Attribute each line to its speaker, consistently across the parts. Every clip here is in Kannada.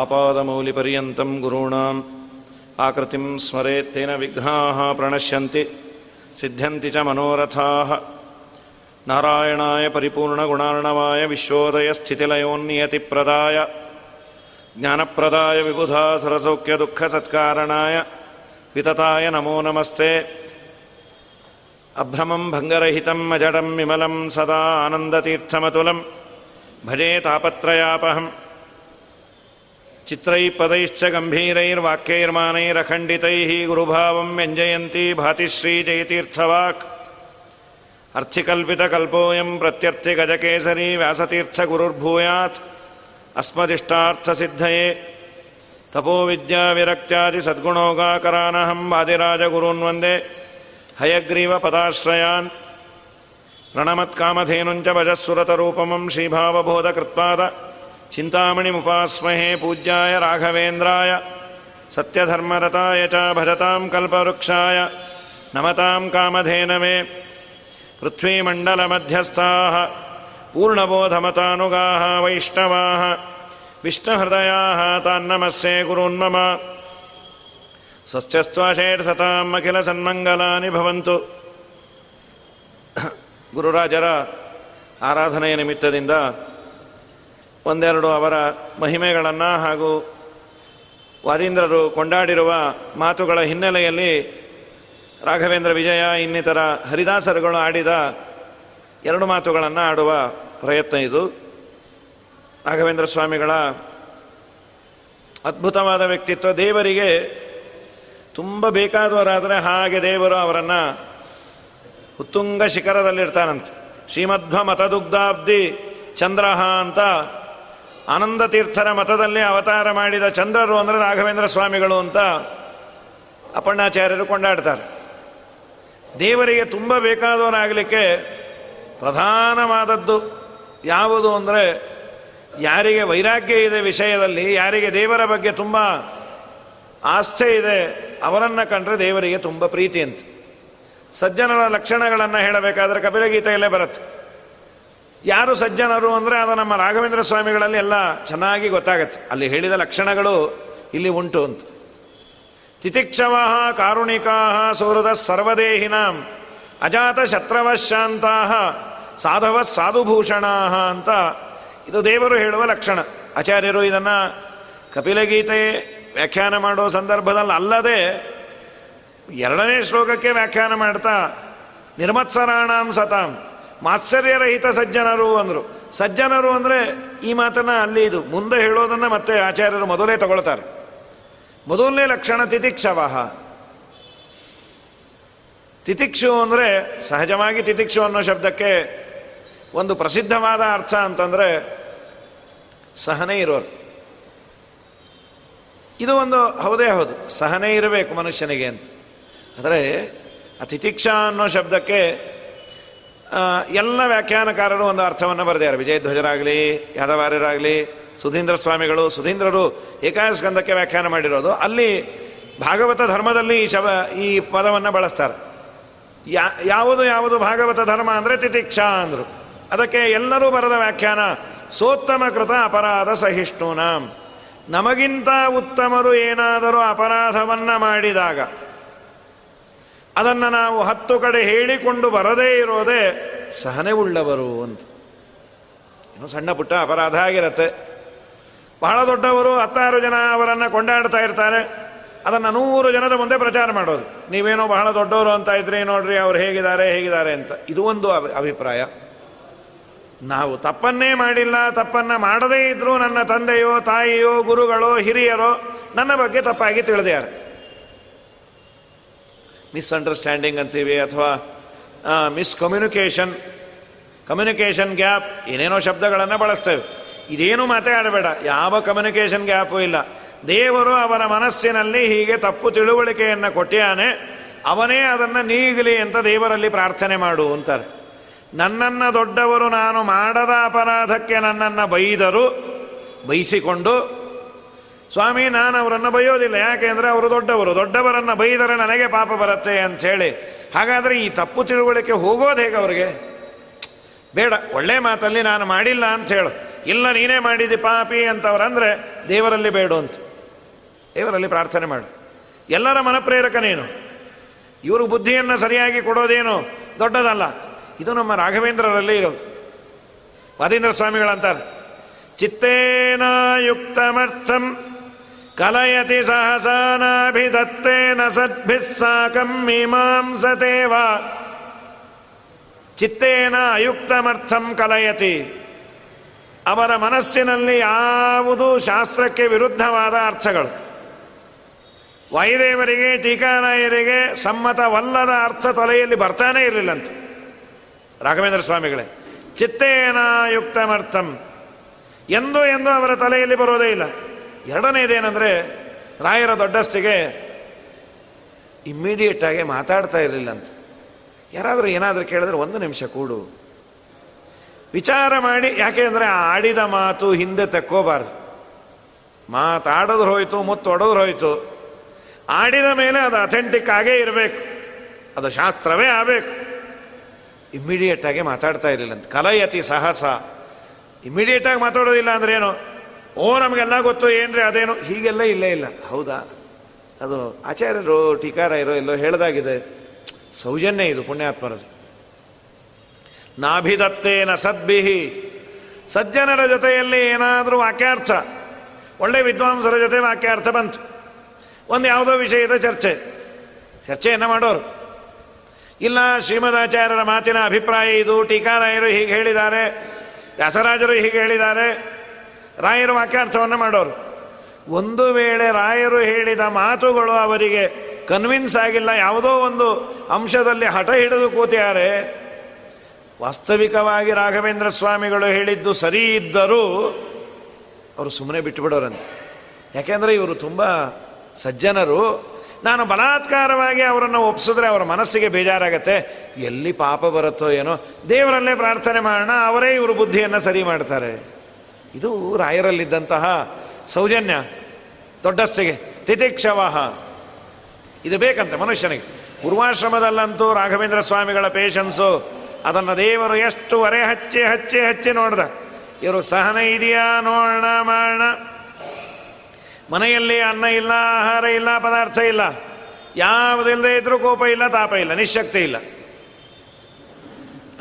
Speaker 1: आपादमौलिपर्यन्तं गुरूणाम् आकृतिं स्मरेत् तेन विघ्नाः प्रणश्यन्ति सिद्ध्यन्ति च मनोरथाः नारायणाय परिपूर्णगुणार्णवाय विश्वोदयस्थितिलयोन्नियतिप्रदाय ज्ञानप्रदाय विबुधा सुरसौक्यदुःखसत्कारणाय वितताय नमो नमस्ते अभ्रमं भङ्गरहितं अजडं विमलं सदा आनन्दतीर्थमतुलम् भजे तापत्रयापहम्। चित्रैः पदैश्च गम्भीरैर्वाक्यैर्मानैरखण्डितैः गुरुभावं व्यञ्जयन्ती भातिश्रीजयतीर्थवाक् अर्थिकल्पितकल्पोऽयं प्रत्यर्थिगजकेसरी व्यासतीर्थगुरुर्भूयात्। अस्मदिष्टार्थसिद्धये। तपोविद्याविरक्त्यादिसद्गुणोगाकरानहं वादिराजगुरून् वंदे हयग्रीवपदाश्रयान्। प्रणमत्कामधेनुञ्च वजःसुरतरूपमं श्रीभावबोधकृत्पाद। चिन्तामणिमुपास्महे पूज्याय राघवेन्द्राय। सत्यधर्मरताय च भजतां कल्पवृक्षाय। नमतां कामधेनवे। पृथ्वीमण्डलमध्यस्थाः। पूर्णबोधमतानुगाः वैष्णवाः। विष्णुहृदयाः तान्नमस्ये गुरून्मम सत्यस्त्वाषेट्सतां अखिलसन्मङ्गलानि भवन्तु। ಗುರುರಾಜರ ಆರಾಧನೆಯ ನಿಮಿತ್ತದಿಂದ ಒಂದೆರಡು ಅವರ ಮಹಿಮೆಗಳನ್ನು ಹಾಗೂ ವಾದೀಂದ್ರರು ಕೊಂಡಾಡಿರುವ ಮಾತುಗಳ ಹಿನ್ನೆಲೆಯಲ್ಲಿ ರಾಘವೇಂದ್ರ ವಿಜಯ, ಇನ್ನಿತರ ಹರಿದಾಸರುಗಳು ಆಡಿದ ಎರಡು ಮಾತುಗಳನ್ನು ಆಡುವ ಪ್ರಯತ್ನ ಇದು. ರಾಘವೇಂದ್ರ ಸ್ವಾಮಿಗಳ ಅದ್ಭುತವಾದ ವ್ಯಕ್ತಿತ್ವ ದೇವರಿಗೆ ತುಂಬ ಬೇಕಾದವರಾದರೆ ಹಾಗೆ ದೇವರು ಅವರನ್ನು ಉತ್ತುಂಗ ಶಿಖರದಲ್ಲಿರ್ತಾನಂತೆ. ಶ್ರೀಮಧ್ವ ಮತದುಗ್ಧಾಬ್ಧಿ ಚಂದ್ರಹ ಅಂತ ಆನಂದ ತೀರ್ಥರ ಮತದಲ್ಲಿ ಅವತಾರ ಮಾಡಿದ ಚಂದ್ರರು ಅಂದರೆ ರಾಘವೇಂದ್ರ ಸ್ವಾಮಿಗಳು ಅಂತ ಅಪ್ಪಣ್ಣಾಚಾರ್ಯರು ಕೊಂಡಾಡ್ತಾರೆ. ದೇವರಿಗೆ ತುಂಬ ಬೇಕಾದವನಾಗಲಿಕ್ಕೆ ಪ್ರಧಾನವಾದದ್ದು ಯಾವುದು ಅಂದರೆ ಯಾರಿಗೆ ವೈರಾಗ್ಯ ಇದೆ ವಿಷಯದಲ್ಲಿ, ಯಾರಿಗೆ ದೇವರ ಬಗ್ಗೆ ತುಂಬ ಆಸ್ಥೆ ಇದೆ, ಅವರನ್ನು ಕಂಡ್ರೆ ದೇವರಿಗೆ ತುಂಬ ಪ್ರೀತಿ ಅಂತ. ಸಜ್ಜನರ ಲಕ್ಷಣಗಳನ್ನು ಹೇಳಬೇಕಾದ್ರೆ ಕಪಿಲಗೀತೆಯಲ್ಲೇ ಬರುತ್ತೆ. ಯಾರು ಸಜ್ಜನರು ಅಂದರೆ ಅದು ನಮ್ಮ ರಾಘವೇಂದ್ರ ಸ್ವಾಮಿಗಳಲ್ಲಿ ಎಲ್ಲ ಚೆನ್ನಾಗಿ ಗೊತ್ತಾಗತ್ತೆ. ಅಲ್ಲಿ ಹೇಳಿದ ಲಕ್ಷಣಗಳು ಇಲ್ಲಿ ಉಂಟು ಅಂತ. ತಿತಿಕ್ಷವ ಕಾರುಣಿಕಾ ಸೌಹೃದ ಸರ್ವದೇಹಿನಾಂ ಅಜಾತ ಶತ್ರವಶಾಂತಾ ಸಾಧವ ಸಾಧುಭೂಷಣ ಅಂತ ಇದು ದೇವರು ಹೇಳುವ ಲಕ್ಷಣ. ಆಚಾರ್ಯರು ಇದನ್ನು ಕಪಿಲಗೀತೆ ವ್ಯಾಖ್ಯಾನ ಮಾಡೋ ಸಂದರ್ಭದಲ್ಲಿ ಅಲ್ಲದೆ ಎರಡನೇ ಶ್ಲೋಕಕ್ಕೆ ವ್ಯಾಖ್ಯಾನ ಮಾಡ್ತಾ, ನಿರ್ಮತ್ಸರಾಣಾಂ ಸತಾಂ, ಮಾತ್ಸರ್ಯರಹಿತ ಸಜ್ಜನರು ಅಂದರು. ಸಜ್ಜನರು ಅಂದರೆ ಈ ಮಾತನ್ನ ಅಲ್ಲಿ ಇದು, ಮುಂದೆ ಹೇಳೋದನ್ನು ಮತ್ತೆ ಆಚಾರ್ಯರು ಮೊದಲೇ ತಗೊಳ್ತಾರೆ. ಮೊದಲನೇ ಲಕ್ಷಣ ತಿತಿಕ್ಷವ ತಿತಿಕ್ಷು ಅಂದರೆ ಸಹಜವಾಗಿ ತಿತಿಕ್ಷು ಅನ್ನೋ ಶಬ್ದಕ್ಕೆ ಒಂದು ಪ್ರಸಿದ್ಧವಾದ ಅರ್ಥ ಅಂತಂದರೆ ಸಹನೆ ಇರೋರು. ಇದು ಒಂದು ಹೌದೇ ಹೌದು, ಸಹನೆ ಇರಬೇಕು ಮನುಷ್ಯನಿಗೆ ಅಂತ. ಆದರೆ ಆ ತಿತಿಕ್ಷಾ ಅನ್ನೋ ಶಬ್ದಕ್ಕೆ ಎಲ್ಲ ವ್ಯಾಖ್ಯಾನಕಾರರು ಒಂದು ಅರ್ಥವನ್ನು ಬರೆದಿದ್ದಾರೆ. ವಿಜಯಧ್ವಜರಾಗಲಿ, ಯಾದವಾರ್ಯರಾಗಲಿ, ಸುಧೀಂದ್ರ ಸ್ವಾಮಿಗಳು, ಸುಧೀಂದ್ರರು ಏಕಾಯಸ್ಕಂದಕ್ಕೆ ವ್ಯಾಖ್ಯಾನ ಮಾಡಿರೋದು. ಅಲ್ಲಿ ಭಾಗವತ ಧರ್ಮದಲ್ಲಿ ಈ ಶಬ, ಈ ಪದವನ್ನು ಬಳಸ್ತಾರೆ. ಯಾ, ಯಾವುದು ಯಾವುದು ಭಾಗವತ ಧರ್ಮ ಅಂದರೆ ತಿತಿಕ್ಷಾ ಅಂದರು. ಅದಕ್ಕೆ ಎಲ್ಲರೂ ಬರೆದ ವ್ಯಾಖ್ಯಾನ, ಸೋತ್ತಮ ಕೃತ ಅಪರಾಧ ಸಹಿಷ್ಣುನಾಂ. ನಮಗಿಂತ ಉತ್ತಮರು ಏನಾದರೂ ಅಪರಾಧವನ್ನು ಮಾಡಿದಾಗ ಅದನ್ನು ನಾವು ಹತ್ತು ಕಡೆ ಹೇಳಿಕೊಂಡು ಬರದೇ ಇರೋದೇ ಸಹನೆ ಉಳ್ಳವರು ಅಂತ. ಏನೋ ಸಣ್ಣ ಪುಟ್ಟ ಅಪರಾಧ ಆಗಿರತ್ತೆ. ಬಹಳ ದೊಡ್ಡವರು ಹತ್ತಾರು ಜನ ಅವರನ್ನು ಕೊಂಡಾಡ್ತಾ ಇರ್ತಾರೆ. ಅದನ್ನು ನೂರು ಜನದ ಮುಂದೆ ಪ್ರಚಾರ ಮಾಡೋದು. ನೀವೇನೋ ಬಹಳ ದೊಡ್ಡವರು ಅಂತ ಇದ್ರಿ ನೋಡ್ರಿ ಅವ್ರು ಹೇಗಿದ್ದಾರೆ ಹೇಗಿದ್ದಾರೆ ಅಂತ. ಇದು ಒಂದು ಅಭಿಪ್ರಾಯ. ನಾವು ತಪ್ಪನ್ನೇ ಮಾಡಿಲ್ಲ, ತಪ್ಪನ್ನ ಮಾಡದೇ ಇದ್ದರೂ ನನ್ನ ತಂದೆಯೋ, ತಾಯಿಯೋ, ಗುರುಗಳೋ, ಹಿರಿಯರೋ ನನ್ನ ಬಗ್ಗೆ ತಪ್ಪಾಗಿ ತಿಳಿದ್ಯಾರೆ ಮಿಸ್ಅಂಡರ್ಸ್ಟ್ಯಾಂಡಿಂಗ್ ಅಂತೀವಿ ಅಥವಾ ಮಿಸ್ಕಮ್ಯುನಿಕೇಷನ್ ಕಮ್ಯುನಿಕೇಷನ್ ಗ್ಯಾಪ್ ಏನೇನೋ ಶಬ್ದಗಳನ್ನು ಬಳಸ್ತೇವೆ. ಇದೇನು ಮಾತಾಡಬೇಡ. ಯಾವ ಕಮ್ಯುನಿಕೇಷನ್ ಗ್ಯಾಪು ಇಲ್ಲ. ದೇವರು ಅವರ ಮನಸ್ಸಿನಲ್ಲಿ ಹೀಗೆ ತಪ್ಪು ತಿಳುವಳಿಕೆಯನ್ನು ಕೊಟ್ಟಿಯಾನೆ ಅವನೇ ಅದನ್ನು ನೀಗಲಿ ಅಂತ ದೇವರಲ್ಲಿ ಪ್ರಾರ್ಥನೆ ಮಾಡು ಅಂತಾರೆ. ನನ್ನನ್ನು ದೊಡ್ಡವರು ನಾನು ಮಾಡದ ಅಪರಾಧಕ್ಕೆ ನನ್ನನ್ನು ಬೈದರು, ಬೈಸಿಕೊಂಡು ಸ್ವಾಮಿ, ನಾನು ಅವರನ್ನು ಬೈಯೋದಿಲ್ಲ. ಯಾಕೆಂದರೆ ಅವರು ದೊಡ್ಡವರು. ದೊಡ್ಡವರನ್ನು ಬೈದರೆ ನನಗೆ ಪಾಪ ಬರುತ್ತೆ ಅಂಥೇಳಿ ಹಾಗಾದರೆ ಈ ತಪ್ಪು ತಿಳುವಳಿಕೆ ಹೋಗೋದು ಹೇಗೆ ಅವರಿಗೆ? ಬೇಡ, ಒಳ್ಳೆ ಮಾತಲ್ಲಿ ನಾನು ಮಾಡಿಲ್ಲ ಅಂತ ಹೇಳು. ಇಲ್ಲ, ನೀನೇ ಮಾಡಿದಿ ಪಾಪಿ ಅಂತವ್ರಂದ್ರೆ ದೇವರಲ್ಲಿ ಬೇಡು ಅಂತ. ದೇವರಲ್ಲಿ ಪ್ರಾರ್ಥನೆ ಮಾಡು. ಎಲ್ಲರ ಮನಪ್ರೇರಕ ನೀನು. ಇವರು ಬುದ್ಧಿಯನ್ನು ಸರಿಯಾಗಿ ಕೊಡೋದೇನು ದೊಡ್ಡದಲ್ಲ. ಇದು ನಮ್ಮ ರಾಘವೇಂದ್ರರಲ್ಲಿ ಇರೋದು. ವಾದೀಂದ್ರ ಸ್ವಾಮಿಗಳಂತಾರೆ. ಚಿತ್ತೇನ ಯುಕ್ತಮರ್ಥಂ ಕಲಯತಿ ಸಹಸಾನಾಭಿದತ್ತೇನ ಸದ್ಭಿಸ್ ಸಾಕಂ ಚಿತ್ತೇನ ಅಯುಕ್ತಮರ್ಥಂ ಕಲಯತಿ. ಅವರ ಮನಸ್ಸಿನಲ್ಲಿ ಯಾವುದು ಶಾಸ್ತ್ರಕ್ಕೆ ವಿರುದ್ಧವಾದ ಅರ್ಥಗಳು. ವಾಯುದೇವರಿಗೆ ಟೀಕಾರಾಯರಿಗೆ ಸಮ್ಮತವಲ್ಲದ ಅರ್ಥ ತಲೆಯಲ್ಲಿ ಬರ್ತಾನೇ ಇರಲಿಲ್ಲಂತೆ. ರಾಘವೇಂದ್ರ ಸ್ವಾಮಿಗಳೇ ಚಿತ್ತೇನಾಯುಕ್ತಮರ್ಥಂ ಎಂದು ಎಂದು ಅವರ ತಲೆಯಲ್ಲಿ ಬರೋದೇ ಇಲ್ಲ. ಎರಡನೇದೇನೆಂದರೆ ರಾಯರ ದೊಡ್ಡಷ್ಟಿಗೆ ಇಮ್ಮಿಡಿಯೇಟಾಗಿ ಮಾತಾಡ್ತಾ ಇರಲಿಲ್ಲ ಅಂತ. ಯಾರಾದರೂ ಏನಾದರೂ ಕೇಳಿದ್ರೆ ಒಂದು ನಿಮಿಷ ಕೂಡು. ವಿಚಾರ ಮಾಡಿ, ಯಾಕೆ ಅಂದರೆ ಆಡಿದ ಮಾತು ಹಿಂದೆ ತಕ್ಕೋಬಾರ್ದು. ಮಾತಾಡಿದ್ರು ಹೋಯ್ತು ಮುತ್ತೊಡೋದ್ರು ಹೋಯ್ತು. ಆಡಿದ ಮೇಲೆ ಅದು ಅಥೆಂಟಿಕ್ ಆಗೇ ಇರಬೇಕು. ಅದು ಶಾಸ್ತ್ರವೇ ಆಗಬೇಕು. ಇಮ್ಮಿಡಿಯೇಟಾಗಿ ಮಾತಾಡ್ತಾ ಇರಲಿಲ್ಲ ಅಂತ. ಕಲಯತಿ ಸಾಹಸ. ಇಮ್ಮಿಡಿಯೇಟಾಗಿ ಮಾತಾಡೋದಿಲ್ಲ ಅಂದ್ರೇನು ಓ, ನಮಗೆಲ್ಲ ಗೊತ್ತು, ಏನ್ರಿ ಅದೇನು? ಹೀಗೆಲ್ಲ ಇಲ್ಲೇ ಇಲ್ಲ. ಹೌದಾ? ಅದು ಆಚಾರ್ಯರು ಇರೋ ಎಲ್ಲೋ ಹೇಳ್ದಾಗಿದೆ. ಸೌಜನ್ಯ ಇದು, ಪುಣ್ಯಾತ್ಮರದು. ನಾಭಿದತ್ತೇನ ಸದ್ಭಿಹಿ. ಸಜ್ಜನರ ಜೊತೆಯಲ್ಲಿ ಏನಾದರೂ ವಾಕ್ಯಾರ್ಥ. ಒಳ್ಳೆ ವಿದ್ವಾಂಸರ ಜೊತೆ ವಾಕ್ಯಾರ್ಥ ಬಂತು. ಒಂದು ಯಾವುದೋ ವಿಷಯದ ಚರ್ಚೆ. ಚರ್ಚೆಯನ್ನು ಮಾಡೋರು? ಇಲ್ಲ, ಶ್ರೀಮದಾಚಾರ್ಯರ ಮಾತಿನ ಅಭಿಪ್ರಾಯ ಇದು, ಟೀಕಾರಾಯರು ಹೀಗೆ ಹೇಳಿದ್ದಾರೆ, ವ್ಯಾಸರಾಜರು ಹೀಗೆ ಹೇಳಿದ್ದಾರೆ. ರಾಯರು ವಾಕ್ಯಾರ್ಥವನ್ನು ಮಾಡೋರು. ಒಂದು ವೇಳೆ ರಾಯರು ಹೇಳಿದ ಮಾತುಗಳು ಅವರಿಗೆ ಕನ್ವಿನ್ಸ್ ಆಗಿಲ್ಲ, ಯಾವುದೋ ಒಂದು ಅಂಶದಲ್ಲಿ ಹಠ ಹಿಡಿದು ಕೂತಿದ್ದಾರೆ. ವಾಸ್ತವಿಕವಾಗಿ ರಾಘವೇಂದ್ರ ಸ್ವಾಮಿಗಳು ಹೇಳಿದ್ದು ಸರಿ ಇದ್ದರೂ ಅವರು ಸುಮ್ಮನೆ ಬಿಟ್ಟುಬಿಡೋರಂತೆ ಯಾಕೆಂದರೆ ಇವರು ತುಂಬ ಸಜ್ಜನರು. ನಾನು ಬಲಾತ್ಕಾರವಾಗಿ ಅವರನ್ನು ಒಪ್ಪಿಸಿದ್ರೆ ಅವರ ಮನಸ್ಸಿಗೆ ಬೇಜಾರಾಗತ್ತೆ. ಎಲ್ಲಿ ಪಾಪ ಬರುತ್ತೋ ಏನೋ ದೇವರಲ್ಲೇ ಪ್ರಾರ್ಥನೆ ಮಾಡೋಣ, ಅವರೇ ಇವರು ಬುದ್ಧಿಯನ್ನು ಸರಿ ಮಾಡ್ತಾರೆ. ಇದು ರಾಯರಲ್ಲಿದ್ದಂತಹ ಸೌಜನ್ಯ ದೊಡ್ಡಸ್ತಿಗೆ ತಿತಿಕ್ಷವಾಹ. ಇದು ಬೇಕಂತೆ ಮನುಷ್ಯನಿಗೆ. ಪೂರ್ವಾಶ್ರಮದಲ್ಲಂತೂ ರಾಘವೇಂದ್ರ ಸ್ವಾಮಿಗಳ ಪೇಷನ್ಸು, ಅದನ್ನು ದೇವರು ಎಷ್ಟು ಹೊರೆ ಹಚ್ಚಿ ಹಚ್ಚಿ ಹಚ್ಚಿ ನೋಡ್ದ. ಇವರು ಸಹನ ಇದೆಯಾ ನೋಡೋಣ ಮಾಡೋಣ ಮನೆಯಲ್ಲಿ ಅನ್ನ ಇಲ್ಲ, ಆಹಾರ ಇಲ್ಲ, ಪದಾರ್ಥ ಇಲ್ಲ. ಯಾವುದಿಲ್ಲದೆ ಇದ್ರೂ ಕೋಪ ಇಲ್ಲ, ತಾಪ ಇಲ್ಲ ನಿಶಕ್ತಿ ಇಲ್ಲ.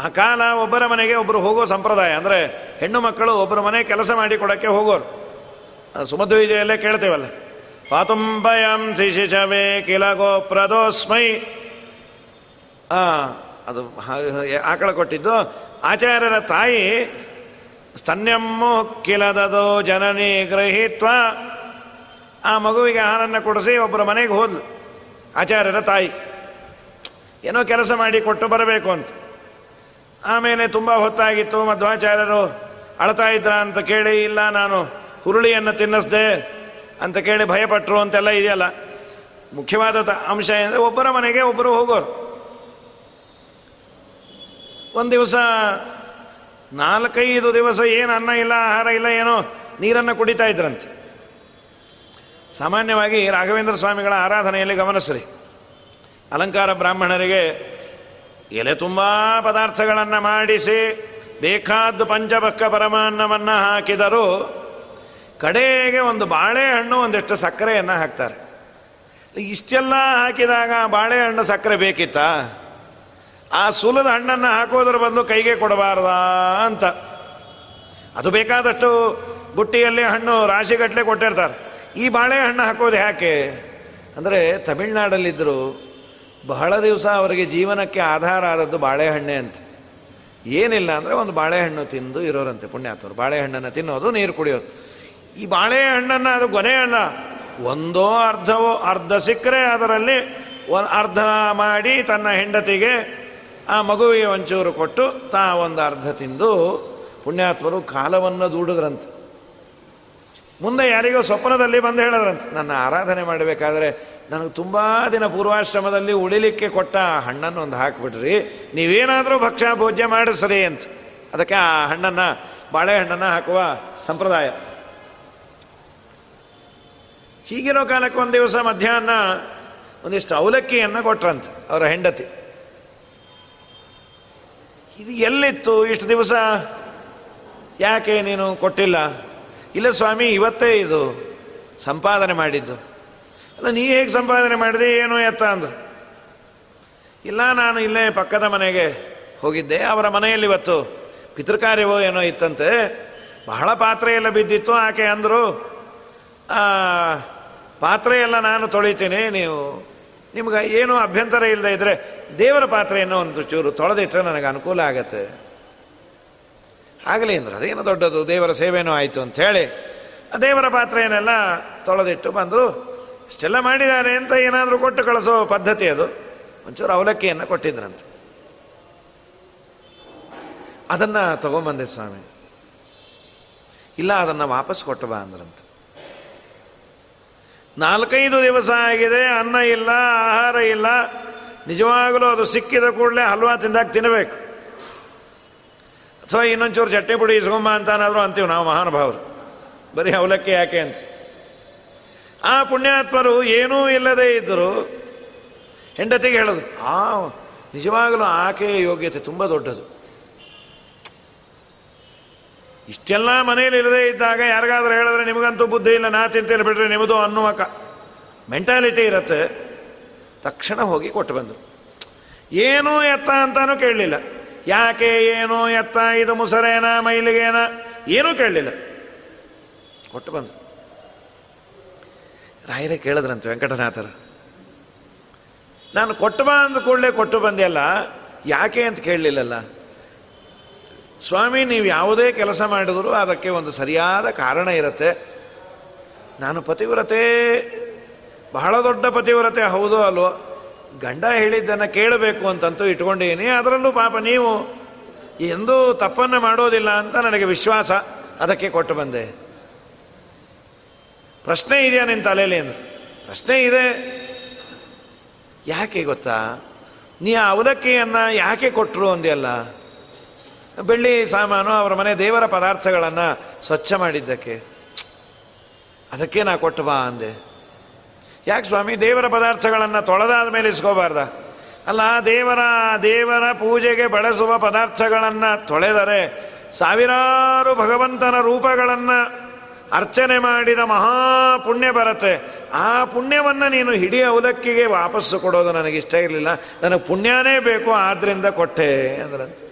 Speaker 1: ಆ ಕಾಲ ಒಬ್ಬರ ಮನೆಗೆ ಒಬ್ಬರು ಹೋಗೋ ಸಂಪ್ರದಾಯ. ಅಂದರೆ ಹೆಣ್ಣು ಮಕ್ಕಳು ಒಬ್ಬರ ಮನೆ ಕೆಲಸ ಮಾಡಿ ಕೊಡೋಕ್ಕೆ ಹೋಗೋರು. ಸುಮಧ್ವ ವಿಜಯಲ್ಲೇ ಕೇಳ್ತೇವಲ್ಲ. ಪಾತುಂಬಯಂ ಶಿಶಿಶವೇ ಕಿಲ ಗೋಪ್ರದೋಸ್ಮೈ ಅದು ಆಕಳ ಕೊಟ್ಟಿದ್ದು. ಆಚಾರ್ಯರ ತಾಯಿ ಸ್ತನ್ಯಮ್ಮು ಕಿಲದದು ಜನನಿ ಗ್ರಹಿತ್ವ ಆ ಮಗುವಿಗೆ ಆಹಾರನ್ನು ಕೊಡಿಸಿ ಒಬ್ಬರ ಮನೆಗೆ ಹೋದ್ಲು. ಆಚಾರ್ಯರ ತಾಯಿ. ಏನೋ ಕೆಲಸ ಮಾಡಿ ಕೊಟ್ಟು ಬರಬೇಕು ಅಂತ. ಆಮೇಲೆ ತುಂಬ ಹೊತ್ತಾಗಿತ್ತು ಮಧ್ವಾಚಾರ್ಯರು ಅಳ್ತಾ ಇದ್ರ ಅಂತ ಕೇಳಿ, ಇಲ್ಲ ನಾನು ಹುರುಳಿಯನ್ನು ತಿನ್ನಿಸ್ದೆ ಅಂತ ಕೇಳಿ ಭಯಪಟ್ಟರು ಅಂತೆಲ್ಲ ಇದೆಯಲ್ಲ. ಮುಖ್ಯವಾದ ಅಂಶ ಏನಂದ್ರೆ ಒಬ್ಬರ ಮನೆಗೆ ಒಬ್ಬರು ಹೋಗೋರು. ಒಂದು ದಿವಸ ನಾಲ್ಕೈದು ದಿವಸ ಏನು ಅನ್ನ ಇಲ್ಲ, ಆಹಾರ ಇಲ್ಲ, ಏನೋ ನೀರನ್ನು ಕುಡಿತಾ ಇದ್ರಂತೆ. ಸಾಮಾನ್ಯವಾಗಿ ರಾಘವೇಂದ್ರ ಸ್ವಾಮಿಗಳ ಆರಾಧನೆಯಲ್ಲಿ ಗಮನಿಸ್ರಿ. ಅಲಂಕಾರ ಬ್ರಾಹ್ಮಣರಿಗೆ ಎಲೆ ತುಂಬ ಪದಾರ್ಥಗಳನ್ನು ಮಾಡಿಸಿ ಬೇಕಾದ್ದು ಪಂಚಭಕ್ಕ ಪರಮಾನ್ನವನ್ನು ಹಾಕಿದರೂ ಕಡೆಗೆ ಒಂದು ಬಾಳೆಹಣ್ಣು ಒಂದಿಷ್ಟು ಸಕ್ಕರೆಯನ್ನು ಹಾಕ್ತಾರೆ. ಇಷ್ಟೆಲ್ಲ ಹಾಕಿದಾಗ ಬಾಳೆಹಣ್ಣು ಸಕ್ಕರೆ ಬೇಕಿತ್ತಾ? ಆ ಸುಲದ ಹಣ್ಣನ್ನು ಹಾಕೋದ್ರ ಬದಲು ಕೈಗೆ ಕೊಡಬಾರ್ದಾ ಅಂತ. ಅದು ಬೇಕಾದಷ್ಟು ಬುಟ್ಟಿಯಲ್ಲಿ ಹಣ್ಣು ರಾಶಿಗಟ್ಟಲೆ ಕೊಟ್ಟಿರ್ತಾರೆ. ಈ ಬಾಳೆಹಣ್ಣು ಹಾಕೋದು ಯಾಕೆ? ಅಂದರೆ ತಮಿಳ್ನಾಡಲ್ಲಿದ್ದರು ಬಹಳ ದಿವಸ ಅವರಿಗೆ ಜೀವನಕ್ಕೆ ಆಧಾರ ಆದದ್ದು ಬಾಳೆಹಣ್ಣೆ ಅಂತ. ಏನಿಲ್ಲ ಅಂದರೆ ಒಂದು ಬಾಳೆಹಣ್ಣು ತಿಂದು ಇರೋರಂತೆ ಪುಣ್ಯಾತ್ಮರು. ಬಾಳೆಹಣ್ಣನ್ನು ತಿನ್ನೋದು, ನೀರು ಕುಡಿಯೋದು. ಈ ಬಾಳೆಹಣ್ಣನ್ನು ಅದು ಗೊನೆ ಹಣ್ಣ ಒಂದೋ ಅರ್ಧವೋ, ಅರ್ಧ ಸಿಕ್ಕರೆ ಅದರಲ್ಲಿ ಅರ್ಧ ಮಾಡಿ ತನ್ನ ಹೆಂಡತಿಗೆ ಆ ಮಗುವಿಗೆ ಒಂಚೂರು ಕೊಟ್ಟು ತಾ ಒಂದು ಅರ್ಧ ತಿಂದು ಪುಣ್ಯಾತ್ಮರು ಕಾಲವನ್ನು ದೂಡಿದ್ರಂತೆ. ಮುಂದೆ ಯಾರಿಗೋ ಸ್ವಪ್ನದಲ್ಲಿ ಬಂದು ಹೇಳಿದ್ರಂತೆ, ನನ್ನ ಆರಾಧನೆ ಮಾಡಬೇಕಾದ್ರೆ ನನಗೆ ತುಂಬ ದಿನ ಪೂರ್ವಾಶ್ರಮದಲ್ಲಿ ಉಳಿಲಿಕ್ಕೆ ಕೊಟ್ಟ ಹಣ್ಣನ್ನು ಒಂದು ಹಾಕಿಬಿಡ್ರಿ ನೀವೇನಾದರೂ ಭಕ್ಷ್ಯ ಭೋಜ್ಯ ಮಾಡಿಸ್ರಿ ಅಂತ. ಅದಕ್ಕೆ ಆ ಹಣ್ಣನ್ನು, ಬಾಳೆಹಣ್ಣನ್ನು ಹಾಕುವ ಸಂಪ್ರದಾಯ. ಹೀಗಿರೋ ಕಾಲಕ್ಕೆ ಒಂದು ದಿವಸ ಮಧ್ಯಾಹ್ನ ಒಂದಿಷ್ಟು ಅವಲಕ್ಕಿಯನ್ನು ಕೊಟ್ರಂತೆ ಅವರ ಹೆಂಡತಿ. ಇದು ಎಲ್ಲಿತ್ತು ಇಷ್ಟು ದಿವಸ? ಯಾಕೆ ನೀನು ಕೊಟ್ಟಿಲ್ಲ? ಇಲ್ಲ ಸ್ವಾಮಿ, ಇವತ್ತೇ ಇದು ಸಂಪಾದನೆ ಮಾಡಿದ್ದು. ಅಲ್ಲ, ನೀ ಹೇಗೆ ಸಂಪಾದನೆ ಮಾಡಿದೆ, ಏನು ಎತ್ತ ಅಂದರು. ಇಲ್ಲ, ನಾನು ಇಲ್ಲೇ ಪಕ್ಕದ ಮನೆಗೆ ಹೋಗಿದ್ದೆ, ಅವರ ಮನೆಯಲ್ಲಿ ಇವತ್ತು ಪಿತೃಕಾರ್ಯವೋ ಏನೋ ಇತ್ತಂತೆ. ಬಹಳ ಪಾತ್ರೆ ಎಲ್ಲ ಬಿದ್ದಿತ್ತು, ಆಕೆ ಅಂದರು ಪಾತ್ರೆ ಎಲ್ಲ ನಾನು ತೊಳಿತೀನಿ, ನೀವು ನಿಮ್ಗೆ ಏನು ಅಭ್ಯಂತರ ಇಲ್ಲದೆ ಇದ್ದರೆ ದೇವರ ಪಾತ್ರೆಯನ್ನು ಒಂದು ಚೂರು ತೊಳೆದಿಟ್ಟರೆ ನನಗೆ ಅನುಕೂಲ ಆಗತ್ತೆ. ಆಗಲಿ ಅಂದ್ರೆ, ಅದೇನು ದೊಡ್ಡದು, ದೇವರ ಸೇವೆನೂ ಆಯಿತು ಅಂತ ಹೇಳಿ ದೇವರ ಪಾತ್ರೆಯನ್ನೆಲ್ಲ ತೊಳೆದಿಟ್ಟು ಬಂದರು. ಇಷ್ಟೆಲ್ಲ ಮಾಡಿದ್ದಾರೆ ಅಂತ ಏನಾದರೂ ಕೊಟ್ಟು ಕಳಿಸೋ ಪದ್ಧತಿ ಅದು. ಒಂಚೂರು ಅವಲಕ್ಕಿಯನ್ನು ಕೊಟ್ಟಿದ್ರಂತೆ. ಅದನ್ನು ತಗೊಂಬಂದೆ ಸ್ವಾಮಿ. ಇಲ್ಲ, ಅದನ್ನು ವಾಪಸ್ ಕೊಟ್ಟು ಬಾ ಅಂದ್ರಂತೆ. ನಾಲ್ಕೈದು ದಿವಸ ಆಗಿದೆ, ಅನ್ನ ಇಲ್ಲ, ಆಹಾರ ಇಲ್ಲ. ನಿಜವಾಗಲೂ ಅದು ಸಿಕ್ಕಿದ ಕೂಡಲೇ ಹಲ್ವಾ ತಿಂದಾಗ ತಿನ್ನಬೇಕು ಅಥವಾ ಇನ್ನೊಂಚೂರು ಚಟ್ನಿ ಪುಡಿ ಇಸ್ಕೊಂಬ ಅಂತಾನಾದರೂ ಅಂತೀವಿ ನಾವು ಮಹಾನುಭಾವರು. ಬರೀ ಅವಲಕ್ಕಿ ಯಾಕೆ ಅಂತ. ಆ ಪುಣ್ಯಾತ್ಮರು ಏನೂ ಇಲ್ಲದೇ ಇದ್ದರು ಹೆಂಡತಿಗೆ ಹೇಳೋದು, ಆ, ನಿಜವಾಗಲೂ ಆಕೆಯ ಯೋಗ್ಯತೆ ತುಂಬ ದೊಡ್ಡದು. ಇಷ್ಟೆಲ್ಲ ಮನೆಯಲ್ಲಿ ಇಲ್ಲದೇ ಇದ್ದಾಗ ಯಾರಿಗಾದ್ರೂ ಹೇಳಿದ್ರೆ ನಿಮಗಂತೂ ಬುದ್ಧಿ ಇಲ್ಲ, ನಾ ತಿಂತೇನೆ ಬಿಡ್ರಿ ನಿಮ್ಮದು ಅನ್ನುವಕ. ಮೆಂಟಾಲಿಟಿ ಇರತ್ತೆ. ತಕ್ಷಣ ಹೋಗಿ ಕೊಟ್ಟು ಬಂದರು. ಏನೂ ಎತ್ತ ಅಂತಾನೂ ಕೇಳಲಿಲ್ಲ. ಯಾಕೆ ಏನೋ ಎತ್ತ? ಇದು ಮುಸರೇನಾ, ಮೈಲಿಗೇನಾ? ಏನೂ ಕೇಳಲಿಲ್ಲ. ಕೊಟ್ಟು ಬಂದರು. ರಾಯರೇ ಕೇಳಿದ್ರಂತೆ ವೆಂಕಟನಾಥರು. ನಾನು ಕೊಟ್ಟು ಬಾ ಅಂದ ಕೂಡಲೇ ಕೊಟ್ಟು ಬಂದೆಯಲ್ಲ, ಯಾಕೆ ಅಂತ ಕೇಳಲಿಲ್ಲಲ್ಲ? ಸ್ವಾಮಿ, ನೀವು ಯಾವುದೇ ಕೆಲಸ ಮಾಡಿದರೂ ಅದಕ್ಕೆ ಒಂದು ಸರಿಯಾದ ಕಾರಣ ಇರುತ್ತೆ. ನಾನು ಪತಿವ್ರತೆ, ಬಹಳ ದೊಡ್ಡ ಪತಿವ್ರತೆ, ಹೌದು ಅಲ್ವೋ? ಗಂಡ ಹೇಳಿದ್ದನ್ನು ಕೇಳಬೇಕು ಅಂತಂತೂ ಇಟ್ಕೊಂಡೇನಿ, ಅದರಲ್ಲೂ ಪಾಪ ನೀವು ಎಂದೂ ತಪ್ಪನ್ನು ಮಾಡೋದಿಲ್ಲ ಅಂತ ನನಗೆ ವಿಶ್ವಾಸ. ಅದಕ್ಕೆ ಕೊಟ್ಟು ಬಂದೆ. ಪ್ರಶ್ನೆ ಇದೆಯಾ ನಿನ್ನ ತಲೆಯಲ್ಲಿ ಅಂದ್ರೆ. ಪ್ರಶ್ನೆ ಇದೆ. ಯಾಕೆ ಗೊತ್ತಾ? ನೀ ಆ ಅವಲಕ್ಕಿಯನ್ನು ಯಾಕೆ ಕೊಟ್ಟರು ಅಂದ್ಯಲ್ಲ? ಬೆಳ್ಳಿ ಸಾಮಾನು ಅವರ ಮನೆ ದೇವರ ಪದಾರ್ಥಗಳನ್ನು ಸ್ವಚ್ಛ ಮಾಡಿದ್ದಕ್ಕೆ. ಅದಕ್ಕೆ ನಾ ಕೊಟ್ಟು ಬಾ ಅಂದೆ. ಯಾಕೆ ಸ್ವಾಮಿ, ದೇವರ ಪದಾರ್ಥಗಳನ್ನು ತೊಳೆದಾದ ಮೇಲೆ ಇಸ್ಕೋಬಾರ್ದ? ಅಲ್ಲ, ದೇವರ ದೇವರ ಪೂಜೆಗೆ ಬಳಸುವ ಪದಾರ್ಥಗಳನ್ನು ತೊಳೆದರೆ ಸಾವಿರಾರು ಭಗವಂತನ ರೂಪಗಳನ್ನು ಅರ್ಚನೆ ಮಾಡಿದ ಮಹಾಪುಣ್ಯ ಬರುತ್ತೆ. ಆ ಪುಣ್ಯವನ್ನು ನೀನು ಹಿಡಿ ಅವಲಕ್ಕಿಗೆ ವಾಪಸ್ಸು ಕೊಡೋದು ನನಗೆ ಇಷ್ಟ ಇರಲಿಲ್ಲ. ನನಗೆ ಪುಣ್ಯನೇ ಬೇಕು, ಆದ್ರಿಂದ ಕೊಟ್ಟೆ ಅಂದ್ರಂತೆ.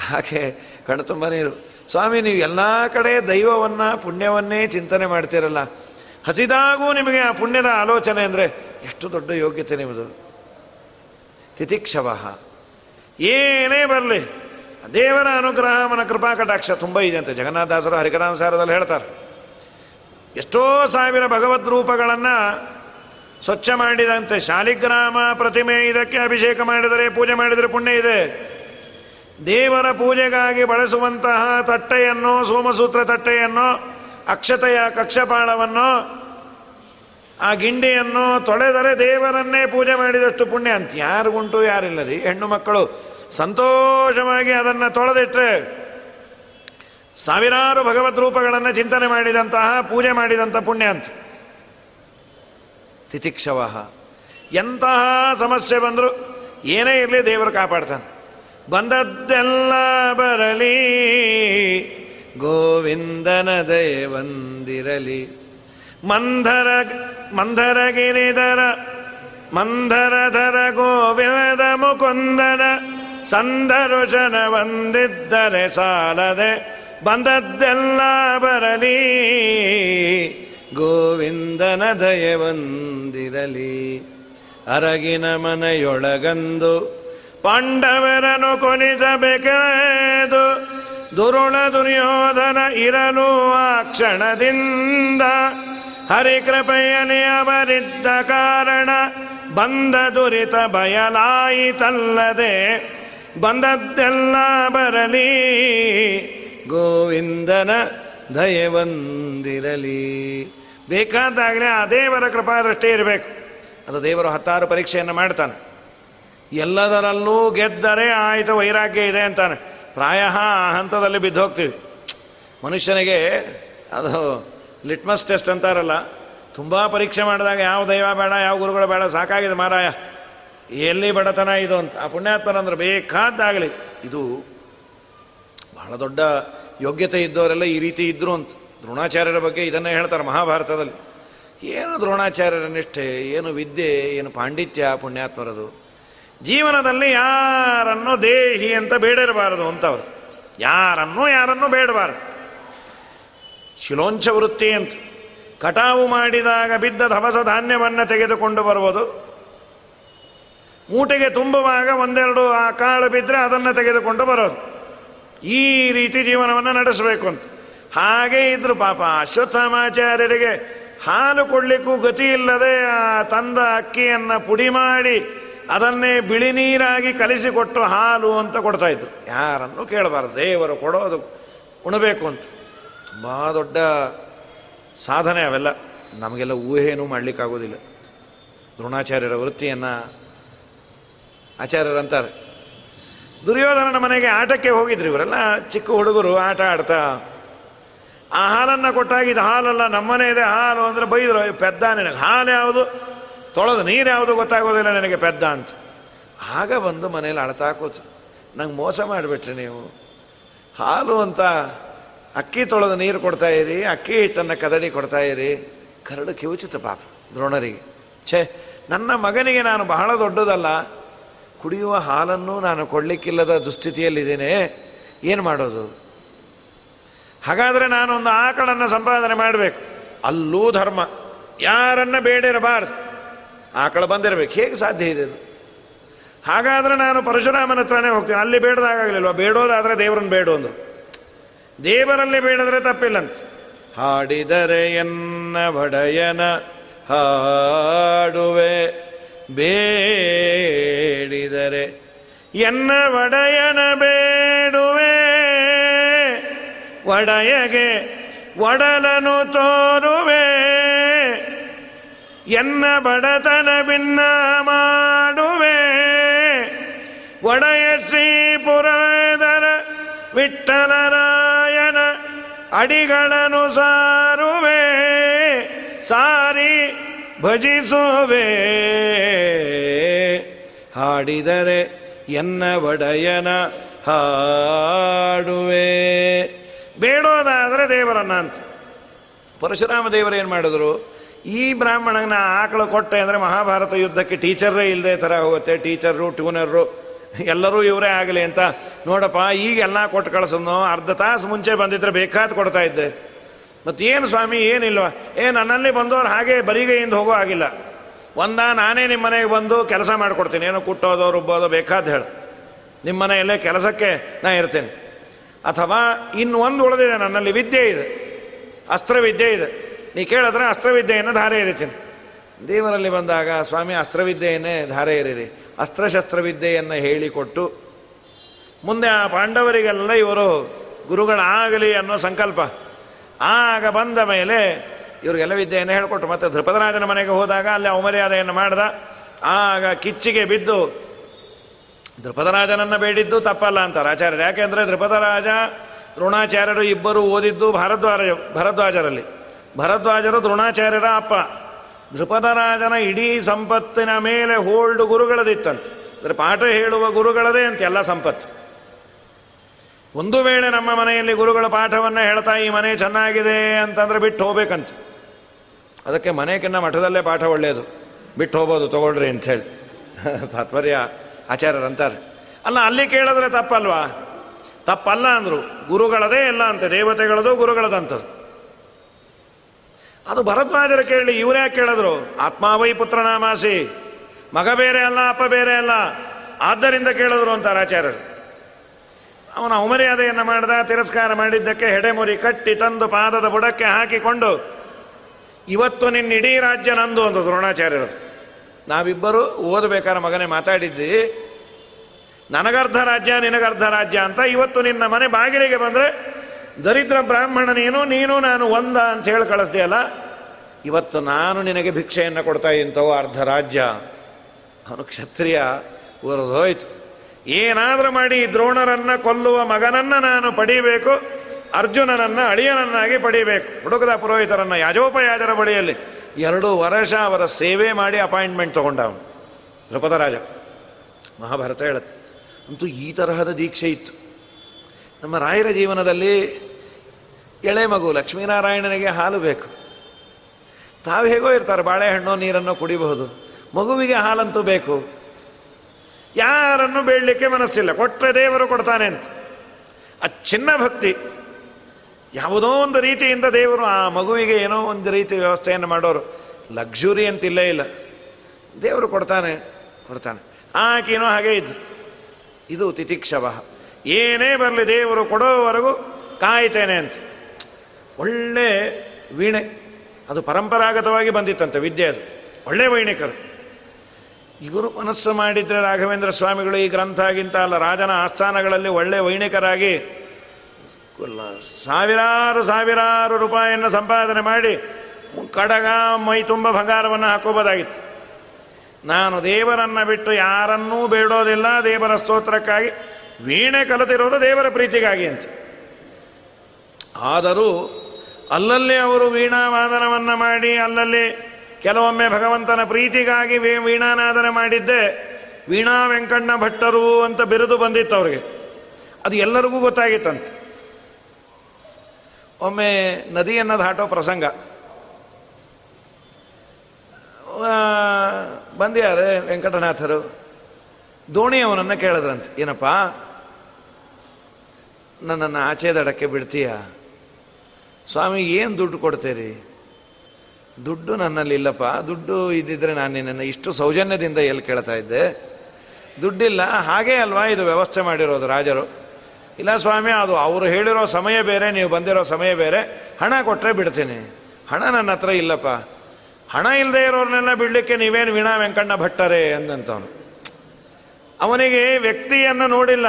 Speaker 1: ಹಾಗೆ ಕಣ್ಣು ತುಂಬ ನೀರು. ಸ್ವಾಮಿ, ನೀವು ಎಲ್ಲ ಕಡೆ ದೈವವನ್ನು, ಪುಣ್ಯವನ್ನೇ ಚಿಂತನೆ ಮಾಡ್ತೀರಲ್ಲ. ಹಸಿದಾಗೂ ನಿಮಗೆ ಆ ಪುಣ್ಯದ ಆಲೋಚನೆ ಅಂದರೆ ಎಷ್ಟು ದೊಡ್ಡ ಯೋಗ್ಯತೆ ನಿಮ್ಮದು ತಿತಿಕ್ಷವ ಏನೇ ಬರಲಿ ದೇವರ ಅನುಗ್ರಹ ಮನ ಕೃಪಾ ಕಟಾಕ್ಷ ತುಂಬ ಇದೆ ಅಂತ ಜಗನ್ನಾಥದಾಸರು ಹರಿಕಥಾನುಸಾರದಲ್ಲಿ ಹೇಳ್ತಾರೆ. ಎಷ್ಟೋ ಸಾವಿರ ಭಗವದ್ ರೂಪಗಳನ್ನು ಸ್ವಚ್ಛ ಮಾಡಿದಂತೆ ಶಾಲಿಗ್ರಾಮ ಪ್ರತಿಮೆ ಇದಕ್ಕೆ ಅಭಿಷೇಕ ಮಾಡಿದರೆ ಪೂಜೆ ಮಾಡಿದರೆ ಪುಣ್ಯ ಇದೆ. ದೇವರ ಪೂಜೆಗಾಗಿ ಬಳಸುವಂತಹ ತಟ್ಟೆಯನ್ನು, ಸೋಮಸೂತ್ರ ತಟ್ಟೆಯನ್ನು, ಅಕ್ಷತೆಯ ಕಕ್ಷಪಾಳವನ್ನು, ಆ ಗಿಂಡಿಯನ್ನು ತೊಳೆದರೆ ದೇವರನ್ನೇ ಪೂಜೆ ಮಾಡಿದಷ್ಟು ಪುಣ್ಯ ಅಂತ ಯಾರಿಗುಂಟು ಯಾರಿಲ್ಲ ರೀ ಹೆಣ್ಣು ಮಕ್ಕಳು ಸಂತೋಷವಾಗಿ ಅದನ್ನು ತೊಳೆದಿಟ್ಟರೆ ಸಾವಿರಾರು ಭಗವದ್ ರೂಪಗಳನ್ನು ಚಿಂತನೆ ಮಾಡಿದಂತಹ, ಪೂಜೆ ಮಾಡಿದಂಥ ಪುಣ್ಯ ಅಂತ. ತಿತಿಕ್ಷವ ಎಂತಹ ಸಮಸ್ಯೆ ಬಂದರೂ ಏನೇ ಇರಲಿ ದೇವರು ಕಾಪಾಡ್ತಾನೆ. ಬಂದದ್ದೆಲ್ಲ ಬರಲಿ, ಗೋವಿಂದನ ದಯವಂದಿರಲಿ. ಮಂಧರ, ಮಂಧರಗಿರಿಧರ, ಮಂಧರಧರ ಗೋವಿಂದ ಮುಕುಂದನ ಸಂದರುಶನ ಬಂದಿದ್ದರೆ ಸಾಲದೆ ಬಂದದ್ದೆಲ್ಲ ಬರಲಿ. ಗೋವಿಂದನ ದಯವಂದಿರಲಿ ಅರಗಿನ ಮನೆಯೊಳಗಂದು ಪಾಂಡವರನು ಕೊನಿಸಬೇಕೆದು ದುರುಳ ದುರ್ಯೋಧನ ಇರಲು ಆ ಕ್ಷಣದಿಂದ ಹರಿಕೃಪೆಯಲ್ಲಿ ಅವರಿದ್ದ ಕಾರಣ ಬಂದ ದುರಿತ ಬಯಲಾಯಿತಲ್ಲದೆ ಬಂದದ್ದೆಲ್ಲ ಬರಲಿ. ಗೋವಿಂದನ ದಯವಂದಿರಲಿ ಬೇಕಾದಾಗಲೇ ಆ ದೇವರ ಕೃಪಾದೃಷ್ಟಿ ಇರಬೇಕು. ಅದು ದೇವರು ಹತ್ತಾರು ಪರೀಕ್ಷೆಯನ್ನು ಮಾಡ್ತಾನೆ. ಎಲ್ಲದರಲ್ಲೂ ಗೆದ್ದರೆ ಆಯಿತು, ವೈರಾಗ್ಯ ಇದೆ ಅಂತಾನೆ. ಪ್ರಾಯ ಆ ಹಂತದಲ್ಲಿ ಬಿದ್ದು ಹೋಗ್ತೀವಿ. ಮನುಷ್ಯನಿಗೆ ಅದು ಲಿಟ್ಮಸ್ ಟೆಸ್ಟ್ ಅಂತಾರಲ್ಲ, ತುಂಬ ಪರೀಕ್ಷೆ ಮಾಡಿದಾಗ ಯಾವ ದೈವ ಬೇಡ, ಯಾವ ಗುರುಗಳು ಬೇಡ, ಸಾಕಾಗಿದೆ ಮಾರಾಯ. ಎಲ್ಲಿ ಬಡತನ ಇದು ಅಂತ. ಆ ಪುಣ್ಯಾತ್ಮನಂದ್ರೆ ಬೇಕಾದ್ದಾಗಲಿ. ಇದು ಬಹಳ ದೊಡ್ಡ ಯೋಗ್ಯತೆ ಇದ್ದವರೆಲ್ಲ ಈ ರೀತಿ ಇದ್ರು ಅಂತ. ದ್ರೋಣಾಚಾರ್ಯರ ಬಗ್ಗೆ ಇದನ್ನೇ ಹೇಳ್ತಾರೆ ಮಹಾಭಾರತದಲ್ಲಿ. ಏನು ದ್ರೋಣಾಚಾರ್ಯರ ನಿಷ್ಠೆ, ಏನು ವಿದ್ಯೆ, ಏನು ಪಾಂಡಿತ್ಯ ಪುಣ್ಯಾತ್ಮರದು? ಜೀವನದಲ್ಲಿ ಯಾರನ್ನು ದೇಹಿ ಅಂತ ಬೇಡಿರಬಾರದು ಅಂತವ್ರು. ಯಾರನ್ನೂ ಯಾರನ್ನೂ ಬೇಡಬಾರದು. ಶಿಲೋಂಚ ವೃತ್ತಿ ಅಂತ. ಕಟಾವು ಮಾಡಿದಾಗ ಬಿದ್ದ ಧವಸ ಧಾನ್ಯವನ್ನು ತೆಗೆದುಕೊಂಡು ಬರುವುದು. ಮೂಟೆಗೆ ತುಂಬುವಾಗ ಒಂದೆರಡು ಆ ಕಾಳು ಬಿದ್ದರೆ ಅದನ್ನು ತೆಗೆದುಕೊಂಡು ಬರೋದು. ಈ ರೀತಿ ಜೀವನವನ್ನು ನಡೆಸಬೇಕು ಅಂತ. ಹಾಗೆ ಇದ್ರು ಪಾಪ ಅಶ್ವತ್ಥಾಮಾಚಾರ್ಯರಿಗೆ ಹಾಲು ಕೊಡಲಿಕ್ಕೂ ಗತಿ ಇಲ್ಲದೆ ಆ ತಂದ ಅಕ್ಕಿಯನ್ನು ಪುಡಿ ಮಾಡಿ ಅದನ್ನೇ ಬಿಳಿ ನೀರಾಗಿ ಕಲಿಸಿಕೊಟ್ಟು ಹಾಲು ಅಂತ ಕೊಡ್ತಾ ಇದ್ರು. ಯಾರನ್ನು ಕೇಳಬಾರ್ದು. ದೇವರು ಕೊಡೋದು ಉಣಬೇಕು ಅಂತ. ತುಂಬ ದೊಡ್ಡ ಸಾಧನೆ ಅವೆಲ್ಲ. ನಮಗೆಲ್ಲ ಊಹೆಯೂ ಮಾಡಲಿಕ್ಕಾಗೋದಿಲ್ಲ. ದ್ರೋಣಾಚಾರ್ಯರ ವೃತ್ತಿಯನ್ನು ಆಚಾರ್ಯರಂತಾರೆ. ದುರ್ಯೋಧನನ ಮನೆಗೆ ಆಟಕ್ಕೆ ಹೋಗಿದ್ರು ಇವರೆಲ್ಲ. ಚಿಕ್ಕ ಹುಡುಗರು ಆಟ ಆಡ್ತಾ. ಆ ಹಾಲನ್ನು ಕೊಟ್ಟಾಗ ಇದು ಹಾಲಲ್ಲ, ನಮ್ಮನೆ ಇದೆ ಹಾಲು ಅಂದರೆ ಬೈದರು ಪೆದ್ದ ನಿನಗೆ. ಹಾಲು ಯಾವುದು? ತೊಳೆದು ನೀರು ಯಾವುದು ಗೊತ್ತಾಗೋದಿಲ್ಲ ನನಗೆ ಪೆದ್ದ ಅಂತ. ಆಗ ಬಂದು ಮನೇಲಿ ಅಳ್ತಾ ಕೂತು. ನಂಗೆ ಮೋಸ ಮಾಡಿಬಿಟ್ರಿ ನೀವು. ಹಾಲು ಅಂತ ಅಕ್ಕಿ ತೊಳೆದು ನೀರು ಕೊಡ್ತಾ ಇರಿ, ಅಕ್ಕಿ ಹಿಟ್ಟನ್ನು ಕದಡಿ ಕೊಡ್ತಾ ಇರಿ. ಕರಡು ಕಿವುಚಿತ ಪಾಪ ದ್ರೋಣರಿಗೆ. ಛೇ, ನನ್ನ ಮಗನಿಗೆ ನಾನು ಬಹಳ ದೊಡ್ಡದಲ್ಲ. ಕುಡಿಯುವ ಹಾಲನ್ನು ನಾನು ಕೊಡಲಿಕ್ಕಿಲ್ಲದ ದುಸ್ಥಿತಿಯಲ್ಲಿದ್ದೇನೆ, ಏನು ಮಾಡೋದು? ಹಾಗಾದರೆ ಒಂದು ಆಕಳನ್ನು ಸಂಪಾದನೆ ಮಾಡಬೇಕು. ಅಲ್ಲೂ ಧರ್ಮ. ಯಾರನ್ನ ಬೇಡಿರಬಾರ್ದು. ಆಕಳ ಬಂದಿರಬೇಕು. ಹೇಗೆ ಸಾಧ್ಯ ಇದೆ ಅದು? ಹಾಗಾದರೆ ನಾನು ಪರಶುರಾಮನ ಹತ್ರನೇ ಹೋಗ್ತೀನಿ. ಅಲ್ಲಿ ಬೇಡದಾಗಲಿಲ್ವ ಬೇಡೋದಾದರೆ ದೇವರನ್ನು ಬೇಡು ಅಂದರು. ದೇವರಲ್ಲಿ ಬೇಡದ್ರೆ ತಪ್ಪಿಲ್ಲಂತ. ಹಾಡಿದರೆ ಎನ್ನ ಬಡಯನ ಹಾಡುವೆ. ಬೇಡಿದರೆ ಎನ್ನ ಒಡೆಯನ ಬೇಡುವೆ? ಒಡೆಯಗೆ ಒಡಲನು ತೋರುವೆ? ಎನ್ನ ಬಡತನ ಭಿನ್ನ ಮಾಡುವೆ? ಒಡೆಯ ಪುರದರ ವಿಠಲರಾಯನ ಅಡಿಗಳನ್ನು ಸಾರುವೆ? ಸಾರಿ ಭಜಿಸುವೆ. ಹಾಡಿದರೆ ಎನ್ನ ಒಡೆಯನ ಹಾಡುವೆ. ಬೇಡೋದಾದರೆ ದೇವರನ್ನ ಅಂತ. ಪರಶುರಾಮ ದೇವರು ಏನು ಮಾಡಿದ್ರು? ಈ ಬ್ರಾಹ್ಮಣನ ಆಕಳು ಕೊಟ್ಟೆ ಅಂದರೆ ಮಹಾಭಾರತ ಯುದ್ಧಕ್ಕೆ ಟೀಚರೇ ಇಲ್ಲದೆ ಥರ ಹೋಗುತ್ತೆ. ಟೀಚರು ಟ್ಯೂನರು ಎಲ್ಲರೂ ಇವರೇ ಆಗಲಿ ಅಂತ. ನೋಡಪ್ಪ ಈಗೆಲ್ಲ ಕೊಟ್ಟು ಕಳಿಸೋನು ಅರ್ಧ ತಾಸು ಮುಂಚೆ ಬಂದಿದ್ರೆ ಬೇಕಾದ ಕೊಡ್ತಾ ಇದ್ದೆ. ಏನು ಸ್ವಾಮಿ, ಏನಿಲ್ವ? ಏ, ನನ್ನಲ್ಲಿ ಬಂದವರು ಹಾಗೆ ಬರಿಗೈಯಿಂದ ಹೋಗೋ ಆಗಿಲ್ಲ ಒಂದ ನಾನೇ ನಿಮ್ಮ ಮನೆಗೆ ಬಂದು ಕೆಲಸ ಮಾಡಿಕೊಡ್ತೀನಿ. ಏನೋ ಕುಟ್ಟೋದು, ರುಬ್ಬೋದು ಬೇಕಾದ ಹೇಳು. ನಿಮ್ಮ ಮನೆಯಲ್ಲೇ ಕೆಲಸಕ್ಕೆ ನಾ ಇರ್ತೇನೆ. ಅಥವಾ ಇನ್ನು ಒಂದು ಉಳಿದಿದೆ ನನ್ನಲ್ಲಿ, ವಿದ್ಯೆ ಇದೆ. ಅಸ್ತ್ರವಿದ್ಯೆ ಇದೆ. ನೀ ಕೇಳಿದ್ರೆ ಅಸ್ತ್ರವಿದ್ಯೆಯನ್ನು ಧಾರೆ ಎರಿತೀನಿ. ದೇವರಲ್ಲಿ ಬಂದಾಗ, ಸ್ವಾಮಿ, ಅಸ್ತ್ರವಿದ್ಯೆಯನ್ನೇ ಧಾರೆ ಎರಿರಿ. ಅಸ್ತ್ರಶಸ್ತ್ರವಿದ್ಯೆಯನ್ನು ಹೇಳಿಕೊಟ್ಟು, ಮುಂದೆ ಆ ಪಾಂಡವರಿಗೆಲ್ಲ ಇವರು ಗುರುಗಳಾಗಲಿ ಅನ್ನೋ ಸಂಕಲ್ಪ. ಆಗ ಬಂದ ಮೇಲೆ ಇವ್ರಿಗೆಲ್ಲ ವಿದ್ಯೆಯನ್ನು ಹೇಳಿಕೊಟ್ಟು ಮತ್ತೆ ಧೃಪದರಾಜನ ಮನೆಗೆ ಹೋದಾಗ ಅಲ್ಲಿ ಅವಮರ್ಯಾದೆಯನ್ನು ಮಾಡ್ದ. ಆಗ ಕಿಚ್ಚಿಗೆ ಬಿದ್ದು, ಧೃಪದರಾಜನನ್ನು ಬೇಡಿದ್ದು ತಪ್ಪಲ್ಲ ಅಂತಾರೆ ಆಚಾರ್ಯರು ಯಾಕೆಂದರೆ ಧೃಪದರಾಜ, ದ್ರೋಣಾಚಾರ್ಯರು ಇಬ್ಬರು ಓದಿದ್ದು ಭಾರದ್ವಾರ ಭರದ್ವಾಜರಲ್ಲಿ. ಭರದ್ವಾಜರು ದ್ರೋಣಾಚಾರ್ಯರ ಅಪ್ಪ. ಧೃಪದರಾಜನ ಇಡೀ ಸಂಪತ್ತಿನ ಮೇಲೆ ಹೋಲ್ಡ್ ಗುರುಗಳದಿತ್ತಂತೆ. ಅಂದರೆ ಪಾಠ ಹೇಳುವ ಗುರುಗಳದೇ ಅಂತ ಎಲ್ಲ ಸಂಪತ್ತು. ಒಂದು ವೇಳೆ ನಮ್ಮ ಮನೆಯಲ್ಲಿ ಗುರುಗಳ ಪಾಠವನ್ನು ಹೇಳ್ತಾ ಈ ಮನೆ ಚೆನ್ನಾಗಿದೆ ಅಂತಂದ್ರೆ ಬಿಟ್ಟು ಹೋಗ್ಬೇಕಂತ. ಅದಕ್ಕೆ ಮನೆಗಿನ್ನ ಮಠದಲ್ಲೇ ಪಾಠ ಒಳ್ಳೆಯದು. ಬಿಟ್ಟು ಹೋಗ್ಬೋದು, ತಗೊಳ್ರಿ ಅಂಥೇಳಿ ತಾತ್ಪರ್ಯ ಆಚಾರ್ಯರಂತಾರೆ ಅಲ್ಲ, ಅಲ್ಲಿ ಕೇಳಿದ್ರೆ ತಪ್ಪಲ್ವಾ? ತಪ್ಪಲ್ಲ ಅಂದರು. ಗುರುಗಳದೇ ಇಲ್ಲ ಅಂತೆ, ದೇವತೆಗಳದು ಗುರುಗಳದಂಥದ್ದು ಅದು ಭರದ್ವಾಜರು ಕೇಳಿ, ಇವರೇ ಕೇಳಿದ್ರು? ಆತ್ಮಾವೈ ಪುತ್ರನಾಮಾಸಿ. ಮಗ ಬೇರೆ ಅಲ್ಲ, ಅಪ್ಪ ಬೇರೆ ಅಲ್ಲ. ಆದ್ದರಿಂದ ಕೇಳಿದ್ರು ಅಂತಾರೆ ಆಚಾರ್ಯರು. ಅವನ ಅವಮರ್ಯಾದೆಯನ್ನು ಮಾಡಿದ, ತಿರಸ್ಕಾರ ಮಾಡಿದ್ದಕ್ಕೆ ಹೆಡೆಮುರಿ ಕಟ್ಟಿ ತಂದು ಪಾದದ ಬುಡಕ್ಕೆ ಹಾಕಿಕೊಂಡು, ಇವತ್ತು ನಿನ್ನ ಇಡೀ ರಾಜ್ಯ ನಂದು ಅಂತ ದ್ರೋಣಾಚಾರ್ಯರು ನಾವಿಬ್ಬರು ಓದಬೇಕಾದ್ರೆ ಮಗನೇ ಮಾತಾಡಿದ್ದಿ, ನನಗರ್ಧ ರಾಜ್ಯ, ನಿನಗರ್ಧ ರಾಜ್ಯ ಅಂತ ಇವತ್ತು ನಿನ್ನ ಮನೆ ಬಾಗಿಲಿಗೆ ಬಂದರೆ, ದರಿದ್ರ ಬ್ರಾಹ್ಮಣ ನೀನು ನೀನು, ನಾನು ಒಂದ ಅಂತ ಹೇಳಿ ಕಳಿಸ್ದೆಯಲ್ಲ ಇವತ್ತು ನಾನು ನಿನಗೆ ಭಿಕ್ಷೆಯನ್ನು ಕೊಡ್ತಾ ಇಂಥವು ಅರ್ಧ ರಾಜ್ಯ. ಅವನು ಕ್ಷತ್ರಿಯ ಹೋಯ್ತು. ಏನಾದರೂ ಮಾಡಿ ದ್ರೋಣರನ್ನ ಕೊಲ್ಲುವ ಮಗನನ್ನ ನಾನು ಪಡೀಬೇಕು, ಅರ್ಜುನನನ್ನ, ಅಳಿಯನನ್ನಾಗಿ ಪಡೀಬೇಕು. ಹುಡುಗದ ಪುರೋಹಿತರನ್ನ ಯಾಜೋಪಯಾಜರ ಬಳಿಯಲ್ಲಿ ಎರಡು ವರ್ಷ ಅವರ ಸೇವೆ ಮಾಡಿ ಅಪಾಯಿಂಟ್ಮೆಂಟ್ ತಗೊಂಡ ಅವನು ರಾಜ, ಮಹಾಭಾರತ ಹೇಳುತ್ತೆ, ಅಂತೂ ಈ ತರಹದ ದೀಕ್ಷೆ ಇತ್ತು. ನಮ್ಮ ರಾಯರ ಜೀವನದಲ್ಲಿ ಎಳೆ ಮಗು ಲಕ್ಷ್ಮೀನಾರಾಯಣನಿಗೆ ಹಾಲು ಬೇಕು. ತಾವು ಹೇಗೋ ಇರ್ತಾರೆ, ಬಾಳೆಹಣ್ಣು, ನೀರನ್ನು ಕುಡಿಬಹುದು. ಮಗುವಿಗೆ ಹಾಲಂತೂ ಬೇಕು. ಯಾರನ್ನು ಬೇಡಲಿಕ್ಕೆ ಮನಸ್ಸಿಲ್ಲ. ಕೊಟ್ಟರೆ ದೇವರು ಕೊಡ್ತಾನೆ ಅಂತ. ಆ ಚಿನ್ನ ಭಕ್ತಿ, ಯಾವುದೋ ಒಂದು ರೀತಿಯಿಂದ ದೇವರು ಆ ಮಗುವಿಗೆ ಏನೋ ಒಂದು ರೀತಿ ವ್ಯವಸ್ಥೆಯನ್ನು ಮಾಡೋರು. ಲಕ್ಸುರಿ ಅಂತ ಇಲ್ಲೇ. ಇಲ್ಲ ದೇವರು ಕೊಡ್ತಾನೆ ಕೊಡ್ತಾನೆ. ಆಕೇನೋ ಹಾಗೆ ಇದ್ರು ಇದು ತಿತಿಕ್ಷವ ಏನೇ ಬರಲಿ ದೇವರು ಕೊಡೋವರೆಗೂ ಕಾಯ್ತೇನೆ ಅಂತ. ಒಳ್ಳೆ ವೀಣೆ. ಅದು ಪರಂಪರಾಗತವಾಗಿ ಬಂದಿತ್ತಂತೆ ವಿದ್ಯೆ ಅದು. ಒಳ್ಳೆ ವೈಣಿಕರು. ಇವರು ಮನಸ್ಸು ಮಾಡಿದರೆ ರಾಘವೇಂದ್ರ ಸ್ವಾಮಿಗಳು ಈ ಗ್ರಂಥ ಆಗಿಂತ ಅಲ್ಲ, ರಾಜನ ಆಸ್ಥಾನಗಳಲ್ಲಿ ಒಳ್ಳೆ ವೈಣಿಕರಾಗಿ ಸಾವಿರಾರು ಸಾವಿರಾರು ರೂಪಾಯಿಯನ್ನು ಸಂಪಾದನೆ ಮಾಡಿ ಕಡಗ, ಮೈ ತುಂಬ ಬಂಗಾರವನ್ನು ಹಾಕೋಬೋದಾಗಿತ್ತು. ನಾನು ದೇವರನ್ನು ಬಿಟ್ಟು ಯಾರನ್ನೂ ಬೇಡೋದಿಲ್ಲ, ದೇವರ ಸ್ತೋತ್ರಕ್ಕಾಗಿ ವೀಣೆ ಕಲಿತಿರೋದು ದೇವರ ಪ್ರೀತಿಗಾಗಿ ಅಂತ. ಆದರೂ ಅಲ್ಲಲ್ಲಿ ಅವರು ವೀಣಾವಾದನವನ್ನು ಮಾಡಿ, ಅಲ್ಲಲ್ಲಿ ಕೆಲವೊಮ್ಮೆ ಭಗವಂತನ ಪ್ರೀತಿಗಾಗಿ ವೀಣಾನಾದನ ಮಾಡಿದ್ದೆ. ವೀಣಾ ವೆಂಕಣ್ಣ ಭಟ್ಟರು ಅಂತ ಬಿರುದು ಬಂದಿತ್ತು ಅವ್ರಿಗೆ. ಅದು ಎಲ್ಲರಿಗೂ ಗೊತ್ತಾಗಿತ್ತಂತೆ. ಒಮ್ಮೆ ನದಿಯನ್ನು ದಾಟೋ ಪ್ರಸಂಗ. ಬಂದ್ಯಾರೆ ವೆಂಕಟನಾಥರು. ದೋಣಿ ಅವನನ್ನು ಕೇಳಿದ್ರಂತೆ, ಏನಪ್ಪ? ನನ್ನನ್ನು ಆಚೆ ದಡಕ್ಕೆ ಬಿಡ್ತೀಯ? ಸ್ವಾಮಿ, ಏನು ದುಡ್ಡು ಕೊಡ್ತೀರಿ? ದುಡ್ಡು ನನ್ನಲ್ಲಿ ಇಲ್ಲಪ್ಪ, ದುಡ್ಡು ಇದ್ದಿದ್ರೆ ನಾನು ನಿನ್ನನ್ನು ಇಷ್ಟು ಸೌಜನ್ಯದಿಂದ ಎಲ್ಲಿ ಕೇಳ್ತಾ ಇದ್ದೆ? ದುಡ್ಡಿಲ್ಲ, ಹಾಗೇ ಅಲ್ವಾ ಇದು ವ್ಯವಸ್ಥೆ ಮಾಡಿರೋದು ರಾಜರು? ಇಲ್ಲ ಸ್ವಾಮಿ, ಅದು ಅವರು ಹೇಳಿರೋ ಸಮಯ ಬೇರೆ, ನೀವು ಬಂದಿರೋ ಸಮಯ ಬೇರೆ, ಹಣ ಕೊಟ್ಟರೆ ಬಿಡ್ತೀನಿ. ಹಣ ನನ್ನ ಹತ್ರ ಇಲ್ಲಪ್ಪ. ಹಣ ಇಲ್ಲದೆ ಇರೋರನ್ನೆಲ್ಲ ಬಿಡಲಿಕ್ಕೆ ನೀವೇನು ವೀಣಾ ವೆಂಕಣ್ಣ ಭಟ್ಟರೆ ಅಂದಂತವನು ಅವನಿಗೆ ವ್ಯಕ್ತಿಯನ್ನು ನೋಡಿಲ್ಲ.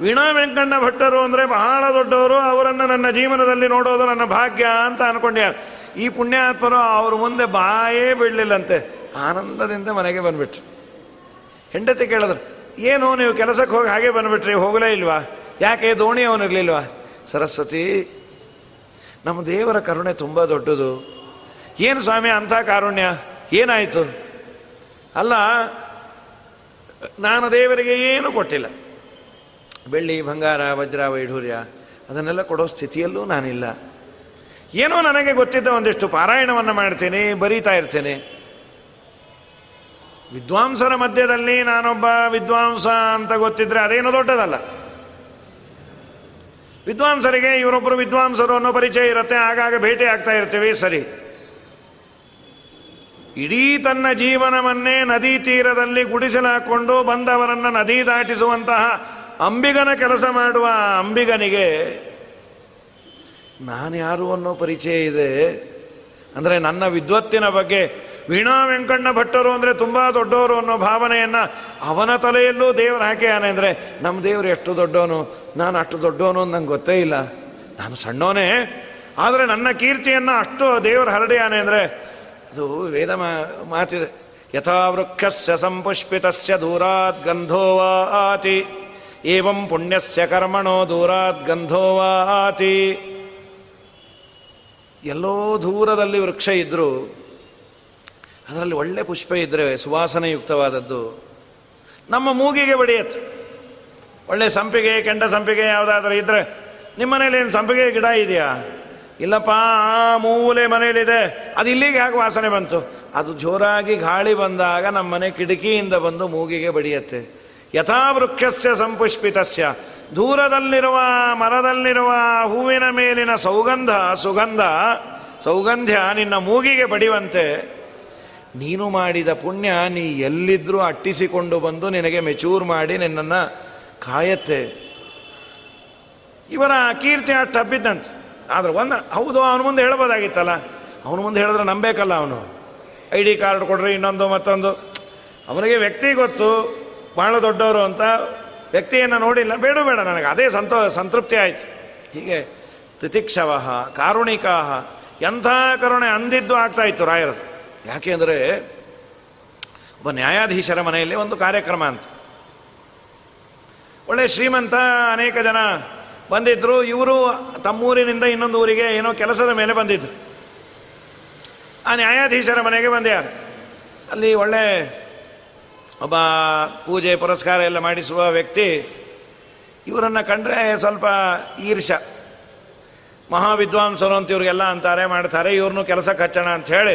Speaker 1: ವೀಣಾ ವೆಂಕಣ್ಣ ಭಟ್ಟರು ಅಂದರೆ ಬಹಳ ದೊಡ್ಡವರು, ಅವರನ್ನು ನನ್ನ ಜೀವನದಲ್ಲಿ ನೋಡೋದು ನನ್ನ ಭಾಗ್ಯ ಅಂತ ಅನ್ಕೊಂಡ್ಯ ಈ ಪುಣ್ಯಾತ್ಮರು ಅವ್ರ ಮುಂದೆ ಬಾಯೇ ಬಿಡಲಿಲ್ಲಂತೆ ಆನಂದದಿಂದ ಮನೆಗೆ ಬಂದ್ಬಿಟ್ರು. ಹೆಂಡತಿ ಕೇಳಿದ್ರು, ಏನು, ನೀವು ಕೆಲಸಕ್ಕೆ ಹೋಗಿ ಹಾಗೆ ಬಂದ್ಬಿಟ್ರಿ, ಹೋಗಲೇ ಇಲ್ವಾ? ಯಾಕೆ, ದೋಣಿ ಅವನಿರ್ಲಿಲ್ವಾ ಸರಸ್ವತಿ, ನಮ್ಮ ದೇವರ ಕರುಣೆ ತುಂಬ ದೊಡ್ಡದು. ಏನು ಸ್ವಾಮಿ, ಅಂಥ ಕಾರುಣ್ಯ? ಏನಾಯಿತು? ಅಲ್ಲ, ನಾನು ದೇವರಿಗೆ ಏನು ಕೊಟ್ಟಿಲ್ಲ. ಬೆಳ್ಳಿ, ಬಂಗಾರ, ವಜ್ರ, ವೈಢೂರ್ಯ, ಅದನ್ನೆಲ್ಲ ಕೊಡೋ ಸ್ಥಿತಿಯಲ್ಲೂ ನಾನಿಲ್ಲ. ಏನೋ ನನಗೆ ಗೊತ್ತಿದ್ದ ಒಂದಿಷ್ಟು ಪಾರಾಯಣವನ್ನು ಮಾಡ್ತೀನಿ, ಬರೀತಾ ಇರ್ತೇನೆ. ವಿದ್ವಾಂಸರ ಮಧ್ಯದಲ್ಲಿ ನಾನೊಬ್ಬ ವಿದ್ವಾಂಸ ಅಂತ ಗೊತ್ತಿದ್ರೆ ಅದೇನು ದೊಡ್ಡದಲ್ಲ. ವಿದ್ವಾಂಸರಿಗೆ ಇವರೊಬ್ಬರು ವಿದ್ವಾಂಸರು ಅನ್ನೋ ಪರಿಚಯ ಇರುತ್ತೆ, ಆಗಾಗ ಭೇಟಿ ಆಗ್ತಾ ಇರ್ತೀವಿ, ಸರಿ. ಇಡೀ ತನ್ನ ಜೀವನವನ್ನೇ ನದಿ ತೀರದಲ್ಲಿ ಗುಡಿಸಲಾಕೊಂಡು ಬಂದವರನ್ನು ನದಿ ದಾಟಿಸುವಂತಹ ಅಂಬಿಗನ ಕೆಲಸ ಮಾಡುವ ಅಂಬಿಗನಿಗೆ ನಾನು ಯಾರು ಅನ್ನೋ ಪರಿಚಯ ಇದೆ. ಅಂದರೆ ನನ್ನ ವಿದ್ವತ್ತಿನ ಬಗ್ಗೆ ವೀಣಾ ವೆಂಕಣ್ಣ ಭಟ್ಟರು ಅಂದರೆ ತುಂಬ ದೊಡ್ಡವರು ಅನ್ನೋ ಭಾವನೆಯನ್ನು ಅವನ ತಲೆಯಲ್ಲೂ ದೇವರು ಹಾಕಿಯಾನೆ ಅಂದರೆ ನಮ್ಮ ದೇವರು ಎಷ್ಟು ದೊಡ್ಡವನು, ನಾನು ಅಷ್ಟು ದೊಡ್ಡವನು ಅಂತ ನಂಗೆ ಗೊತ್ತೇ ಇಲ್ಲ. ನಾನು ಸಣ್ಣವನೇ, ಆದರೆ ನನ್ನ ಕೀರ್ತಿಯನ್ನು ಅಷ್ಟು ದೇವರು ಹರಡಿಯಾನೆ ಅಂದರೆ ಅದು ವೇದ ಮಾತಿದೆ. ಯಥಾ ವೃಕ್ಷಸ್ಯ ಸಂಪುಷ್ಪಿತಸ್ಯ ದೂರಾತ್ ಗಂಧೋವಾತಿ ಏವಂ ಪುಣ್ಯಸ್ಯ ಕರ್ಮಣೋ ದೂರಾತ್ ಗಂಧೋವಾತಿ ಎಲ್ಲೋ ದೂರದಲ್ಲಿ ವೃಕ್ಷ ಇದ್ದರೂ ಅದರಲ್ಲಿ ಒಳ್ಳೆ ಪುಷ್ಪ ಇದ್ದರೆ ಸುವಾಸನೆಯುಕ್ತವಾದದ್ದು. ನಮ್ಮ ಮೂಗಿಗೆ ಬಡಿಯತ್ತೆ. ಒಳ್ಳೆ ಸಂಪಿಗೆ, ಕೆಂಡ ಸಂಪಿಗೆ ಯಾವುದಾದ್ರೂ ಇದ್ದರೆ ನಿಮ್ಮ ಮನೇಲಿ ಏನು ಸಂಪಿಗೆ ಗಿಡ ಇದೆಯಾ? ಇಲ್ಲಪ್ಪ, ಆ ಮೂಲೆ ಮನೇಲಿದೆ. ಅದು ಇಲ್ಲಿಗೆ ಯಾಕೆ ವಾಸನೆ ಬಂತು? ಅದು ಜೋರಾಗಿ ಗಾಳಿ ಬಂದಾಗ ನಮ್ಮ ಮನೆ ಕಿಟಕಿಯಿಂದ ಬಂದು ಮೂಗಿಗೆ ಬಡಿಯತ್ತೆ. ಯಥಾ ವೃಕ್ಷಸ್ಯ ಸಂಪುಷ್ಪಿತಸ್ಯ. ದೂರದಲ್ಲಿರುವ, ಮರದಲ್ಲಿರುವ ಹೂವಿನ ಮೇಲಿನ ಸೌಗಂಧ, ಸುಗಂಧ, ಸೌಗಂಧ್ಯ ನಿನ್ನ ಮೂಗಿಗೆ ಬಡಿವಂತೆ ನೀನು ಮಾಡಿದ ಪುಣ್ಯ ನೀ ಎಲ್ಲಿದ್ರೂ ಅಟ್ಟಿಸಿಕೊಂಡು ಬಂದು ನಿನಗೆ ಮೆಚೂರ್ ಮಾಡಿ ನಿನ್ನನ್ನು ಕಾಯತ್ತೆ. ಇವರ ಕೀರ್ತಿ ಅಷ್ಟು ತಪ್ಪಿದ್ದಂತೆ ಆದ್ರೆ ಒಂದು, ಹೌದು, ಅವನ ಮುಂದೆ ಹೇಳ್ಬೋದಾಗಿತ್ತಲ್ಲ ಅವನ ಮುಂದೆ ಹೇಳಿದ್ರೆ ನಂಬೇಕಲ್ಲ ಅವನು? ಐ ಡಿ ಕಾರ್ಡ್ ಕೊಡ್ರಿ, ಇನ್ನೊಂದು ಮತ್ತೊಂದು. ಅವನಿಗೆ ವ್ಯಕ್ತಿ ಗೊತ್ತು ಭಾಳ ದೊಡ್ಡವರು ಅಂತ ವ್ಯಕ್ತಿಯನ್ನು ನೋಡಿಲ್ಲ. ಬೇಡ ಬೇಡ, ನನಗೆ ಅದೇ ಸಂತೋ, ಸಂತೃಪ್ತಿ ಆಯಿತು. ಹೀಗೆ ತಿತಿಕ್ಷವ ಕಾರುಣಿಕಾಹ ಎಂಥ ಕರುಣೆ ಅಂದಿದ್ದು ಆಗ್ತಾ ಇತ್ತು ರಾಯರದು ಯಾಕೆ ಅಂದರೆ, ಒಬ್ಬ ನ್ಯಾಯಾಧೀಶರ ಮನೆಯಲ್ಲಿ ಒಂದು ಕಾರ್ಯಕ್ರಮ ಅಂತ. ಒಳ್ಳೆ ಶ್ರೀಮಂತ ಅನೇಕ ಜನ ಬಂದಿದ್ರು. ಇವರು ತಮ್ಮೂರಿನಿಂದ ಇನ್ನೊಂದು ಊರಿಗೆ ಏನೋ ಕೆಲಸದ ಮೇಲೆ ಬಂದಿದ್ದರು ಆ ನ್ಯಾಯಾಧೀಶರ ಮನೆಗೆ ಬಂದ್ಯಾರು ಅಲ್ಲಿ ಒಳ್ಳೆ ಒಬ್ಬ ಪೂಜೆ ಪುರಸ್ಕಾರ ಎಲ್ಲ ಮಾಡಿಸುವ ವ್ಯಕ್ತಿ, ಇವರನ್ನು ಕಂಡ್ರೆ ಸ್ವಲ್ಪ ಈರ್ಷ ಮಹಾವಿದ್ವಾಂಸರು ಅಂತ ಇವ್ರಿಗೆಲ್ಲ ಅಂತಾರೆ, ಮಾಡ್ತಾರೆ, ಇವ್ರನ್ನೂ ಕೆಲಸಕ್ಕೆ ಹಚ್ಚೋಣ ಅಂತ ಹೇಳಿ,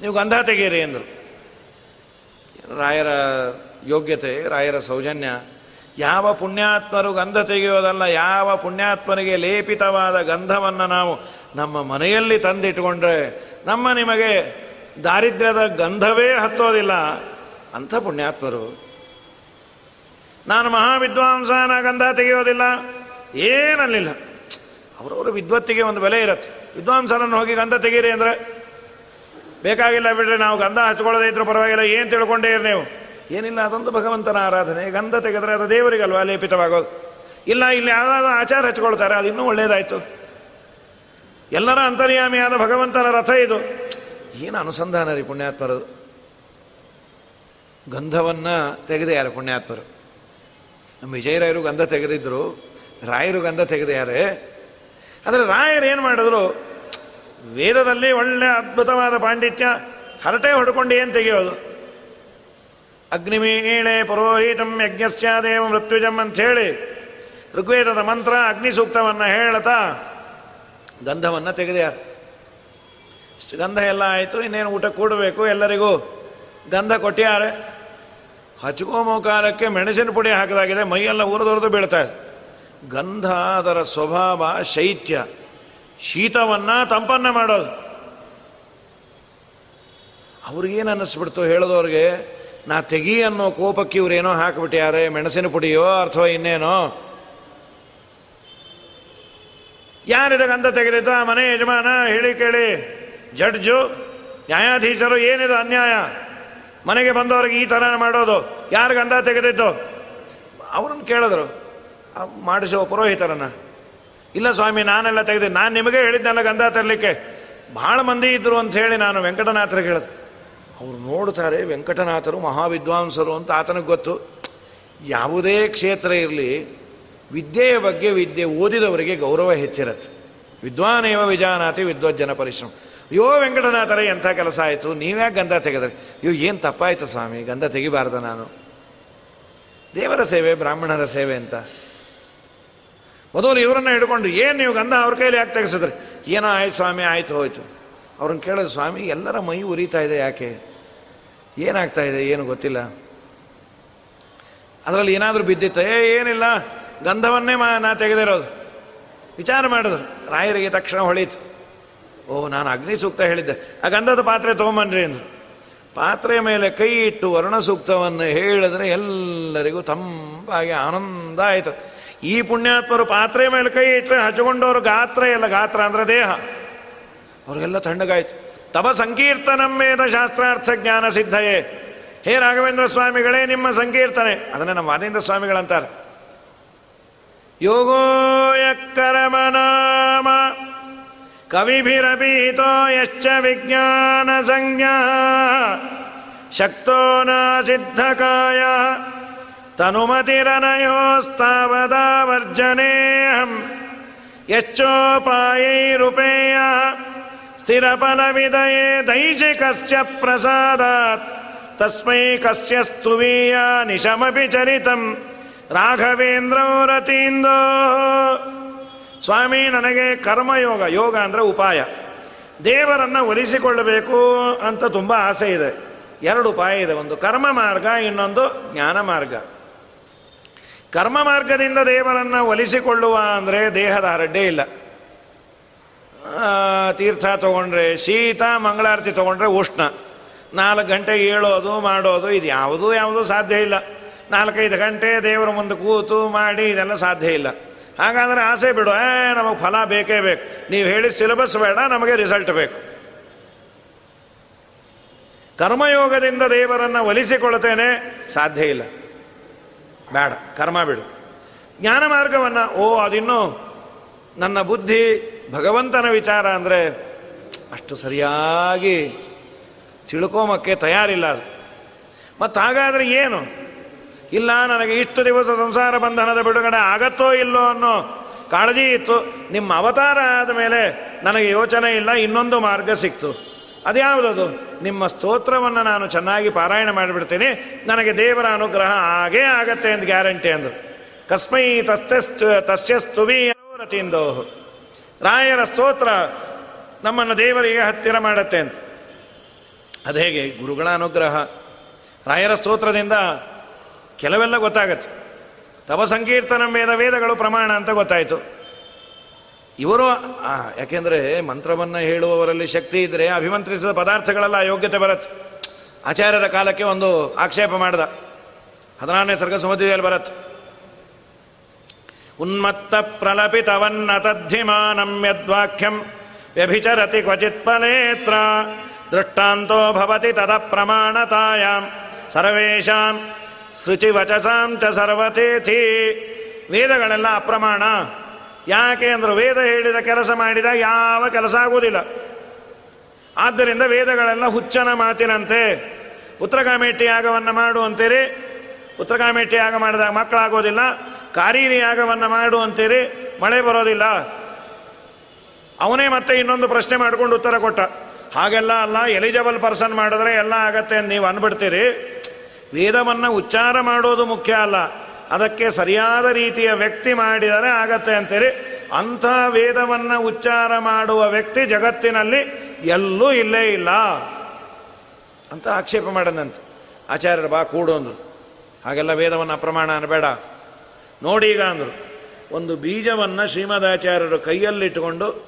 Speaker 1: ನೀವು ಗಂಧ ತೆಗೀರಿ ಅಂದರು. ರಾಯರ ಯೋಗ್ಯತೆ, ರಾಯರ ಸೌಜನ್ಯ. ಯಾವ ಪುಣ್ಯಾತ್ಮರು ಗಂಧ ತೆಗೆಯೋದಲ್ಲ, ಯಾವ ಪುಣ್ಯಾತ್ಮನಿಗೆ ಲೇಪಿತವಾದ ಗಂಧವನ್ನು ನಾವು ನಮ್ಮ ಮನೆಯಲ್ಲಿ ತಂದಿಟ್ಕೊಂಡ್ರೆ, ನಮ್ಮ ನಿಮಗೆ ದಾರಿದ್ರ್ಯದ ಗಂಧವೇ ಹತ್ತೋದಿಲ್ಲ. ಅಂಥ ಪುಣ್ಯಾತ್ಮರು, ನಾನು ಮಹಾವಿದ್ವಾಂಸನ ಗಂಧ ತೆಗೆಯೋದಿಲ್ಲ ಏನಲ್ಲಿಲ್ಲ ಅವರವರ ವಿದ್ವತ್ತಿಗೆ ಒಂದು ಬೆಲೆ ಇರುತ್ತೆ. ವಿದ್ವಾಂಸನನ್ನು ಹೋಗಿ ಗಂಧ ತೆಗೀರಿ ಅಂದರೆ, ಬೇಕಾಗಿಲ್ಲ ಬಿಡ್ರಿ, ನಾವು ಗಂಧ ಹಚ್ಕೊಳ್ಳೋದೇ ಇದ್ರೂ ಪರವಾಗಿಲ್ಲ, ಏನು ತಿಳ್ಕೊಂಡೇ ಇರಿ ನೀವು? ಏನಿಲ್ಲ, ಅದೊಂದು ಭಗವಂತನ ಆರಾಧನೆ. ಗಂಧ ತೆಗೆದ್ರೆ ಅದು ದೇವರಿಗಲ್ವಾ ಲೇಪಿತವಾಗೋದು ಇಲ್ಲ, ಇಲ್ಲಿ ಯಾವುದಾದ್ರು ಆಚಾರ ಹಚ್ಕೊಳ್ತಾರೆ, ಅದು ಇನ್ನೂ ಒಳ್ಳೇದಾಯ್ತು. ಎಲ್ಲರ ಅಂತರ್ಯಾಮಿಯಾದ ಭಗವಂತನ ರಥ ಇದು. ಏನು ಅನುಸಂಧಾನ ರೀ ಪುಣ್ಯಾತ್ಮರು ಗಂಧವನ್ನು ಯಾರು? ಪುಣ್ಯಾತ್ಮರು. ನಮ್ಮ ವಿಜಯರಾಯರು ಗಂಧ ತೆಗೆದಿದ್ರು, ರಾಯರು ಗಂಧ ತೆಗೆದ್ಯಾರೆ ಆದರೆ ರಾಯರು ಏನು ಮಾಡಿದ್ರು? ವೇದದಲ್ಲಿ ಒಳ್ಳೆ ಅದ್ಭುತವಾದ ಪಾಂಡಿತ್ಯ, ಹರಟೆ ಹೊಡ್ಕೊಂಡು ಏನು ತೆಗೆಯೋದು? ಅಗ್ನಿಮೀಳೆ ಪುರೋಹಿತಂ ಯಜ್ಞಸ್ಯಾದೇವ ಮೃತ್ಯುಜಂ ಅಂತ ಹೇಳಿ ಋಗ್ವೇದದ ಮಂತ್ರ ಅಗ್ನಿ ಸೂಕ್ತವನ್ನು ಹೇಳತಾ ಗಂಧವನ್ನು ತೆಗೆದ್ಯಾರ ಇಷ್ಟು ಗಂಧ ಎಲ್ಲ ಆಯಿತು, ಇನ್ನೇನು ಊಟ ಕೂಡಬೇಕು ಎಲ್ಲರಿಗೂ? ಗಂಧ ಕೊಟ್ಟಿಯಾರೆ ಹಚ್ಕೋ ಕಾಲಕ್ಕೆ ಮೆಣಸಿನ ಪುಡಿ ಹಾಕಿದಾಗಿದೆ, ಮೈಯೆಲ್ಲ ಉರಿದೊರೆದು ಬೀಳ್ತಾ ಇದೆ. ಗಂಧ ಅದರ ಸ್ವಭಾವ, ಶೈತ್ಯ, ಶೀತವನ್ನು ತಂಪನ್ನ ಮಾಡೋದು. ಅವ್ರಿಗೇನು ಅನ್ನಿಸ್ಬಿಡ್ತು ಹೇಳಿದವ್ರಿಗೆ, ನಾ ತೆಗಿ ಅನ್ನೋ ಕೋಪಕ್ಕೆ ಇವರೇನೋ ಹಾಕಿಬಿಟ್ಟಾರೆ ಮೆಣಸಿನ ಪುಡಿಯೋ ಅಥವಾ ಇನ್ನೇನೋ? ಯಾರಿದ ಗಂಧ ತೆಗೆದಿದ್ದ? ಮನೆ ಯಜಮಾನ ಹೇಳಿ ಕೇಳಿ. ಜಡ್ಜು, ನ್ಯಾಯಾಧೀಶರು ಏನಿದು ಅನ್ಯಾಯ? ಮನೆಗೆ ಬಂದವ್ರಿಗೆ ಈ ಥರ ಮಾಡೋದು. ಯಾರು ಗಂಧ ತೆಗೆದಿದ್ದು? ಅವ್ರನ್ನು ಕೇಳಿದ್ರು. ಮಾಡಿಸುವ ಪುರೋಹಿತರನ್ನ. ಇಲ್ಲ ಸ್ವಾಮಿ, ನಾನೆಲ್ಲ ತೆಗೆದೆ, ನಾನು ನಿಮಗೆ ಹೇಳಿದ್ದೆಲ್ಲ ಗಂಧ ತರಲಿಕ್ಕೆ. ಭಾಳ ಮಂದಿ ಇದ್ದರು ಅಂತ ಹೇಳಿ ನಾನು ವೆಂಕಟನಾಥರಿಗೆ ಹೇಳಿದೆ. ಅವರು ನೋಡ್ತಾರೆ, ವೆಂಕಟನಾಥರು ಮಹಾವಿದ್ವಾಂಸರು ಅಂತ ಆತನಿಗೆ ಗೊತ್ತು. ಯಾವುದೇ ಕ್ಷೇತ್ರ ಇರಲಿ, ವಿದ್ಯೆಯ ಬಗ್ಗೆ ವಿದ್ಯೆ ಓದಿದವರಿಗೆ ಗೌರವ ಹೆಚ್ಚಿರತ್ತೆ. ವಿದ್ವಾನೇವ ವಿಜಾನಾತಿ ವಿದ್ವಜ್ಜನ ಪರಿಶ್ರಮ. ಅಯ್ಯೋ ವೆಂಕಟನಾಥರ, ಎಂಥ ಕೆಲಸ ಆಯಿತು? ನೀವ್ಯಾಕೆ ಗಂಧ ತೆಗೆದ್ರಿ? ಅಯ್ಯೋ, ಏನು ತಪ್ಪಾಯ್ತು ಸ್ವಾಮಿ? ಗಂಧ ತೆಗಿಬಾರ್ದ ನಾನು. ದೇವರ ಸೇವೆ, ಬ್ರಾಹ್ಮಣರ ಸೇವೆ ಅಂತ. ಮೊದಲು ಇವರನ್ನ ಹಿಡ್ಕೊಂಡು, ಏನು ನೀವು ಗಂಧ ಅವ್ರ ಕೈಲಿ ಯಾಕೆ ತೆಗೆಸಿದ್ರಿ? ಏನೋ ಆಯ್ತು ಸ್ವಾಮಿ, ಆಯ್ತು ಹೋಯ್ತು. ಅವ್ರನ್ನ ಕೇಳೋದು ಸ್ವಾಮಿ, ಎಲ್ಲರ ಮೈ ಉರಿತಾ ಇದೆ ಯಾಕೆ? ಏನಾಗ್ತಾ ಇದೆ, ಏನು ಗೊತ್ತಿಲ್ಲ. ಅದರಲ್ಲಿ ಏನಾದರೂ ಬಿದ್ದಿತ್ತೆ? ಏನಿಲ್ಲ. ಗಂಧವನ್ನೇ ಮಾ ನಾ ತೆಗೆದಿರೋದು. ವಿಚಾರ ಮಾಡಿದ್ರು. ರಾಯರಿಗೆ ತಕ್ಷಣ ಹೊಳೀತು. ಓ, ನಾನು ಅಗ್ನಿ ಸೂಕ್ತ ಹೇಳಿದ್ದೆ. ಆ ಗಂಧದ ಪಾತ್ರೆ ತೊಗೊಂಬನ್ರಿ ಅಂದರು. ಪಾತ್ರೆ ಮೇಲೆ ಕೈ ಇಟ್ಟು ವರ್ಣ ಸೂಕ್ತವನ್ನು ಹೇಳಿದ್ರೆ ಎಲ್ಲರಿಗೂ ತಂಪಾಗಿ ಆನಂದ ಆಯಿತು. ಈ ಪುಣ್ಯಾತ್ಮರು ಪಾತ್ರೆ ಮೇಲೆ ಕೈ ಇಟ್ಟರೆ ಹಚ್ಕೊಂಡವರು ಗಾತ್ರ ಎಲ್ಲ ಗಾತ್ರ ಅಂದ್ರೆ ದೇಹ. ಅವ್ರಿಗೆಲ್ಲ ತಣ್ಣಗಾಯಿತು. ತಬ ಸಂಕೀರ್ತನಂ ಮೇದ ಶಾಸ್ತ್ರಾರ್ಥ ಜ್ಞಾನ ಸಿದ್ಧಯೇ. ಹೇ ರಾಘವೇಂದ್ರ ಸ್ವಾಮಿಗಳೇ, ನಿಮ್ಮ ಸಂಕೀರ್ತನೆ. ಅದನ್ನೇ ನಮ್ಮ ವಾದೇಂದ್ರ ಸ್ವಾಮಿಗಳಂತಾರೆ. ಯೋಗೋ ಯಕ್ಕರಮನಾಮ. कविभिरपीतो यश्च विज्ञानसञ्ज्ञः शक्तो न नासिद्धकाय तनुमतिरनयोस्तावदावर्जनेयम् यश्चोपायैरुपेया स्थिरफलविदये दैशिकस्य प्रसादात्। तस्मै कस्य स्तुवीया निशमपि चरितम्। राघवेन्द्रौ रतीन्दोः ಸ್ವಾಮಿ, ನನಗೆ ಕರ್ಮಯೋಗ, ಯೋಗ ಅಂದರೆ ಉಪಾಯ. ದೇವರನ್ನು ಒಲಿಸಿಕೊಳ್ಳಬೇಕು ಅಂತ ತುಂಬ ಆಸೆ ಇದೆ. ಎರಡು ಉಪಾಯ ಇದೆ. ಒಂದು ಕರ್ಮ ಮಾರ್ಗ, ಇನ್ನೊಂದು ಜ್ಞಾನ ಮಾರ್ಗ. ಕರ್ಮ ಮಾರ್ಗದಿಂದ ದೇವರನ್ನು ಒಲಿಸಿಕೊಳ್ಳುವ ಅಂದರೆ ದೇಹದ ಹರಡ್ಡೆ ಇಲ್ಲ. ತೀರ್ಥ ತಗೊಂಡ್ರೆ ಶೀತ, ಮಂಗಳಾರತಿ ತಗೊಂಡ್ರೆ ಉಷ್ಣ. ನಾಲ್ಕು ಗಂಟೆ ಏಳೋದು, ಮಾಡೋದು, ಇದು ಯಾವುದೂ ಯಾವುದೂ ಸಾಧ್ಯ ಇಲ್ಲ. ನಾಲ್ಕೈದು ಗಂಟೆ ದೇವರ ಮುಂದೆ ಕೂತು ಮಾಡಿ, ಇದೆಲ್ಲ ಸಾಧ್ಯ ಇಲ್ಲ. ಹಾಗಾದರೆ ಆಸೆ ಬಿಡು. ಏ, ನಮಗೆ ಫಲ ಬೇಕೇ ಬೇಕು. ನೀವು ಹೇಳಿ ಸಿಲೆಬಸ್ ಬೇಡ, ನಮಗೆ ರಿಸಲ್ಟ್ ಬೇಕು. ಕರ್ಮಯೋಗದಿಂದ ದೇವರನ್ನು ಒಲಿಸಿಕೊಳ್ತೇನೆ ಸಾಧ್ಯ ಇಲ್ಲ. ಬೇಡ, ಕರ್ಮ ಬಿಡು. ಜ್ಞಾನ ಮಾರ್ಗವನ್ನು, ಓ, ಅದಿನ್ನೂ ನನ್ನ ಬುದ್ಧಿ, ಭಗವಂತನ ವಿಚಾರ ಅಂದರೆ ಅಷ್ಟು ಸರಿಯಾಗಿ ತಿಳ್ಕೊಮಕ್ಕೆ ತಯಾರಿಲ್ಲ ಅದು. ಮತ್ತು ಹಾಗಾದರೆ ಏನು? ಇಲ್ಲ, ನನಗೆ ಇಷ್ಟು ದಿವಸ ಸಂಸಾರ ಬಂಧನದ ಬಿಡುಗಡೆ ಆಗತ್ತೋ ಇಲ್ಲೋ ಅನ್ನೋ ಕಾಳಜಿ ಇತ್ತು. ನಿಮ್ಮ ಅವತಾರ ಆದ ಮೇಲೆ ನನಗೆ ಯೋಚನೆ ಇಲ್ಲ, ಇನ್ನೊಂದು ಮಾರ್ಗ ಸಿಕ್ತು. ಅದ್ಯಾವುದದು? ನಿಮ್ಮ ಸ್ತೋತ್ರವನ್ನು ನಾನು ಚೆನ್ನಾಗಿ ಪಾರಾಯಣ ಮಾಡಿಬಿಡ್ತೀನಿ. ನನಗೆ ದೇವರ ಅನುಗ್ರಹ ಆಗೇ ಆಗತ್ತೆ ಅಂತ ಗ್ಯಾರಂಟಿ ಅಂದರು. ಕಸ್ಮೈ ತಸ್ಯ ತಸ್ಯಸ್ತುವೀರತಿಂದೋ ರಾಯರ ಸ್ತೋತ್ರ ನಮ್ಮನ್ನು ದೇವರಿಗೆ ಹತ್ತಿರ ಮಾಡತ್ತೆ ಅಂತ. ಅದು ಹೇಗೆ ಗುರುಗಳ ಅನುಗ್ರಹ. ರಾಯರ ಸ್ತೋತ್ರದಿಂದ ಕೆಲವೆಲ್ಲ ಗೊತ್ತಾಗತ್ತೆ. ತವ ಸಂಕೀರ್ತನ ವೇದ ವೇದಗಳು ಪ್ರಮಾಣ ಅಂತ ಗೊತ್ತಾಯಿತು. ಇವರು ಯಾಕೆಂದರೆ ಮಂತ್ರವನ್ನು ಹೇಳುವವರಲ್ಲಿ ಶಕ್ತಿ ಇದ್ದರೆ ಅಭಿಮಂತ್ರಿಸಿದ ಪದಾರ್ಥಗಳೆಲ್ಲ ಯೋಗ್ಯತೆ ಬರುತ್ತೆ. ಆಚಾರ್ಯರ ಕಾಲಕ್ಕೆ ಒಂದು ಆಕ್ಷೇಪ ಮಾಡ್ದ. ಹದಿನಾರನೇ ಸರ್ಗ ಸುಮತಿಯಲ್ಲಿ ಬರತ್ತೆ. ಉನ್ಮತ್ತ ಪ್ರಲಪಿತವನ್ನ ತದ್ಧಿಮಾನಂ ಯದ್ವಾಕ್ಯಂ ವ್ಯಭಿಚರತಿ ಕ್ವಚಿತ್ ಪಲೇತ್ರ ದೃಷ್ಟಾಂತೋ ಭವತಿ ತದ ಪ್ರಮಾಣತಾಯಾಂ ಸರ್ವೇಷಾಂ ವಚಸಾಂ ವಚಸಾಂತ ಸರ್ವತೇಥಿ ವೇದಗಳೆಲ್ಲ ಅಪ್ರಮಾಣ. ಯಾಕೆ ಅಂದ್ರೆ ವೇದ ಹೇಳಿದ ಕೆಲಸ ಮಾಡಿದ ಯಾವ ಕೆಲಸ ಆಗುವುದಿಲ್ಲ. ಆದ್ದರಿಂದ ವೇದಗಳೆಲ್ಲ ಹುಚ್ಚನ ಮಾತಿನಂತೆ. ಪುತ್ರಕಾಮೇಟಿ ಯಾಗವನ್ನು ಮಾಡು ಅಂತೀರಿ. ಪುತ್ರಕಾಮೇಟಿ ಯಾಗ ಮಾಡಿದಾಗ ಮಕ್ಕಳಾಗೋದಿಲ್ಲ. ಕಾರೀರಿ ಯಾಗವನ್ನು ಮಾಡು ಅಂತೀರಿ. ಮಳೆ ಬರೋದಿಲ್ಲ. ಅವನೇ ಮತ್ತೆ ಇನ್ನೊಂದು ಪ್ರಶ್ನೆ ಮಾಡಿಕೊಂಡು ಉತ್ತರ ಕೊಟ್ಟ. ಹಾಗೆಲ್ಲ ಅಲ್ಲ, ಎಲಿಜಿಬಲ್ ಪರ್ಸನ್ ಮಾಡಿದ್ರೆ ಎಲ್ಲ ಆಗತ್ತೆ ಅಂತ ನೀವು ಅನ್ಬಿಡ್ತೀರಿ ವೇದವನ್ನು ಉಚ್ಚಾರ ಮಾಡೋದು ಮುಖ್ಯ ಅಲ್ಲ. ಅದಕ್ಕೆ ಸರಿಯಾದ ರೀತಿಯ ವ್ಯಕ್ತಿ ಮಾಡಿದರೆ ಆಗತ್ತೆ ಅಂತೀರಿ. ಅಂಥ ವೇದವನ್ನು ಉಚ್ಚಾರ ಮಾಡುವ ವ್ಯಕ್ತಿ ಜಗತ್ತಿನಲ್ಲಿ ಎಲ್ಲೂ ಇಲ್ಲೇ ಇಲ್ಲ. ಅಂತ ಆಕ್ಷೇಪ ಮಾಡದಂತೆ. ಆಚಾರ್ಯರು ಬಾ ಕೂಡು ಅಂದರು. ಹಾಗೆಲ್ಲ ವೇದವನ್ನು ಅಪ್ರಮಾಣ ಅನ್ಬೇಡ ನೋಡಿ ಈಗ ಅಂದರು. ಒಂದು ಬೀಜವನ್ನು ಶ್ರೀಮದಾಚಾರ್ಯರು ಕೈಯಲ್ಲಿಟ್ಟುಕೊಂಡು,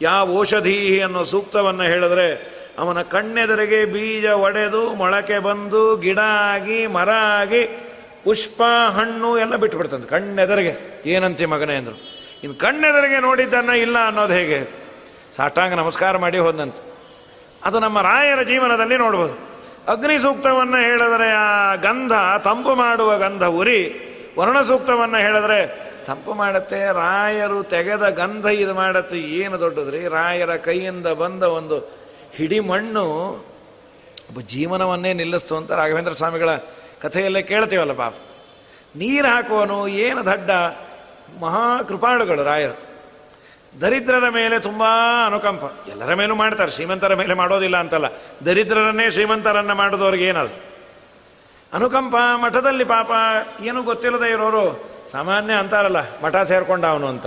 Speaker 1: ಯಾವ ಔಷಧಿ ಅನ್ನೋ ಸೂಕ್ತವನ್ನು ಹೇಳಿದ್ರೆ ಅವನ ಕಣ್ಣೆದುರಿಗೆ ಬೀಜ ಒಡೆದು ಮೊಳಕೆ ಬಂದು ಗಿಡ ಆಗಿ, ಮರ ಆಗಿ, ಪುಷ್ಪ, ಹಣ್ಣು ಎಲ್ಲ ಬಿಟ್ಟುಬಿಡ್ತಂತೆ ಕಣ್ಣೆದರಿಗೆ. ಏನಂತೆ ಮಗನೇ ಅಂದರು. ಇನ್ನು ಕಣ್ಣೆದರಿಗೆ ನೋಡಿದ್ದನ್ನ ಇಲ್ಲ ಅನ್ನೋದು ಹೇಗೆ? ಸಾಟಾಂಗ ನಮಸ್ಕಾರ ಮಾಡಿ ಹೋದಂತೆ ಅದು ನಮ್ಮ ರಾಯರ ಜೀವನದಲ್ಲಿ ನೋಡ್ಬೋದು. ಅಗ್ನಿ ಸೂಕ್ತವನ್ನು ಹೇಳಿದರೆ ಆ ಗಂಧ, ತಂಪು ಮಾಡುವ ಗಂಧ ಉರಿ. ವರ್ಣ ಸೂಕ್ತವನ್ನು ಹೇಳಿದ್ರೆ ತಂಪು ಮಾಡುತ್ತೆ, ರಾಯರು ತೆಗೆದ ಗಂಧ ಇದು ಮಾಡುತ್ತೆ, ಏನು ದೊಡ್ಡದ್ರಿ? ರಾಯರ ಕೈಯಿಂದ ಬಂದ ಒಂದು ಹಿಡಿ ಮಣ್ಣು ಒಬ್ಬ ಜೀವನವನ್ನೇ ನಿಲ್ಲಿಸ್ತು ಅಂತ ರಾಘವೇಂದ್ರ ಸ್ವಾಮಿಗಳ ಕಥೆಯಲ್ಲೇ ಕೇಳ್ತೀವಲ್ಲ ಪಾಪ. ನೀರು ಹಾಕುವನು ಏನು ದಡ್ಡ ಮಹಾ ಕೃಪಾಳುಗಳು ರಾಯರು. ದರಿದ್ರರ ಮೇಲೆ ತುಂಬ ಅನುಕಂಪ. ಎಲ್ಲರ ಮೇಲೂ ಮಾಡ್ತಾರೆ, ಶ್ರೀಮಂತರ ಮೇಲೆ ಮಾಡೋದಿಲ್ಲ ಅಂತಲ್ಲ. ದರಿದ್ರರನ್ನೇ ಶ್ರೀಮಂತರನ್ನ ಮಾಡಿದವ್ರಿಗೆ ಏನದು? ಅನುಕಂಪ ಮಠದಲ್ಲಿ ಪಾಪ ಏನು ಗೊತ್ತಿಲ್ಲದೆ ಇರೋರು ಸಾಮಾನ್ಯ ಅಂತಾರಲ್ಲ, ಮಠ ಸೇರ್ಕೊಂಡ ಅವನು ಅಂತ.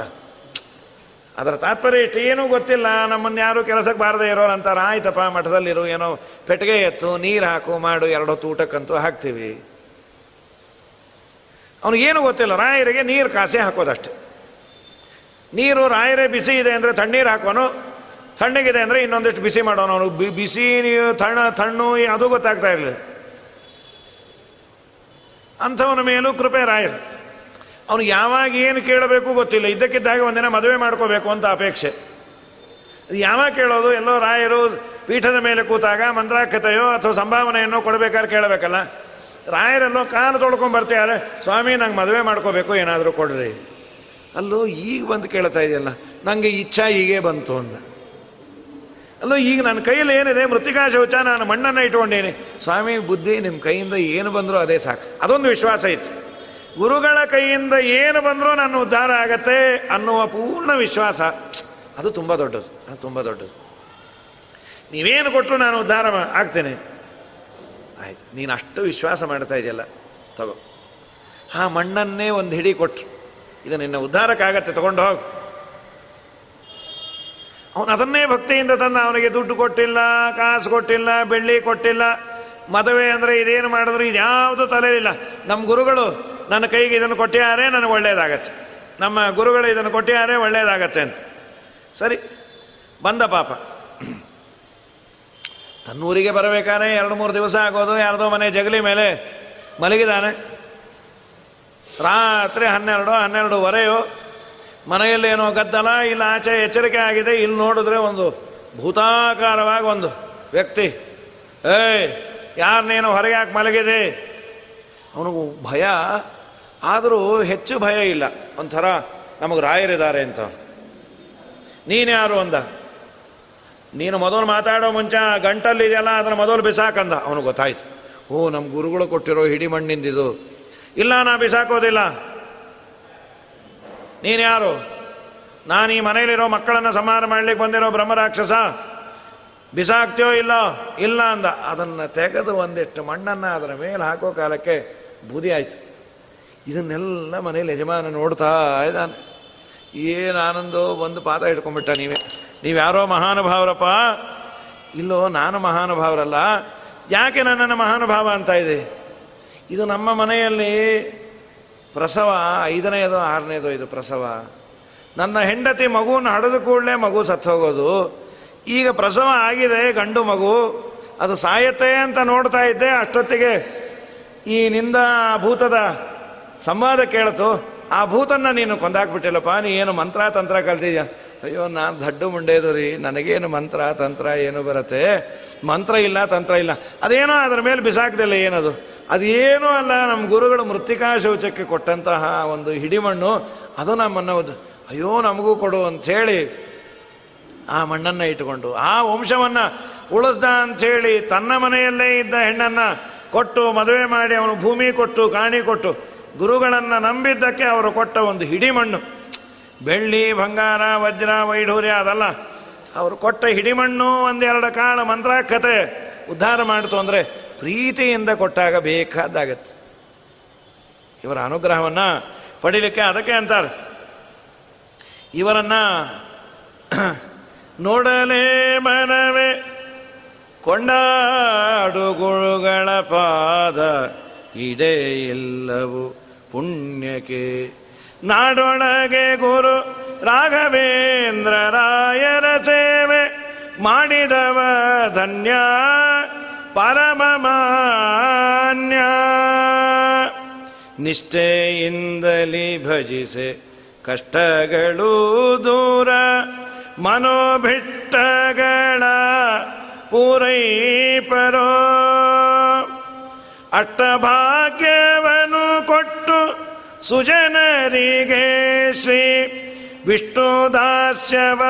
Speaker 1: ಅದರ ತಾತ್ಪರ್ಯ ಇಷ್ಟು ಏನೂ ಗೊತ್ತಿಲ್ಲ, ನಮ್ಮನ್ನು ಯಾರು ಕೆಲಸಕ್ಕೆ ಬಾರದೆ ಇರೋರು ಅಂತಾರೆ, ಆಯ್ತಪ್ಪ, ಮಠದಲ್ಲಿರು, ಏನೋ ಪೆಟ್ಟಿಗೆ ಎತ್ತು, ನೀರು ಹಾಕು, ಮಾಡು, ಎರಡು ಹೊತ್ತು ಊಟಕ್ಕಂತೂ ಹಾಕ್ತೀವಿ ಅವನಿಗೇನು ಗೊತ್ತಿಲ್ಲ, ರಾಯರಿಗೆ ನೀರು ಕಾಸೆ ಹಾಕೋದಷ್ಟೆ. ನೀರು ರಾಯರೇ ಬಿಸಿ ಇದೆ ಅಂದರೆ ತಣ್ಣೀರು ಹಾಕೋನು ತಣ್ಣಗಿದೆ ಅಂದರೆ ಇನ್ನೊಂದಿಷ್ಟು ಬಿಸಿ ಮಾಡೋನು. ಅವನು ಬಿಸಿ ತಣ್ಣ ತಣ್ಣು, ಅದು ಗೊತ್ತಾಗ್ತಾ ಇರಲಿಲ್ಲ. ಅಂಥವನ ಮೇಲೂ ಕೃಪೆ ರಾಯರು. ಅವನು ಯಾವಾಗ ಏನು ಕೇಳಬೇಕು ಗೊತ್ತಿಲ್ಲ. ಇದ್ದಕ್ಕಿದ್ದಾಗ ಒಂದಿನ ಮದುವೆ ಮಾಡ್ಕೋಬೇಕು ಅಂತ ಅಪೇಕ್ಷೆ. ಅದು ಯಾವಾಗ ಕೇಳೋದು? ಎಲ್ಲೋ ರಾಯರು ಪೀಠದ ಮೇಲೆ ಕೂತಾಗ ಮಂತ್ರಾಕ್ಷತೆಯೋ ಅಥವಾ ಸಂಭಾವನೆಯನ್ನು ಕೊಡಬೇಕಾದ್ರೆ ಕೇಳಬೇಕಲ್ಲ. ರಾಯರೆಲ್ಲೋ ಕಾಲು ತೊಳ್ಕೊಂಡು ಬರ್ತೀಯಾರೆ ಸ್ವಾಮಿ, ನಂಗೆ ಮದುವೆ ಮಾಡ್ಕೋಬೇಕು, ಏನಾದರೂ ಕೊಡ್ರಿ. ಅಲ್ಲೋ, ಈಗ ಬಂದು ಕೇಳ್ತಾ ಇದೆಯಲ್ಲ. ನನಗೆ ಇಚ್ಛಾ ಹೀಗೆ ಬಂತು ಅಂದ. ಅಲ್ಲೋ, ಈಗ ನನ್ನ ಕೈಯಲ್ಲಿ ಏನಿದೆ? ಮೃತಿಕಾ ಶೌಚ, ನಾನು ಮಣ್ಣನ್ನು ಇಟ್ಕೊಂಡೇನೆ. ಸ್ವಾಮಿ, ಬುದ್ಧಿ ನಿಮ್ಮ ಕೈಯಿಂದ ಏನು ಬಂದರೂ ಅದೇ ಸಾಕು. ಅದೊಂದು ವಿಶ್ವಾಸ ಇತ್ತು. ಗುರುಗಳ ಕೈಯಿಂದ ಏನು ಬಂದರೂ ನನ್ನ ಉದ್ಧಾರ ಆಗತ್ತೆ ಅನ್ನುವ ಪೂರ್ಣ ವಿಶ್ವಾಸ. ಅದು ತುಂಬ ದೊಡ್ಡದು, ಅದು ತುಂಬ ದೊಡ್ಡದು. ನೀವೇನು ಕೊಟ್ಟರು ನಾನು ಉದ್ಧಾರ ಆಗ್ತೇನೆ. ಆಯ್ತು, ನೀನು ಅಷ್ಟು ವಿಶ್ವಾಸ ಮಾಡ್ತಾ ಇದೆಯಲ್ಲ, ತಗೋ. ಆ ಮಣ್ಣನ್ನೇ ಒಂದು ಹಿಡಿ ಕೊಟ್ಟರು ಇದು ನಿನ್ನ ಉದ್ಧಾರಕ್ಕಾಗತ್ತೆ ತಗೊಂಡು ಹೋಗು. ಅವನು ಅದನ್ನೇ ಭಕ್ತಿಯಿಂದ ತಂದು, ಅವನಿಗೆ ದುಡ್ಡು ಕೊಟ್ಟಿಲ್ಲ, ಕಾಸು ಕೊಟ್ಟಿಲ್ಲ, ಬೆಳ್ಳಿ ಕೊಟ್ಟಿಲ್ಲ. ಮದುವೆ ಅಂದರೆ ಇದೇನು ಮಾಡಿದ್ರು, ಇದ್ಯಾವುದು ತಲೆಯಿಲ್ಲ ನಮ್ಮ ಗುರುಗಳು ನನ್ನ ಕೈಗೆ ಇದನ್ನು ಕೊಟ್ಟಿಯಾರೆ, ನನಗೆ ಒಳ್ಳೆಯದಾಗತ್ತೆ ನಮ್ಮ ಗುರುಗಳು ಇದನ್ನು ಕೊಟ್ಟಿಯಾರೆ ಒಳ್ಳೆಯದಾಗತ್ತೆ ಅಂತ. ಸರಿ, ಬಂದ ಪಾಪ. ತನ್ನೂರಿಗೆ ಬರಬೇಕಾದ್ರೆ ಎರಡು ಮೂರು ದಿವಸ ಆಗೋದು, ಯಾರ್ದೋ ಮನೆ ಜಗಲಿ ಮೇಲೆ ಮಲಗಿದಾನೆ. ರಾತ್ರಿ ಹನ್ನೆರಡು, ಹನ್ನೆರಡುವರೆಯೋ ಮನೆಯಲ್ಲೇನೋ ಗದ್ದಲ, ಇಲ್ಲ ಆಚೆ ಎಚ್ಚರಿಕೆ ಆಗಿದೆ, ಇಲ್ಲಿ ನೋಡಿದ್ರೆ ಒಂದು ಭೂತಾಕಾರವಾಗಿ ಒಂದು ವ್ಯಕ್ತಿ. ಏಯ್ ಯಾರನ್ನೇನು ಹೊರಗೆ ಯಾಕೆ ಮಲಗಿದೆ. ಅವನಿಗೂ ಭಯ. ಆದರೂ ಹೆಚ್ಚು ಭಯ ಇಲ್ಲ. ಒಂಥರ ನಮಗೆ ರಾಯರಿದ್ದಾರೆ ಅಂತ. ನೀನು ಯಾರು ಅಂದ? ನೀನು ಮೊದಲು ಮಾತಾಡೋ ಮುಂಚೆ ಗಂಟಲ್ಲಿದೆಯಲ್ಲ ಅದನ್ನು ಮೊದಲು ಬಿಸಾಕಂದ ಅವನು ಗೊತ್ತಾಯ್ತು. ಓ ನಮ್ಮ ಗುರುಗಳು ಕೊಟ್ಟಿರೋ ಹಿಡಿ ಮಣ್ಣಿಂದಿದು ಇಲ್ಲ, ನಾ ಬಿಸಾಕೋದಿಲ್ಲ. ನೀನು ಯಾರು? ನಾನು ಈ ಮನೆಯಲ್ಲಿರೋ ಮಕ್ಕಳನ್ನು ಸಮಾರ ಮಾಡ್ಲಿಕ್ಕೆ ಬಂದಿರೋ ಬ್ರಹ್ಮರಾಕ್ಷಸ. ಬಿಸಾಕ್ತೀಯೋ ಇಲ್ಲ ಇಲ್ಲ ಅಂದ. ಅದನ್ನು ತೆಗೆದು ಒಂದಿಷ್ಟು ಮಣ್ಣನ್ನು ಅದರ ಮೇಲೆ ಹಾಕೋ ಕಾಲಕ್ಕೆ ಬೂದಿ ಆಯ್ತು. ಇದನ್ನೆಲ್ಲ ಮನೇಲಿ ಯಜಮಾನ ನೋಡ್ತಾ ಇದ್ದಾನೆ. ಏನು ಆನಂದೋ ಒಂದು ಪಾದ ಹಿಡ್ಕೊಂಡ್ಬಿಟ್ಟ ನೀವೇ. ನೀವು ಯಾರೋ ಮಹಾನುಭಾವರಪ್ಪ? ಇಲ್ಲೋ, ನಾನು ಮಹಾನುಭಾವರಲ್ಲ. ಯಾಕೆ ನನ್ನನ್ನು ಮಹಾನುಭಾವ ಅಂತ ಇದೆ? ಇದು ನಮ್ಮ ಮನೆಯಲ್ಲಿ ಪ್ರಸವ, ಐದನೆಯದು ಆರನೇದು ಇದು ಪ್ರಸವ. ನನ್ನ ಹೆಂಡತಿ ಮಗುವನ್ನು ಹಡೆದ ಕೂಡಲೇ ಮಗು ಸತ್ತೋಗೋದು ಈಗ ಪ್ರಸವ ಆಗಿದೆ, ಗಂಡು ಮಗು. ಅದು ಸಾಯತ್ತೆ ಅಂತ ನೋಡ್ತಾ ಇದ್ದೆ, ಅಷ್ಟೊತ್ತಿಗೆ ಈ ನಿಂದ ಭೂತದ ಸಂವಾದ ಕೇಳತು ಆ ಭೂತನ್ನ ನೀನು ಕೊಂದಾಕ್ಬಿಟ್ಟಿಲ್ಲಪ್ಪ, ನೀ ಏನು ಮಂತ್ರ ತಂತ್ರ ಕಲ್ತಿದ್ಯಾ? ಅಯ್ಯೋ, ನಾನು ದಡ್ಡು ಮುಂಡೇದು ರೀ, ನನಗೇನು ಮಂತ್ರ ತಂತ್ರ ಏನು ಬರುತ್ತೆ? ಮಂತ್ರ ಇಲ್ಲ, ತಂತ್ರ ಇಲ್ಲ. ಅದೇನೋ ಅದರ ಮೇಲೆ ಬಿಸಾಕ್ದಿಲ್ಲ ಏನದು? ಅದೇನೂ ಅಲ್ಲ ನಮ್ಮ ಗುರುಗಳು ಮೃತ್ತಿಕಾ ಶೌಚಕ್ಕೆ ಕೊಟ್ಟಂತಹ ಒಂದು ಹಿಡಿಮಣ್ಣು, ಅದು ನಮ್ಮನ್ನು ಅಯ್ಯೋ, ನಮಗೂ ಕೊಡು ಅಂಥೇಳಿ ಆ ಮಣ್ಣನ್ನು ಇಟ್ಟುಕೊಂಡು, ಆ ವಂಶವನ್ನು ಉಳಿಸ್ದ ಅಂಥೇಳಿ ತನ್ನ ಮನೆಯಲ್ಲೇ ಇದ್ದ ಹೆಣ್ಣನ್ನು ಕೊಟ್ಟು, ಮದುವೆ ಮಾಡಿ, ಅವನು ಭೂಮಿ ಕೊಟ್ಟು, ಕಾಣಿ ಕೊಟ್ಟು ಗುರುಗಳನ್ನು ನಂಬಿದ್ದಕ್ಕೆ ಅವರು ಕೊಟ್ಟ ಒಂದು ಹಿಡಿಮಣ್ಣು. ಬೆಳ್ಳಿ, ಬಂಗಾರ, ವಜ್ರ, ವೈಢೂರ್ಯ ಅದಲ್ಲ. ಅವರು ಕೊಟ್ಟ ಹಿಡಿಮಣ್ಣು ಒಂದೆರಡು ಕಾಳು ಮಂತ್ರ ಕತೆ ಉದ್ಧಾರ ಮಾಡಿತು ಅಂದರೆ ಪ್ರೀತಿಯಿಂದ ಕೊಟ್ಟಾಗ ಬೇಕಾದಾಗತ್ತೆ ಇವರ ಅನುಗ್ರಹವನ್ನು ಪಡೀಲಿಕ್ಕೆ ಅದಕ್ಕೆ ಅಂತಾರೆ. ಇವರನ್ನ ನೋಡಲೇ ಮನವೇ ಕೊಂಡಾಡು ಗುರುಗಳ ಪಾದ. ಇಡೇ ಎಲ್ಲವು ಪುಣ್ಯಕ್ಕೆ. ನಾಡೊಳಗೆ ಗುರು ರಾಘವೇಂದ್ರ ರಾಯರ ಸೇವೆ ಮಾಡಿದವ ಧನ್ಯ ಪರಮಮಾನ್ಯ ನಿಷ್ಠೆಯಿಂದಲಿ ಭಜಿಸೆ ಕಷ್ಟಗಳು ದೂರ, ಮನೋಭಿಟ್ಟಗಳ ಪೂರೈಪರೋ. ಅಟ್ಟಭಾಗ್ಯವನು ಕೊಟ್ಟು ಸುಜನರಿಗೆ ಶ್ರೀ ವಿಷ್ಣು ದಾಸ್ಯವ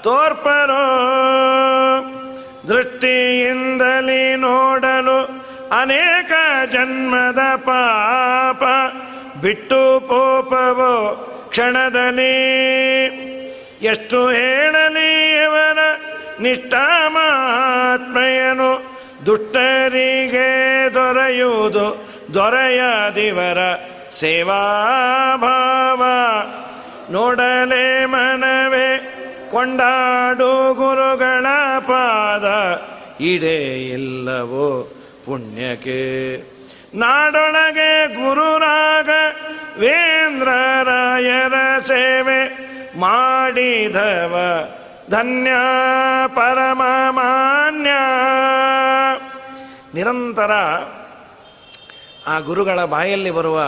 Speaker 1: ತೋರ್ಪರೋ. ದೃಷ್ಟಿಯಿಂದಲಿ ನೋಡಲು ಅನೇಕ ಜನ್ಮದ ಪಾಪ ಬಿಟ್ಟು ಪೋಪವೋ ಕ್ಷಣದಲ್ಲಿ. ಎಷ್ಟು ಹೇಳಲಿ ಇವರ ನಿಷ್ಠಾಮಾತ್ಮೆಯನು ದುಷ್ಟರಿಗೆ ದೊರೆಯುವುದು ದೊರೆಯದಿವರ ಸೇವಾಭಾವ. ನೋಡಲೆ ಮನವೇ ಕೊಂಡಾಡು ಗುರುಗಳ ಪಾದ ಇಡೇ ಇಲ್ಲವೋ ಪುಣ್ಯಕ್ಕೆ. ನಾಡೊಳಗೆ ಗುರುರಾಗ ವೇಂದ್ರರಾಯರ ಸೇವೆ ಮಾಡಿದವ. ಧನ್ಯ ಪರಮಮಾನ್ಯ. ನಿರಂತರ ಆ ಗುರುಗಳ ಬಾಯಲ್ಲಿ ಬರುವ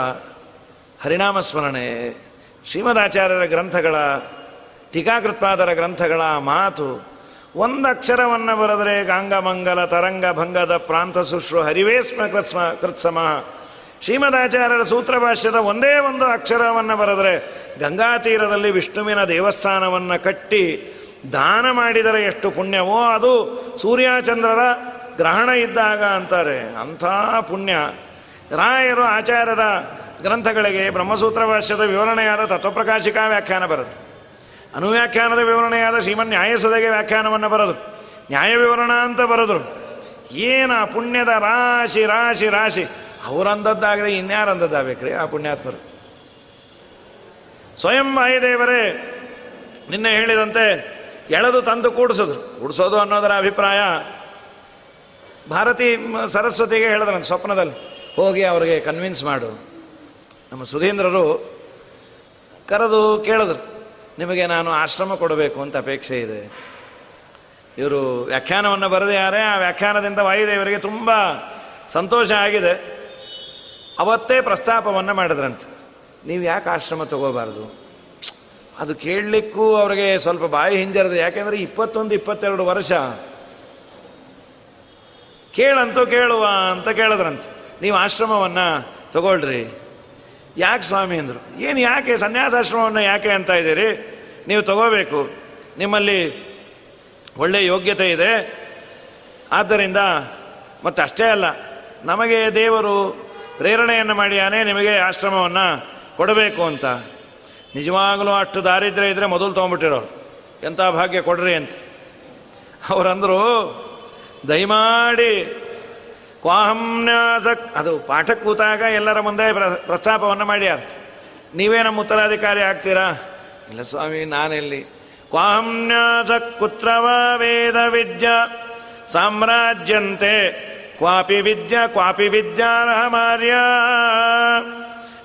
Speaker 1: ಹರಿನಾಮ ಸ್ಮರಣೆ, ಶ್ರೀಮದಾಚಾರ್ಯರ ಗ್ರಂಥಗಳ, ಟೀಕಾಕೃತ್ಪಾದರ ಗ್ರಂಥಗಳ ಮಾತು, ಒಂದು ಅಕ್ಷರವನ್ನು ಬರೆದರೆ ಗಾಂಗಮಂಗಲ ತರಂಗ ಭಂಗದ ಪ್ರಾಂತ ಸುಶ್ರು ಹರಿವೇಸ್ಮ ಕೃತ್ಸ್ಮ ಕೃತ್ಸಮ ಶ್ರೀಮದಾಚಾರ್ಯರ ಸೂತ್ರ ಭಾಷ್ಯದ ಒಂದೇ ಒಂದು ಅಕ್ಷರವನ್ನು ಬರೆದರೆ ಗಂಗಾ ತೀರದಲ್ಲಿ ವಿಷ್ಣುವಿನ ದೇವಸ್ಥಾನವನ್ನು ಕಟ್ಟಿ ದಾನ ಮಾಡಿದರೆ ಎಷ್ಟು ಪುಣ್ಯವೋ ಅದು ಸೂರ್ಯಚಂದ್ರರ ಗ್ರಹಣ ಇದ್ದಾಗ ಅಂತಾರೆ. ಅಂಥ ಪುಣ್ಯ. ರಾಯರು, ಆಚಾರ್ಯರ ಗ್ರಂಥಗಳಿಗೆ ಬ್ರಹ್ಮಸೂತ್ರ ಭಾಷ್ಯದ ವಿವರಣೆಯಾದ ತತ್ವಪ್ರಕಾಶಿಕಾ ವ್ಯಾಖ್ಯಾನ ಬರೆದು, ಅನುವ್ಯಾಖ್ಯಾನದ ವಿವರಣೆಯಾದ ಶ್ರೀಮನ್ ನ್ಯಾಯಸದೆಗೆ ವ್ಯಾಖ್ಯಾನವನ್ನು ಬರೆದು, ನ್ಯಾಯ ವಿವರಣ ಅಂತ ಬರೆದರು. ಏನ ಪುಣ್ಯದ ರಾಶಿ ರಾಶಿ ರಾಶಿ. ಅವರಂದದ್ದಾಗದೆ ಇನ್ಯಾರು ಅಂದದ್ದಾಗಬೇಕ್ರಿ ಆ ಪುಣ್ಯಾತ್ಮರು. ಸ್ವಯಂ ವಾಯುದೇವರೇ ನಿನ್ನೆ ಹೇಳಿದಂತೆ ಎಳೆದು ತಂದು ಕೂಡಿಸೋದು ಕೂಡಿಸೋದು ಅನ್ನೋದರ ಅಭಿಪ್ರಾಯ ಭಾರತಿ ಸರಸ್ವತಿಗೆ ಹೇಳಿದ್ರಂತೆ ಸ್ವಪ್ನದಲ್ಲಿ. ಹೋಗಿ ಅವರಿಗೆ ಕನ್ವಿನ್ಸ್ ಮಾಡು. ನಮ್ಮ ಸುಧೀಂದ್ರರು ಕರೆದು ಕೇಳಿದ್ರು, ನಿಮಗೆ ನಾನು ಆಶ್ರಮ ಕೊಡಬೇಕು ಅಂತ ಅಪೇಕ್ಷೆ ಇದೆ. ಇವರು ವ್ಯಾಖ್ಯಾನವನ್ನು ಬರೆದಿದ್ದಾರೆ. ಆ ವ್ಯಾಖ್ಯಾನದಿಂದ ವಾಯುದೇವರಿಗೆ ತುಂಬ ಸಂತೋಷ ಆಗಿದೆ. ಅವತ್ತೇ ಪ್ರಸ್ತಾಪವನ್ನು ಮಾಡಿದ್ರಂತೆ. ನೀವು ಯಾಕೆ ಆಶ್ರಮ ತಗೋಬಾರ್ದು? ಅದು ಕೇಳಲಿಕ್ಕೂ ಅವರಿಗೆ ಸ್ವಲ್ಪ ಬಾಯಿ ಹಿಂಜರಿದೆ. ಯಾಕೆಂದರೆ ಇಪ್ಪತ್ತೊಂದು, ಇಪ್ಪತ್ತೆರಡು ವರ್ಷ. ಕೇಳಂತೂ ಕೇಳುವ ಅಂತ ಕೇಳಿದ್ರಂತೆ. ನೀವು ಆಶ್ರಮವನ್ನು ತಗೊಳ್ರಿ. ಯಾಕೆ ಸ್ವಾಮಿ ಅಂದರು. ಏನು ಯಾಕೆ, ಸನ್ಯಾಸಾಶ್ರಮವನ್ನು ಯಾಕೆ ಅಂತ ಇದ್ದೀರಿ? ನೀವು ತಗೋಬೇಕು. ನಿಮ್ಮಲ್ಲಿ ಒಳ್ಳೆಯ ಯೋಗ್ಯತೆ ಇದೆ. ಆದ್ದರಿಂದ ಮತ್ತು ಅಷ್ಟೇ ಅಲ್ಲ, ನಮಗೆ ದೇವರು ಪ್ರೇರಣೆಯನ್ನು ಮಾಡಿಯಾನೇ ನಿಮಗೆ ಆಶ್ರಮವನ್ನು ಕೊಡಬೇಕು ಅಂತ. ನಿಜವಾಗಲೂ ಅಷ್ಟು ದಾರಿದ್ರ್ಯ ಇದ್ದರೆ ಮೊದಲು ತೊಗೊಂಬಿಟ್ಟಿರೋರು ಎಂಥ ಭಾಗ್ಯ ಕೊಡ್ರಿ ಅಂತ. ಅವರಂದರು, ದಯಮಾಡಿ ಕ್ವಾಹಂನ್ಯಾಸ ಅದು ಪಾಠ ಕೂತಾಗ ಎಲ್ಲರ ಮುಂದೆ ಪ್ರಸ್ತಾಪವನ್ನು ಮಾಡ್ಯಾರ ನೀವೇ ನಮ್ಮ ಉತ್ತರಾಧಿಕಾರಿ ಆಗ್ತೀರಾ? ಇಲ್ಲ ಸ್ವಾಮಿ, ನಾನೆಲ್ಲಿ. ಕ್ವಾಹಂನ್ಯಾಸ ಕುತ್ರವ ವೇದ ವಿದ್ಯಾ ಸಾಮ್ರಾಜ್ಯಂತೆ, ಕ್ವಾಪಿ ವಿದ್ಯಾ, ಕ್ವಾಪಿ ವಿದ್ಯಾರಹಮಾರ್ಯ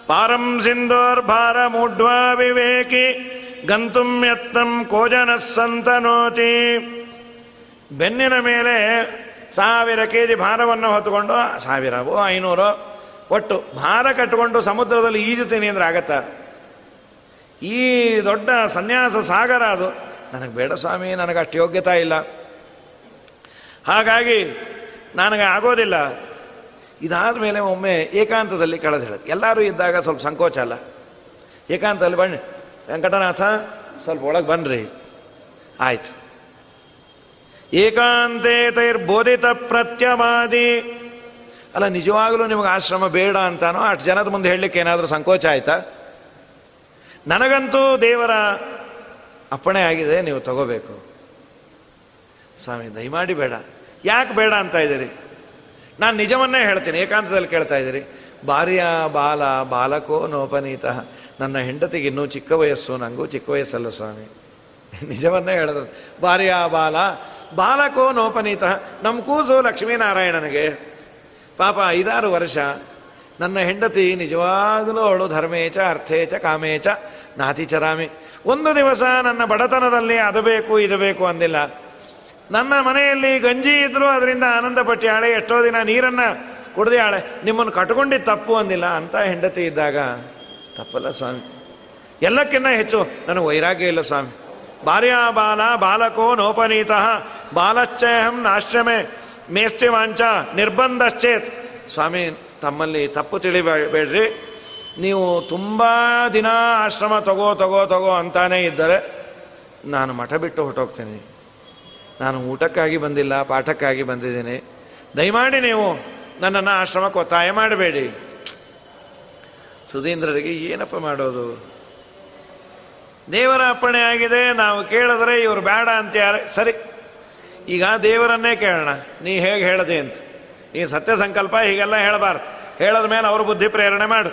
Speaker 1: ಪಾರಂ ಸಿಂಧೋರ್ಭಾರ ಮೂಢ್ವಾ ವಿವೇಕಿ ಗಂತುಂ ಯತ್ನಂ ಕೋಜನ ಸಂತನೋತಿ ಬೆನ್ನಿನ ಮೇಲೆ ಸಾವಿರ ಕೆ ಜಿ ಭಾರವನ್ನು ಹೊತ್ತುಕೊಂಡು, ಸಾವಿರವೋ ಐನೂರು, ಒಟ್ಟು ಭಾರ ಕಟ್ಟಿಕೊಂಡು ಸಮುದ್ರದಲ್ಲಿ ಈಜುತ್ತೀನಿ ಅಂದ್ರೆ ಆಗತ್ತ? ಈ ದೊಡ್ಡ ಸನ್ಯಾಸ ಸಾಗರ ಅದು. ನನಗೆ ಬೇಡ ಸ್ವಾಮಿ, ನನಗೆ ಅಷ್ಟು ಯೋಗ್ಯತಾ ಇಲ್ಲ. ಹಾಗಾಗಿ ನನಗೆ ಆಗೋದಿಲ್ಲ. ಇದಾದ ಮೇಲೆ ಒಮ್ಮೆ ಏಕಾಂತದಲ್ಲಿ ಕಳೆದು ಹೇಳೋದು. ಎಲ್ಲರೂ ಇದ್ದಾಗ ಸ್ವಲ್ಪ ಸಂಕೋಚ ಅಲ್ಲ? ಏಕಾಂತದಲ್ಲಿ ಬನ್ನಿ. ವೆಂಕಟನಾಥ, ಸ್ವಲ್ಪ ಒಳಗೆ ಬನ್ನಿರಿ ಆಯ್ತು. ಏಕಾಂತೆ ತೈರ್ಬೋಧಿತ ಪ್ರತ್ಯವಾದಿ ಅಲ್ಲ, ನಿಜವಾಗಲೂ ನಿಮಗೆ ಆಶ್ರಮ ಬೇಡ ಅಂತಾನೋ? ಅಷ್ಟು ಜನದ ಮುಂದೆ ಹೇಳಲಿಕ್ಕೆ ಏನಾದರೂ ಸಂಕೋಚ ಆಯ್ತಾ? ನನಗಂತೂ ದೇವರ ಅಪ್ಪಣೆ ಆಗಿದೆ, ನೀವು ತಗೋಬೇಕು. ಸ್ವಾಮಿ, ದಯಮಾಡಿ ಬೇಡ. ಯಾಕೆ ಬೇಡ ಅಂತ ಇದ್ದೀರಿ? ನಾನು ನಿಜವನ್ನೇ ಹೇಳ್ತೀನಿ, ಏಕಾಂತದಲ್ಲಿ ಕೇಳ್ತಾ ಇದ್ದೀರಿ. ಭಾರ್ಯ ಬಾಲ ಬಾಲಕೋ ನೋಪನೀತ. ನನ್ನ ಹೆಂಡತಿಗೆ ಇನ್ನೂ ಚಿಕ್ಕ ವಯಸ್ಸು ನನಗೂ ಚಿಕ್ಕ ವಯಸ್ಸಲ್ಲ ಸ್ವಾಮಿ. ನಿಜವನ್ನೇ ಹೇಳಿದ್ರು ಭಾರ್ಯ ಬಾಲ ಬಾಲಕೋ ನೋಪನೀತ. ನಮ್ಮ ಕೂಸು ಲಕ್ಷ್ಮೀನಾರಾಯಣನಿಗೆ. ಪಾಪ ಐದಾರು ವರ್ಷ. ನನ್ನ ಹೆಂಡತಿ ನಿಜವಾಗಲೂ ಅವಳು ಧರ್ಮೇಚ, ಅರ್ಥೇಚ, ಕಾಮೇಚ, ನಾತಿಚರಾಮಿ. ಒಂದು ದಿವಸ ನನ್ನ ಬಡತನದಲ್ಲಿ ಅದು ಬೇಕು, ಇದು ಬೇಕು ಅಂದಿಲ್ಲ. ನನ್ನ ಮನೆಯಲ್ಲಿ ಗಂಜಿ ಇದ್ದರೂ ಅದರಿಂದ ಆನಂದ ಪಟ್ಟಾಳೆ ಎಷ್ಟೋ ದಿನ ನೀರನ್ನು ಕುಡ್ದಾಳೆ ನಿಮ್ಮನ್ನು ಕಟ್ಕೊಂಡಿದ್ದು ತಪ್ಪು ಅಂದಿಲ್ಲ ಅಂತ ಹೆಂಡತಿ ಇದ್ದಾಗ. ತಪ್ಪಲ್ಲ ಸ್ವಾಮಿ. ಎಲ್ಲಕ್ಕಿನ್ನ ಹೆಚ್ಚು. ನನಗೆ ವೈರಾಗ್ಯ ಇಲ್ಲ ಸ್ವಾಮಿ. ಭಾರ್ಯ ಬಾಲ ಬಾಲಕೋ ನೋಪನೀತ. ಬಾಲಶ್ಚಯಂ ನಾಶ್ರಮೆ. ಮೇಸ್ತಿ ವಾಂಚ ನಿರ್ಬಂಧಶ್ಚೇತ್. ಸ್ವಾಮಿ, ತಮ್ಮಲ್ಲಿ ತಪ್ಪು ತಿಳಿಬೇಡ್ರಿ. ನೀವು ತುಂಬ ದಿನ ಆಶ್ರಮ ತಗೋ ತಗೋ ತಗೋ ಅಂತಾನೇ ಇದ್ದರೆ ನಾನು ಮಠ ಬಿಟ್ಟು ಹೊಟ್ಟೋಗ್ತೀನಿ ನಾನು ಊಟಕ್ಕಾಗಿ ಬಂದಿಲ್ಲ, ಪಾಠಕ್ಕಾಗಿ ಬಂದಿದ್ದೀನಿ. ದಯಮಾಡಿ ನೀವು ನನ್ನನ್ನು ಆಶ್ರಮಕ್ಕೆ ಒತ್ತಾಯ ಮಾಡಬೇಡಿ. ಸುಧೀಂದ್ರರಿಗೆ ಏನಪ್ಪ ಮಾಡೋದು? ದೇವರ ಅಪ್ಪಣೆ ಆಗಿದೆ, ನಾವು ಕೇಳಿದ್ರೆ ಇವರು ಬೇಡ ಅಂತ ಯಾರೇ, ಸರಿ. ಈಗ ದೇವರನ್ನೇ ಕೇಳೋಣ. ನೀ ಹೇಗೆ ಹೇಳದೆ ಅಂತ. ನೀ ಸತ್ಯ ಸಂಕಲ್ಪ ಹೀಗೆಲ್ಲ ಹೇಳಬಾರ್ದು. ಹೇಳದ ಮೇಲೆ ಅವರು ಬುದ್ಧಿ ಪ್ರೇರಣೆ ಮಾಡು.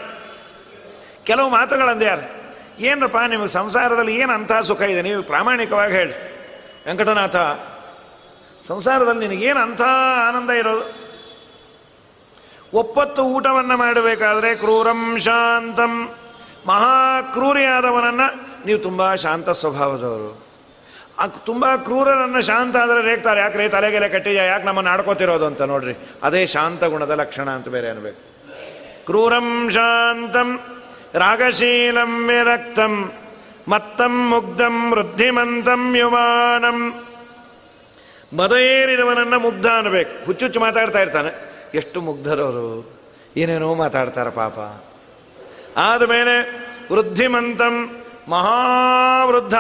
Speaker 1: ಕೆಲವು ಮಾತುಗಳಂದ್ಯಾರು ಏನಪ್ಪ ನಿಮಗೆ ಸಂಸಾರದಲ್ಲಿ ಏನು ಅಂಥ ಸುಖ ಇದೆ? ನೀವು ಪ್ರಾಮಾಣಿಕವಾಗಿ ಹೇಳಿ. ವೆಂಕಟನಾಥ ಸಂಸಾರದಲ್ಲಿ ನಿನಗೇನು ಅಂಥ ಆನಂದ ಇರೋದು? ಒಪ್ಪತ್ತು ಊಟವನ್ನು ಮಾಡಬೇಕಾದ್ರೆ ಕ್ರೂರಂ ಶಾಂತಂ. ಮಹಾಕ್ರೂರಿಯಾದವನನ್ನು ನೀವು ತುಂಬ ಶಾಂತ ಸ್ವಭಾವದವರು. ತುಂಬ ಕ್ರೂರನನ್ನು ಶಾಂತ ಆದರೆ ರೇಗ್ತಾರೆ ಯಾಕೆ ರೇ ತಲೆಗೆಲೆ ಕಟ್ಟಿದ ಯಾಕೆ ನಮ್ಮನ್ನು ಆಡ್ಕೋತಿರೋದು ಅಂತ ನೋಡ್ರಿ. ಅದೇ ಶಾಂತ ಗುಣದ ಲಕ್ಷಣ ಅಂತ ಬೇರೆ ಅನ್ಬೇಕು ಕ್ರೂರಂ ಶಾಂತಂ, ರಾಗಶೀಲಂ ವಿರಕ್ತಂ, ಮತ್ತಂ ಮುಗ್ಧಂ ವೃದ್ಧಿಮಂತಂ ಯುವಾನಂ. ಮದಏರಿದವನನ್ನ ಮುಗ್ಧ ಅನ್ಬೇಕು ಹುಚ್ಚುಚ್ಚು ಮಾತಾಡ್ತಾ ಇರ್ತಾನೆ. ಎಷ್ಟು ಮುಗ್ಧರವರು. ಏನೇನೋ ಮಾತಾಡ್ತಾರೆ ಪಾಪ. ಆದಮೇಲೆ ವೃದ್ಧಿಮಂತಂ ಮಹಾವೃದ್ಧ.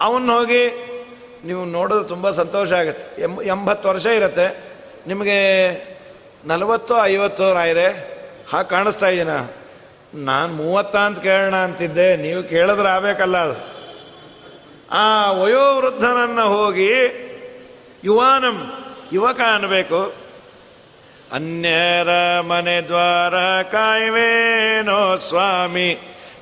Speaker 1: ಅವನ್ನ ಹೋಗಿ ನೀವು ನೋಡೋದು ತುಂಬ ಸಂತೋಷ ಆಗುತ್ತೆ. ಎಂ, ಎಂಬತ್ತು ವರ್ಷ ಇರುತ್ತೆ. ನಿಮಗೆ ನಲವತ್ತು, ಐವತ್ತು ರಾಯರೆ, ಹಾಗೆ ಕಾಣಿಸ್ತಾ ಇದ್ದೀನ ನಾನು ಮೂವತ್ತ ಅಂತ ಕೇಳೋಣ ಅಂತಿದ್ದೆ. ನೀವು ಕೇಳಿದ್ರೆ ಆಗಬೇಕಲ್ಲ ಅದು. ಆ ವಯೋವೃದ್ಧನನ್ನು ಹೋಗಿ ಯುವಾನಂ, ಯುವಕ ಅನ್ನಬೇಕು. ಅನ್ಯರ ಮನೆ ದ್ವಾರ ಕಾಯ್ವೇನೋ ಸ್ವಾಮಿ,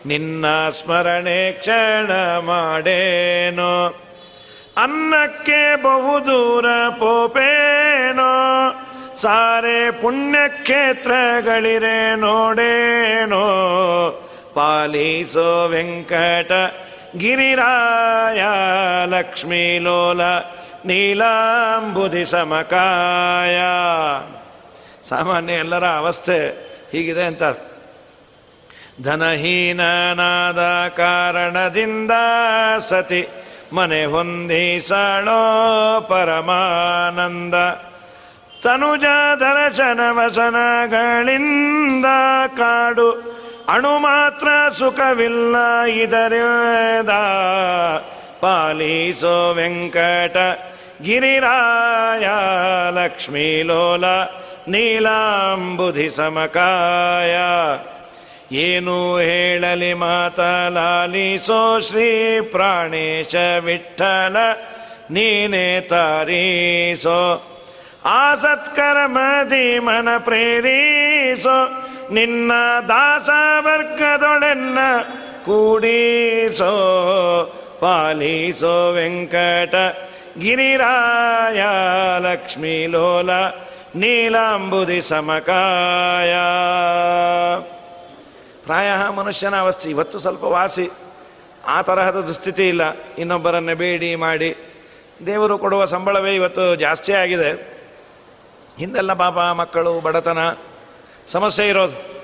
Speaker 1: ನಿನ್ನ ಸ್ಮರಣೆ ಕ್ಷಣ ಮಾಡೇನೋ. ಅನ್ನಕ್ಕೆ ಬಹುದೂರ ಪೋಪೇನೋ, ಸಾರೆ ಪುಣ್ಯಕ್ಷೇತ್ರಗಳಿರೇ ನೋಡೇನೋ. ಪಾಲಿಸೋ ವೆಂಕಟ ಗಿರಿರಾಯ ಲಕ್ಷ್ಮೀ ಲೋಲ ನೀಲಾಂಬುಧಿ ಸಮಕಾಯ ಸಾಮಾನ್ಯ ಎಲ್ಲರ ಅವಸ್ಥೆ ಹೀಗಿದೆ ಅಂತಾರೆ. ಧನಹೀನನಾದ ಕಾರಣದಿಂದ ಸತಿ ಮನೆ ಹೊಂದಿಸಳೋ ಪರಮಾನಂದ. ತನುಜ ದರ್ಶನ ವಸನಗಳಿಂದ ಕಾಡು ಅಣು ಮಾತ್ರ ಸುಖವಿಲ್ಲ ಇದರಿಂದ ಪಾಲಿಸೋ ವೆಂಕಟ ಗಿರಿರಾಯ ಲಕ್ಷ್ಮೀ ಲೋಲ ನೀಲಾಂಬುಧಿ ಸಮಕಾಯ ಏನು ಹೇಳಲಿ ಮಾತಲಾಲಿಸೋ ಶ್ರೀ ಪ್ರಾಣೇಶ ವಿಠಲ ನೀನೇ ತಾರೀಸೋ ಆಸತ್ಕರ್ಮದಿ ಮನ ಪ್ರೇರಿಸೋ ನಿನ್ನ ದಾಸ ವರ್ಗದೊಳೆನ್ನ ಕೂಡಿಸೋ, ಪಾಲಿಸೋ ವೆಂಕಟ ಗಿರಿರಾಯ ಲಕ್ಷ್ಮೀ ಲೋಲ ನೀಲಾಂಬುದಿ ಸಮಕಾಯ. ಪ್ರಾಯ ಮನುಷ್ಯನ ಅವಸ್ಥೆ. ಇವತ್ತು ಸ್ವಲ್ಪ ವಾಸಿ. ಆ ತರಹದ ದುಸ್ಥಿತಿ ಇಲ್ಲ. ಇನ್ನೊಬ್ಬರನ್ನು ಬೇಡಿ ಮಾಡಿ. ದೇವರು ಕೊಡುವ ಸಂಬಳವೇ ಇವತ್ತು ಜಾಸ್ತಿ ಆಗಿದೆ. ಹಿಂದೆಲ್ಲ ಪಾಪ ಮಕ್ಕಳು, ಬಡತನ ಸಮಸ್ಯೆ ಇರೋದು.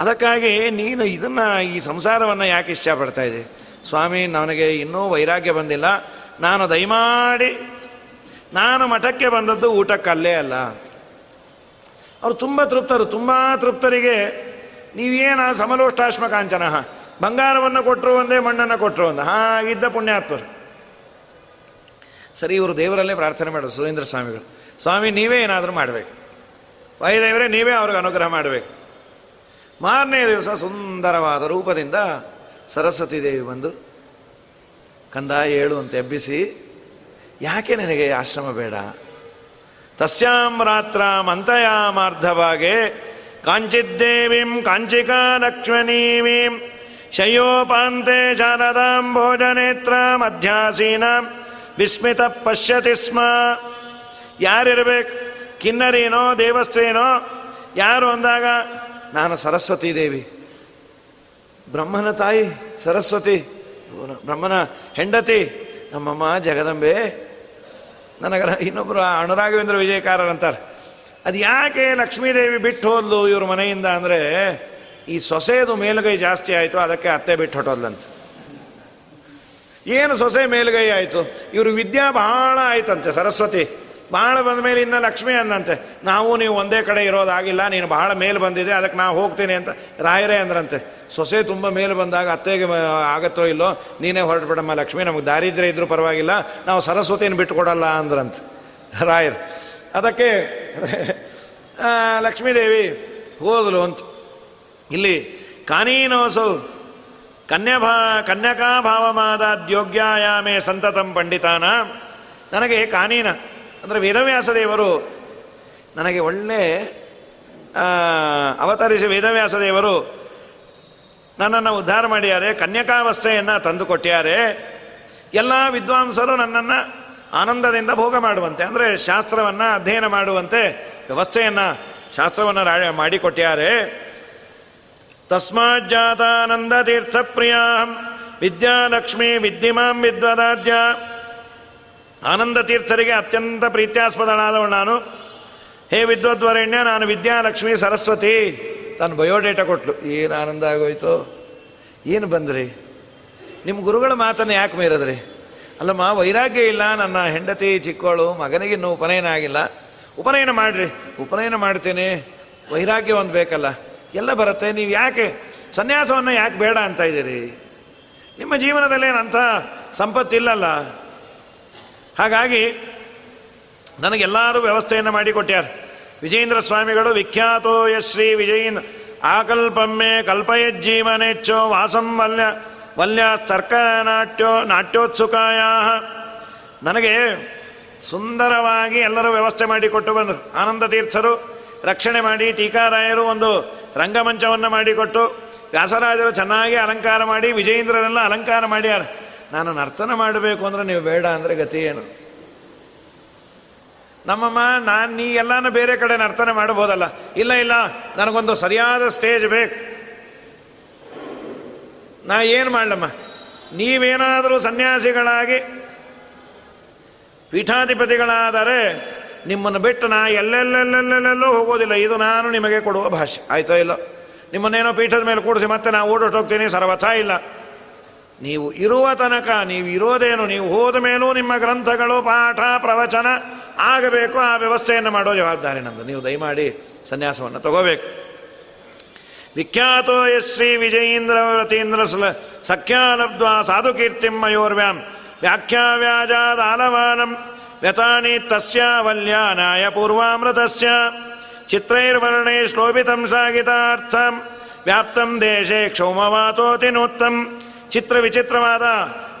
Speaker 1: ಅದಕ್ಕಾಗಿ ನೀನು ಇದನ್ನು ಈ ಸಂಸಾರವನ್ನು ಯಾಕೆ ಇಷ್ಟಪಡ್ತಾ ಇದ್ದೆ? ಸ್ವಾಮಿ, ನನಗೆ ಇನ್ನೂ ವೈರಾಗ್ಯ ಬಂದಿಲ್ಲ. ನಾನು ದಯಮಾಡಿ, ನಾನು ಮಠಕ್ಕೆ ಬಂದದ್ದು ಊಟಕ್ಕಲ್ಲೇ ಅಲ್ಲ. ಅವರು ತುಂಬ ತೃಪ್ತರು, ತುಂಬ ತೃಪ್ತರಿಗೆ ನೀವೇನು ಸಮಲೋಷ್ಟಾಶ್ಮ ಕಾಂಚನ, ಬಂಗಾರವನ್ನು ಕೊಟ್ಟರು ಒಂದೇ, ಮಣ್ಣನ್ನು ಕೊಟ್ಟರು ಒಂದು, ಹಾಗಿದ್ದ ಪುಣ್ಯಾತ್ಮರು. ಸರಿ, ಇವರು ದೇವರಲ್ಲೇ ಪ್ರಾರ್ಥನೆ ಮಾಡೋದು ಸುಧೀಂದ್ರ ಸ್ವಾಮಿಗಳು. ಸ್ವಾಮಿ, ನೀವೇ ಏನಾದರೂ ಮಾಡಬೇಕು. ವಾಯುದೇವರೇ ನೀವೇ ಅವ್ರಿಗೆ ಅನುಗ್ರಹ ಮಾಡಬೇಕು. ಮಾರನೇ ದಿವಸ ಸುಂದರವಾದ ರೂಪದಿಂದ ಸರಸ್ವತಿ ದೇವಿ ಬಂದು ಕಂದ ಏಳು ಅಂತ ಎಬ್ಬಿಸಿ, ಯಾಕೆ ನಿನಗೆ ಆಶ್ರಮ ಬೇಡ? ತಸ್ಯಾಂ ರಾತ್ರ ಮಂತಯಾಮಾರ್ಧಭಾಗೆ ಕಾಂಚಿದ್ದೇವೀಂ ಕಾಂಚಿಕಾ ಲಕ್ಷ್ಮಣೀವೀಂ, ಶಯೋಪಾಂತೆ ಶಾರದಾಂ ಭೋಜನೇತ್ರ ಮಧ್ಯಾಸೀನ ವಿಸ್ಮಿತ ಪಶ್ಯತಿ ಸ್ಮ. ಯಾರಿರ್ಬೇಕು? ಕಿನ್ನರಿನೋ ದೇವಸ್ಥೇನೋ ಯಾರು ಅಂದಾಗ, ನಾನು ಸರಸ್ವತಿ ದೇವಿ. ಬ್ರಹ್ಮನ ತಾಯಿ, ಸರಸ್ವತಿ. ಬ್ರಹ್ಮನ ಹೆಂಡತಿ, ನಮ್ಮಮ್ಮ ಜಗದಂಬೆ. ನನಗ ಇನ್ನೊಬ್ಬರು ಅನುರಾಘವೇಂದ್ರ ವಿಜಯಕಾರರ್ ಅಂತಾರೆ ಅದು ಯಾಕೆ ಲಕ್ಷ್ಮೀದೇವಿ ಬಿಟ್ಟು ಹೋದ್ಲು ಇವ್ರ ಮನೆಯಿಂದ ಅಂದರೆ, ಈ ಸೊಸೆದು ಮೇಲುಗೈ ಜಾಸ್ತಿ ಆಯಿತು, ಅದಕ್ಕೆ ಅತ್ತೆ ಬಿಟ್ಟು ಹೊಟ್ಟೋದ್ಲಂತ ಏನು ಸೊಸೆ ಮೇಲುಗೈ ಆಯಿತು? ಇವರು ವಿದ್ಯಾ ಬಹಳ ಆಯ್ತಂತೆ, ಸರಸ್ವತಿ. ಬಹಳ ಬಂದ ಮೇಲೆ ಇನ್ನು ಲಕ್ಷ್ಮಿ ಅಂದಂತೆ, ನಾವು ನೀವು ಒಂದೇ ಕಡೆ ಇರೋದಾಗಿಲ್ಲ, ನೀನು ಬಹಳ ಮೇಲೆ ಬಂದಿದೆ, ಅದಕ್ಕೆ ನಾವು ಹೋಗ್ತೀನಿ ಅಂತ ರಾಯರೇ ಅಂದ್ರಂತೆ. ಸೊಸೆ ತುಂಬ ಮೇಲೆ ಬಂದಾಗ, ಅತ್ತೆಗೆ ಆಗತ್ತೋ ಇಲ್ಲೋ, ನೀನೇ ಹೊರಟುಬಿಡಮ್ಮ ಲಕ್ಷ್ಮಿ, ನಮಗೆ ದಾರಿದ್ರೆ ಇದ್ರೂ ಪರವಾಗಿಲ್ಲ, ನಾವು ಸರಸ್ವತಿನ ಬಿಟ್ಟುಕೊಡಲ್ಲ ಅಂದ್ರಂತೆ ರಾಯರ್. ಅದಕ್ಕೆ ಲಕ್ಷ್ಮೀದೇವಿ ಹೋದಲು ಅಂತ. ಇಲ್ಲಿ, ಕಾನೀನೋಸೌ, ಕನ್ಯಾಭಾ ಕನ್ಯಕಾ ದ್ಯೋಗ್ಯಾಯಾಮೆ ಸಂತತಂ ಪಂಡಿತಾನ, ನನಗೆ ಕಾನೀನ ಅಂದರೆ ವೇದವ್ಯಾಸ ದೇವರು ನನಗೆ ಒಳ್ಳೆ ಅವತರಿಸಿ ವೇದವ್ಯಾಸ ದೇವರು ನನ್ನನ್ನು ಉದ್ಧಾರ ಮಾಡಿದ್ದಾರೆ, ಕನ್ಯಕಾವಸ್ಥೆಯನ್ನು ತಂದು ಕೊಟ್ಟಿದ್ದಾರೆ. ಎಲ್ಲ ವಿದ್ವಾಂಸರು ನನ್ನನ್ನು ಆನಂದದಿಂದ ಭೋಗ ಮಾಡುವಂತೆ, ಅಂದರೆ ಶಾಸ್ತ್ರವನ್ನು ಅಧ್ಯಯನ ಮಾಡುವಂತೆ, ವ್ಯವಸ್ಥೆಯನ್ನು ಶಾಸ್ತ್ರವನ್ನು ಮಾಡಿಕೊಟ್ಟಿದ್ದಾರೆ. ತಸ್ಮಾಜ್ಜಾತಾನಂದ ತೀರ್ಥ ಪ್ರಿಯ ವಿದ್ಯಾಲಕ್ಷ್ಮಿ ವಿದ್ಯಮಾಂ ವಿದ್ವದಾದ್ಯ. ಆನಂದ ತೀರ್ಥರಿಗೆ ಅತ್ಯಂತ ಪ್ರೀತ್ಯಾಸ್ಪದನಾದವನು ನಾನು. ಹೇ ವಿದ್ವದ್ವರಣ್ಯ, ನಾನು ವಿದ್ಯಾಲಕ್ಷ್ಮಿ ಸರಸ್ವತಿ. ತನ್ನ ಬಯೋಡೇಟಾ ಕೊಟ್ಲು. ಏನು ಆನಂದ ಆಗೋಯ್ತು? ಏನು ಬಂದ್ರಿ? ನಿಮ್ಮ ಗುರುಗಳ ಮಾತನ್ನು ಯಾಕೆ ಮೀರದ್ರಿ? ಅಲ್ಲಮ್ಮ, ವೈರಾಗ್ಯ ಇಲ್ಲ, ನನ್ನ ಹೆಂಡತಿ ಚಿಕ್ಕವಳು ಮಗನಿಗಿನ್ನೂ ಉಪನಯನ ಆಗಿಲ್ಲ. ಉಪನಯನ ಮಾಡ್ರಿ, ಉಪನಯನ ಮಾಡ್ತೀನಿ. ವೈರಾಗ್ಯ ಒಂದು ಬೇಕಲ್ಲ, ಎಲ್ಲ ಬರುತ್ತೆ. ನೀವು ಯಾಕೆ ಸನ್ಯಾಸವನ್ನು ಯಾಕೆ ಬೇಡ ಅಂತ ಇದ್ದೀರಿ? ನಿಮ್ಮ ಜೀವನದಲ್ಲಿ ಏನಂಥ ಸಂಪತ್ತಿಲ್ಲಲ್ಲ? ಹಾಗಾಗಿ ನನಗೆಲ್ಲರೂ ವ್ಯವಸ್ಥೆಯನ್ನು ಮಾಡಿಕೊಟ್ಟ್ಯಾರ ವಿಜೇಂದ್ರ ಸ್ವಾಮಿಗಳು, ವಿಖ್ಯಾತೋ ಯಶ್ರೀ ವಿಜಯೇಂದ್ರ, ಆಕಲ್ಪಮ್ಮೆ ಕಲ್ಪಯಜ್ಜೀವನೆಚ್ಚೋ ವಾಸಂ ವಲ್ಯ ವಲ್ಯ ಸರ್ಕ ನಾಟ್ಯೋ ನಾಟ್ಯೋತ್ಸುಕಾಯ ನನಗೆ ಸುಂದರವಾಗಿ ಎಲ್ಲರೂ ವ್ಯವಸ್ಥೆ ಮಾಡಿಕೊಟ್ಟು ಬಂದರು. ಆನಂದ ತೀರ್ಥರು, ರಕ್ಷಣೆ ಮಾಡಿ, ಟೀಕಾರಾಯರು ಒಂದು ರಂಗಮಂಚವನ್ನು ಮಾಡಿಕೊಟ್ಟು, ವ್ಯಾಸರಾಜರು ಚೆನ್ನಾಗಿ ಅಲಂಕಾರ ಮಾಡಿ ವಿಜಯೇಂದ್ರರೆಲ್ಲ ಅಲಂಕಾರ ಮಾಡ್ಯಾರ. ನಾನು ನರ್ತನ ಮಾಡಬೇಕು ಅಂದ್ರೆ ನೀವು ಬೇಡ ಅಂದರೆ ಗತಿ ಏನು? ನಮ್ಮಮ್ಮ, ನಾನು ನೀ ಎಲ್ಲಾನು ಬೇರೆ ಕಡೆ ನರ್ತನೆ ಮಾಡಬಹುದಲ್ಲ? ಇಲ್ಲ ಇಲ್ಲ, ನನಗೊಂದು ಸರಿಯಾದ ಸ್ಟೇಜ್ ಬೇಕು. ನಾ ಏನು ಮಾಡಲಮ್ಮ? ನೀವೇನಾದರೂ ಸನ್ಯಾಸಿಗಳಾಗಿ ಪೀಠಾಧಿಪತಿಗಳಾದರೆ ನಿಮ್ಮನ್ನು ಬಿಟ್ಟು ನಾ ಎಲ್ಲೆಲ್ಲೆಲ್ಲೆಲ್ಲೆಲ್ಲೋ ಹೋಗೋದಿಲ್ಲ. ಇದು ನಾನು ನಿಮಗೆ ಕೊಡುವ ಭಾಷೆ. ಆಯ್ತೋ, ಇಲ್ಲ? ನಿಮ್ಮನ್ನೇನೋ ಪೀಠದ ಮೇಲೆ ಕೂಡಿಸಿ ಮತ್ತೆ ನಾವು ಓಡೋಟೋಗ್ತೀನಿ. ಸರ್ವಥಾ ಇಲ್ಲ. ನೀವು ಇರುವ ತನಕ, ನೀವು ಇರೋದೇನು, ನೀವು ಹೋದ ಮೇಲೂ ನಿಮ್ಮ ಗ್ರಂಥಗಳು, ಪಾಠ, ಪ್ರವಚನ ಆಗಬೇಕು, ಆ ವ್ಯವಸ್ಥೆಯನ್ನು ಮಾಡೋ ಜವಾಬ್ದಾರಿ ನಂದು. ನೀವು ದಯಮಾಡಿ ಸನ್ಯಾಸವನ್ನು ತಗೋಬೇಕು. ವಿಖ್ಯಾತೋ ಯಶ್ರೀ ವಿಜಯೀಂದ್ರ ವ್ರತೀಂದ್ರ ಸಲ ಸಖ್ಯಾಲಬ್ಧ್ವಾ ಸಾಧು ಕೀರ್ತಿಂ ಮಯೋರ್ವ್ಯಾಂ ವ್ಯಾಖ್ಯಾವ್ಯಾಜಾದ ಆಲವಾನಂ ವ್ಯತಾನಿ ತಸ್ಯ ವಲ್ಯಾನಾಯ ಪೂರ್ವಾಮೃತಸ್ಯ ಚಿತ್ರೈರ್ವರ್ಣೈ ಶ್ಲೋಭಿತಂ ಸಾಗಿತಾರ್ಥಂ ವ್ಯಾಪ್ತಂ ದೇಶೇ ಕ್ಷೌಮವಾತೋತಿನೋತ್ತಂ ಚಿತ್ರ ವಿಚಿತ್ರವಾದ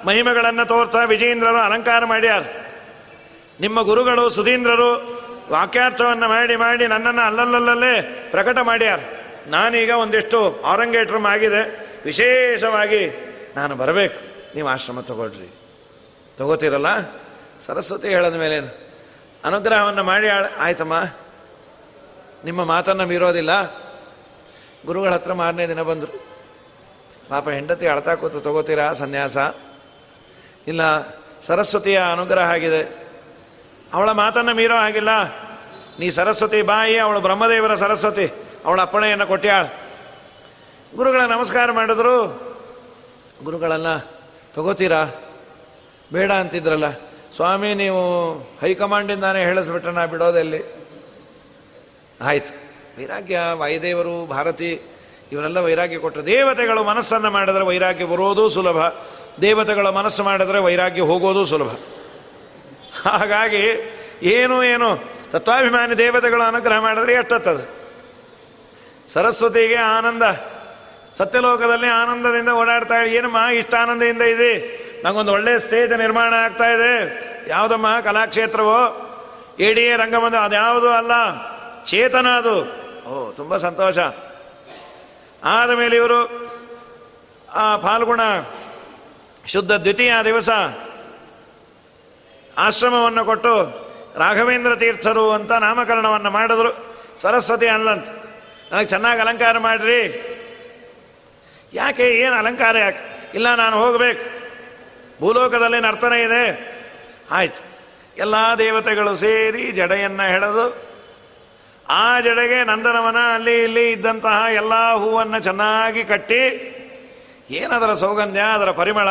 Speaker 1: ಮಹಿಮೆಗಳನ್ನು ತೋರ್ತಾ ವಿಜೇಂದ್ರರು ಅಲಂಕಾರ ಮಾಡ್ಯಾರ. ನಿಮ್ಮ ಗುರುಗಳು ಸುಧೀಂದ್ರರು ವಾಕ್ಯಾರ್ಥವನ್ನು ಮಾಡಿ ಮಾಡಿ ನನ್ನನ್ನು ಅಲ್ಲಲ್ಲಲ್ಲೇ ಪ್ರಕಟ ಮಾಡ್ಯಾರ. ನಾನೀಗ ಒಂದಿಷ್ಟು ಆರಂಗೇಟ್ರಮ್ ಆಗಿದೆ. ವಿಶೇಷವಾಗಿ ನಾನು ಬರಬೇಕು. ನೀವು ಆಶ್ರಮ ತಗೊಳ್ರಿ. ತಗೋತೀರಲ್ಲ? ಸರಸ್ವತಿ ಹೇಳದ ಮೇಲೆ ಅನುಗ್ರಹವನ್ನು ಮಾಡಿ ಆಯ್ತಮ್ಮ. ನಿಮ್ಮ ಮಾತನ್ನು ಮೀರೋದಿಲ್ಲ. ಗುರುಗಳ ಹತ್ರ ಮಾರನೇ ದಿನ ಬಂದರು. ಪಾಪ ಹೆಂಡತಿ ಅಳ್ತಾ ಕೂತು ತಗೋತೀರಾ, ಸನ್ಯಾಸ? ಇಲ್ಲ, ಸರಸ್ವತಿಯ ಅನುಗ್ರಹ ಆಗಿದೆ. ಅವಳ ಮಾತನ್ನು ಮೀರೋ ಆಗಿಲ್ಲ ನೀ ಸರಸ್ವತಿ ಬಾಯಿ, ಅವಳು ಬ್ರಹ್ಮದೇವರ ಸರಸ್ವತಿ, ಅವಳ ಅಪ್ಪಣೆಯನ್ನು ಕೊಟ್ಟ್ಯಾಳ ಗುರುಗಳ ನಮಸ್ಕಾರ ಮಾಡಿದ್ರು. ಗುರುಗಳನ್ನು ತಗೋತೀರಾ? ಬೇಡ ಅಂತಿದ್ರಲ್ಲ. ಸ್ವಾಮಿ, ನೀವು ಹೈಕಮಾಂಡಿಂದಾನೇ ಹೇಳಿಸ್ಬಿಟ್ರೆ ನಾ ಬಿಡೋದೆಲ್ಲಿ? ಆಯ್ತು. ವೈರಾಗ್ಯ, ವಾಯುದೇವರು, ಭಾರತಿ ಇವರೆಲ್ಲ ವೈರಾಗ್ಯ ಕೊಟ್ಟರು. ದೇವತೆಗಳು ಮನಸ್ಸನ್ನು ಮಾಡಿದ್ರೆ ವೈರಾಗ್ಯ ಬರೋದು ಸುಲಭ. ದೇವತೆಗಳ ಮನಸ್ಸು ಮಾಡಿದ್ರೆ ವೈರಾಗ್ಯ ಹೋಗೋದು ಸುಲಭ. ಹಾಗಾಗಿ ಏನು ಏನು, ತತ್ವಾಭಿಮಾನಿ ದೇವತೆಗಳು ಅನುಗ್ರಹ ಮಾಡಿದ್ರೆ ಎಷ್ಟತ್ತದು? ಸರಸ್ವತಿಗೆ ಆನಂದ, ಸತ್ಯಲೋಕದಲ್ಲಿ ಆನಂದದಿಂದ ಓಡಾಡ್ತಾ ಏನಮ್ಮ ಇಷ್ಟ ಆನಂದದಿಂದ ಇದೆ? ನಂಗೊಂದು ಒಳ್ಳೆ ಸ್ಟೇಜ್ ನಿರ್ಮಾಣ ಆಗ್ತಾ ಇದೆ. ಯಾವುದಮ್ಮ ಕಲಾಕ್ಷೇತ್ರವೋ? ಎ ರಂಗಮಂದ ಅದ್ಯಾವುದು ಅಲ್ಲ? ಚೇತನ ಅದು. ಓ ತುಂಬ ಸಂತೋಷ. ಆದ ಮೇಲೆ ಇವರು ಆ ಫಾಲ್ಗುಣ ಶುದ್ಧ ದ್ವಿತೀಯ ದಿವಸ ಆಶ್ರಮವನ್ನು ಕೊಟ್ಟು ರಾಘವೇಂದ್ರ ತೀರ್ಥರು ಅಂತ ನಾಮಕರಣವನ್ನು ಮಾಡಿದ್ರು. ಸರಸ್ವತಿ ಅಲ್ಲಂತ ನನಗೆ ಚೆನ್ನಾಗಿ ಅಲಂಕಾರ ಮಾಡ್ರಿ. ಯಾಕೆ, ಏನು ಅಲಂಕಾರ ಯಾಕೆ? ಇಲ್ಲ, ನಾನು ಹೋಗಬೇಕು. ಭೂಲೋಕದಲ್ಲಿ ನರ್ತನ ಇದೆ. ಆಯ್ತು. ಎಲ್ಲ ದೇವತೆಗಳು ಸೇರಿ ಜಡೆಯನ್ನು ಹೆಳೆದು ಆ ಜಡೆಗೆ ನಂದನವನ ಅಲ್ಲಿ ಇಲ್ಲಿ ಇದ್ದಂತಹ ಎಲ್ಲ ಹೂವನ್ನು ಚೆನ್ನಾಗಿ ಕಟ್ಟಿ, ಏನದರ ಸೌಗಂಧ್ಯ, ಅದರ ಪರಿಮಳ,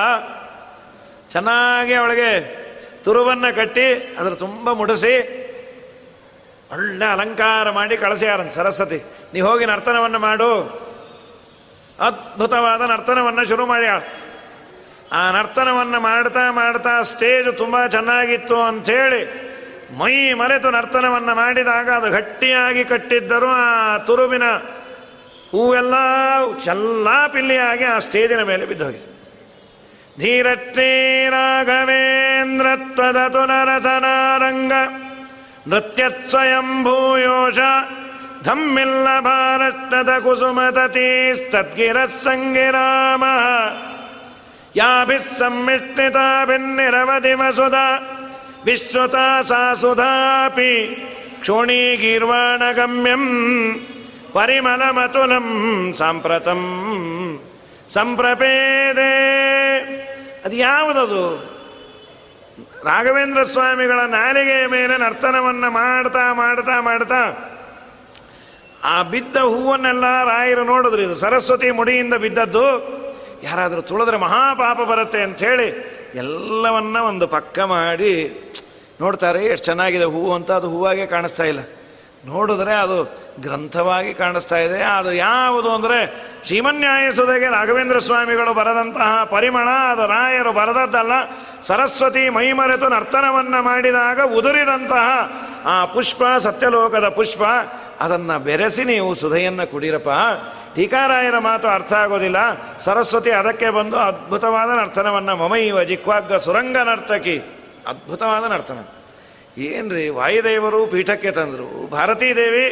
Speaker 1: ಚೆನ್ನಾಗಿ ಅವಳಿಗೆ ತುರುವನ್ನು ಕಟ್ಟಿ, ಅದರ ತುಂಬ ಮುಡಿಸಿ, ಒಳ್ಳೆ ಅಲಂಕಾರ ಮಾಡಿ ಕಳಿಸ್ಯಾರ ಸರಸ್ವತಿ. ನೀ ಹೋಗಿ ನರ್ತನವನ್ನು ಮಾಡು. ಅದ್ಭುತವಾದ ನರ್ತನವನ್ನು ಶುರು ಮಾಡ್ಯಾಳ. ಆ ನರ್ತನವನ್ನು ಮಾಡ್ತಾ ಮಾಡ್ತಾ ಸ್ಟೇಜ್ ತುಂಬ ಚೆನ್ನಾಗಿತ್ತು ಅಂಥೇಳಿ ಮೈ ಮರೆತು ನರ್ತನವನ್ನು ಮಾಡಿದಾಗ ಅದು ಗಟ್ಟಿಯಾಗಿ ಕಟ್ಟಿದ್ದರೂ ಆ ತುರುಬಿನ ಹೂವೆಲ್ಲ ಚಲ್ಲಾಪಿಲ್ಲಿಯಾಗಿ ಆ ಸ್ಟೇಜಿನ ಮೇಲೆ ಬಿದ್ದೋಗಿತ್ತು. ಧೀರಟ್ಟೇ ರಾಘವೇಂದ್ರತ್ವದ ತುನರಸನಾರಂಗ ನೃತ್ಯತ್ಸ್ವಯಂಭೂಯೋಷ ಧಮ್ಮಿಲ್ಲ ಭಾರತದ ಕುಸುಮತತೀಸ್ತದ್ಗಿರ ಸಂಗಿರಾಮ ಯಾಭಿಸ್ ಸಮ್ಮಿಶ್ರಿತಾಭಿನ್ನಿರವಧಿ ವಸುಧ ವಿಶ್ವತಾ ಸಾ ಸುಧಾಪಿ ಕ್ಷೋಣೀಗೀರ್ವಾಣಗಮ್ಯಂ ಪರಿಮಲಮತುಲಂ ಸಾಂಪ್ರತಂ ಸಂಪ್ರಪೇದೆ. ಅದು ಯಾವುದದು? ರಾಘವೇಂದ್ರ ಸ್ವಾಮಿಗಳ ನಾಲಿಗೆಯ ಮೇಲೆ ನರ್ತನವನ್ನು ಮಾಡ್ತಾ ಮಾಡ್ತಾ ಮಾಡ್ತಾ ಆ ಬಿದ್ದ ಹೂವನ್ನೆಲ್ಲ ರಾಯರು ನೋಡಿದ್ರು. ಇದು ಸರಸ್ವತಿ ಮುಡಿಯಿಂದ ಬಿದ್ದದ್ದು. ಯಾರಾದರೂ ತುಳಿದ್ರೆ ಮಹಾಪಾಪ ಬರುತ್ತೆ ಅಂಥೇಳಿ ಎಲ್ಲವನ್ನ ಒಂದು ಪಕ್ಕ ಮಾಡಿ, ನೋಡ್ತಾರೆ ಎಷ್ಟು ಚೆನ್ನಾಗಿದೆ ಹೂವು ಅಂತ, ಅದು ಹೂವಾಗೆ ಕಾಣಿಸ್ತಾ ಇಲ್ಲ. ನೋಡಿದ್ರೆ ಅದು ಗ್ರಂಥವಾಗಿ ಕಾಣಿಸ್ತಾ ಇದೆ. ಅದು ಯಾವುದು ಅಂದರೆ ಶ್ರೀಮನ್ಯಾಯಸುದೆಗೆ ರಾಘವೇಂದ್ರ ಸ್ವಾಮಿಗಳು ಬರೆದಂತಹ ಪರಿಮಳ, ಅದು ರಾಯರು ಬರೆದದ್ದಲ್ಲ. ಸರಸ್ವತಿ ಮೈಮರೆತು ನರ್ತನವನ್ನು ಮಾಡಿದಾಗ ಉದುರಿದಂತಹ ಆ ಪುಷ್ಪ, ಸತ್ಯಲೋಕದ ಪುಷ್ಪ, ಅದನ್ನು ಬೆರೆಸಿ ನೀವು ಸುಧೆಯನ್ನು ಕುಡಿರಪ್ಪ. ಟೀಕಾರಾಯರ ಮಾತು ಅರ್ಥ ಆಗೋದಿಲ್ಲ. ಸರಸ್ವತಿ ಅದಕ್ಕೆ ಬಂದು ಅದ್ಭುತವಾದ ನರ್ತನವನ್ನು ಮಮೈವ ಜಿಕ್ವಾಗ್ಗ ಸುರಂಗ ನರ್ತಕಿ ಅದ್ಭುತವಾದ ನರ್ತನ. ಏನ್ರಿ ವಾಯುದೇವರು ಪೀಠಕ್ಕೆ ತಂದರು, ಭಾರತೀ ದೇವಿ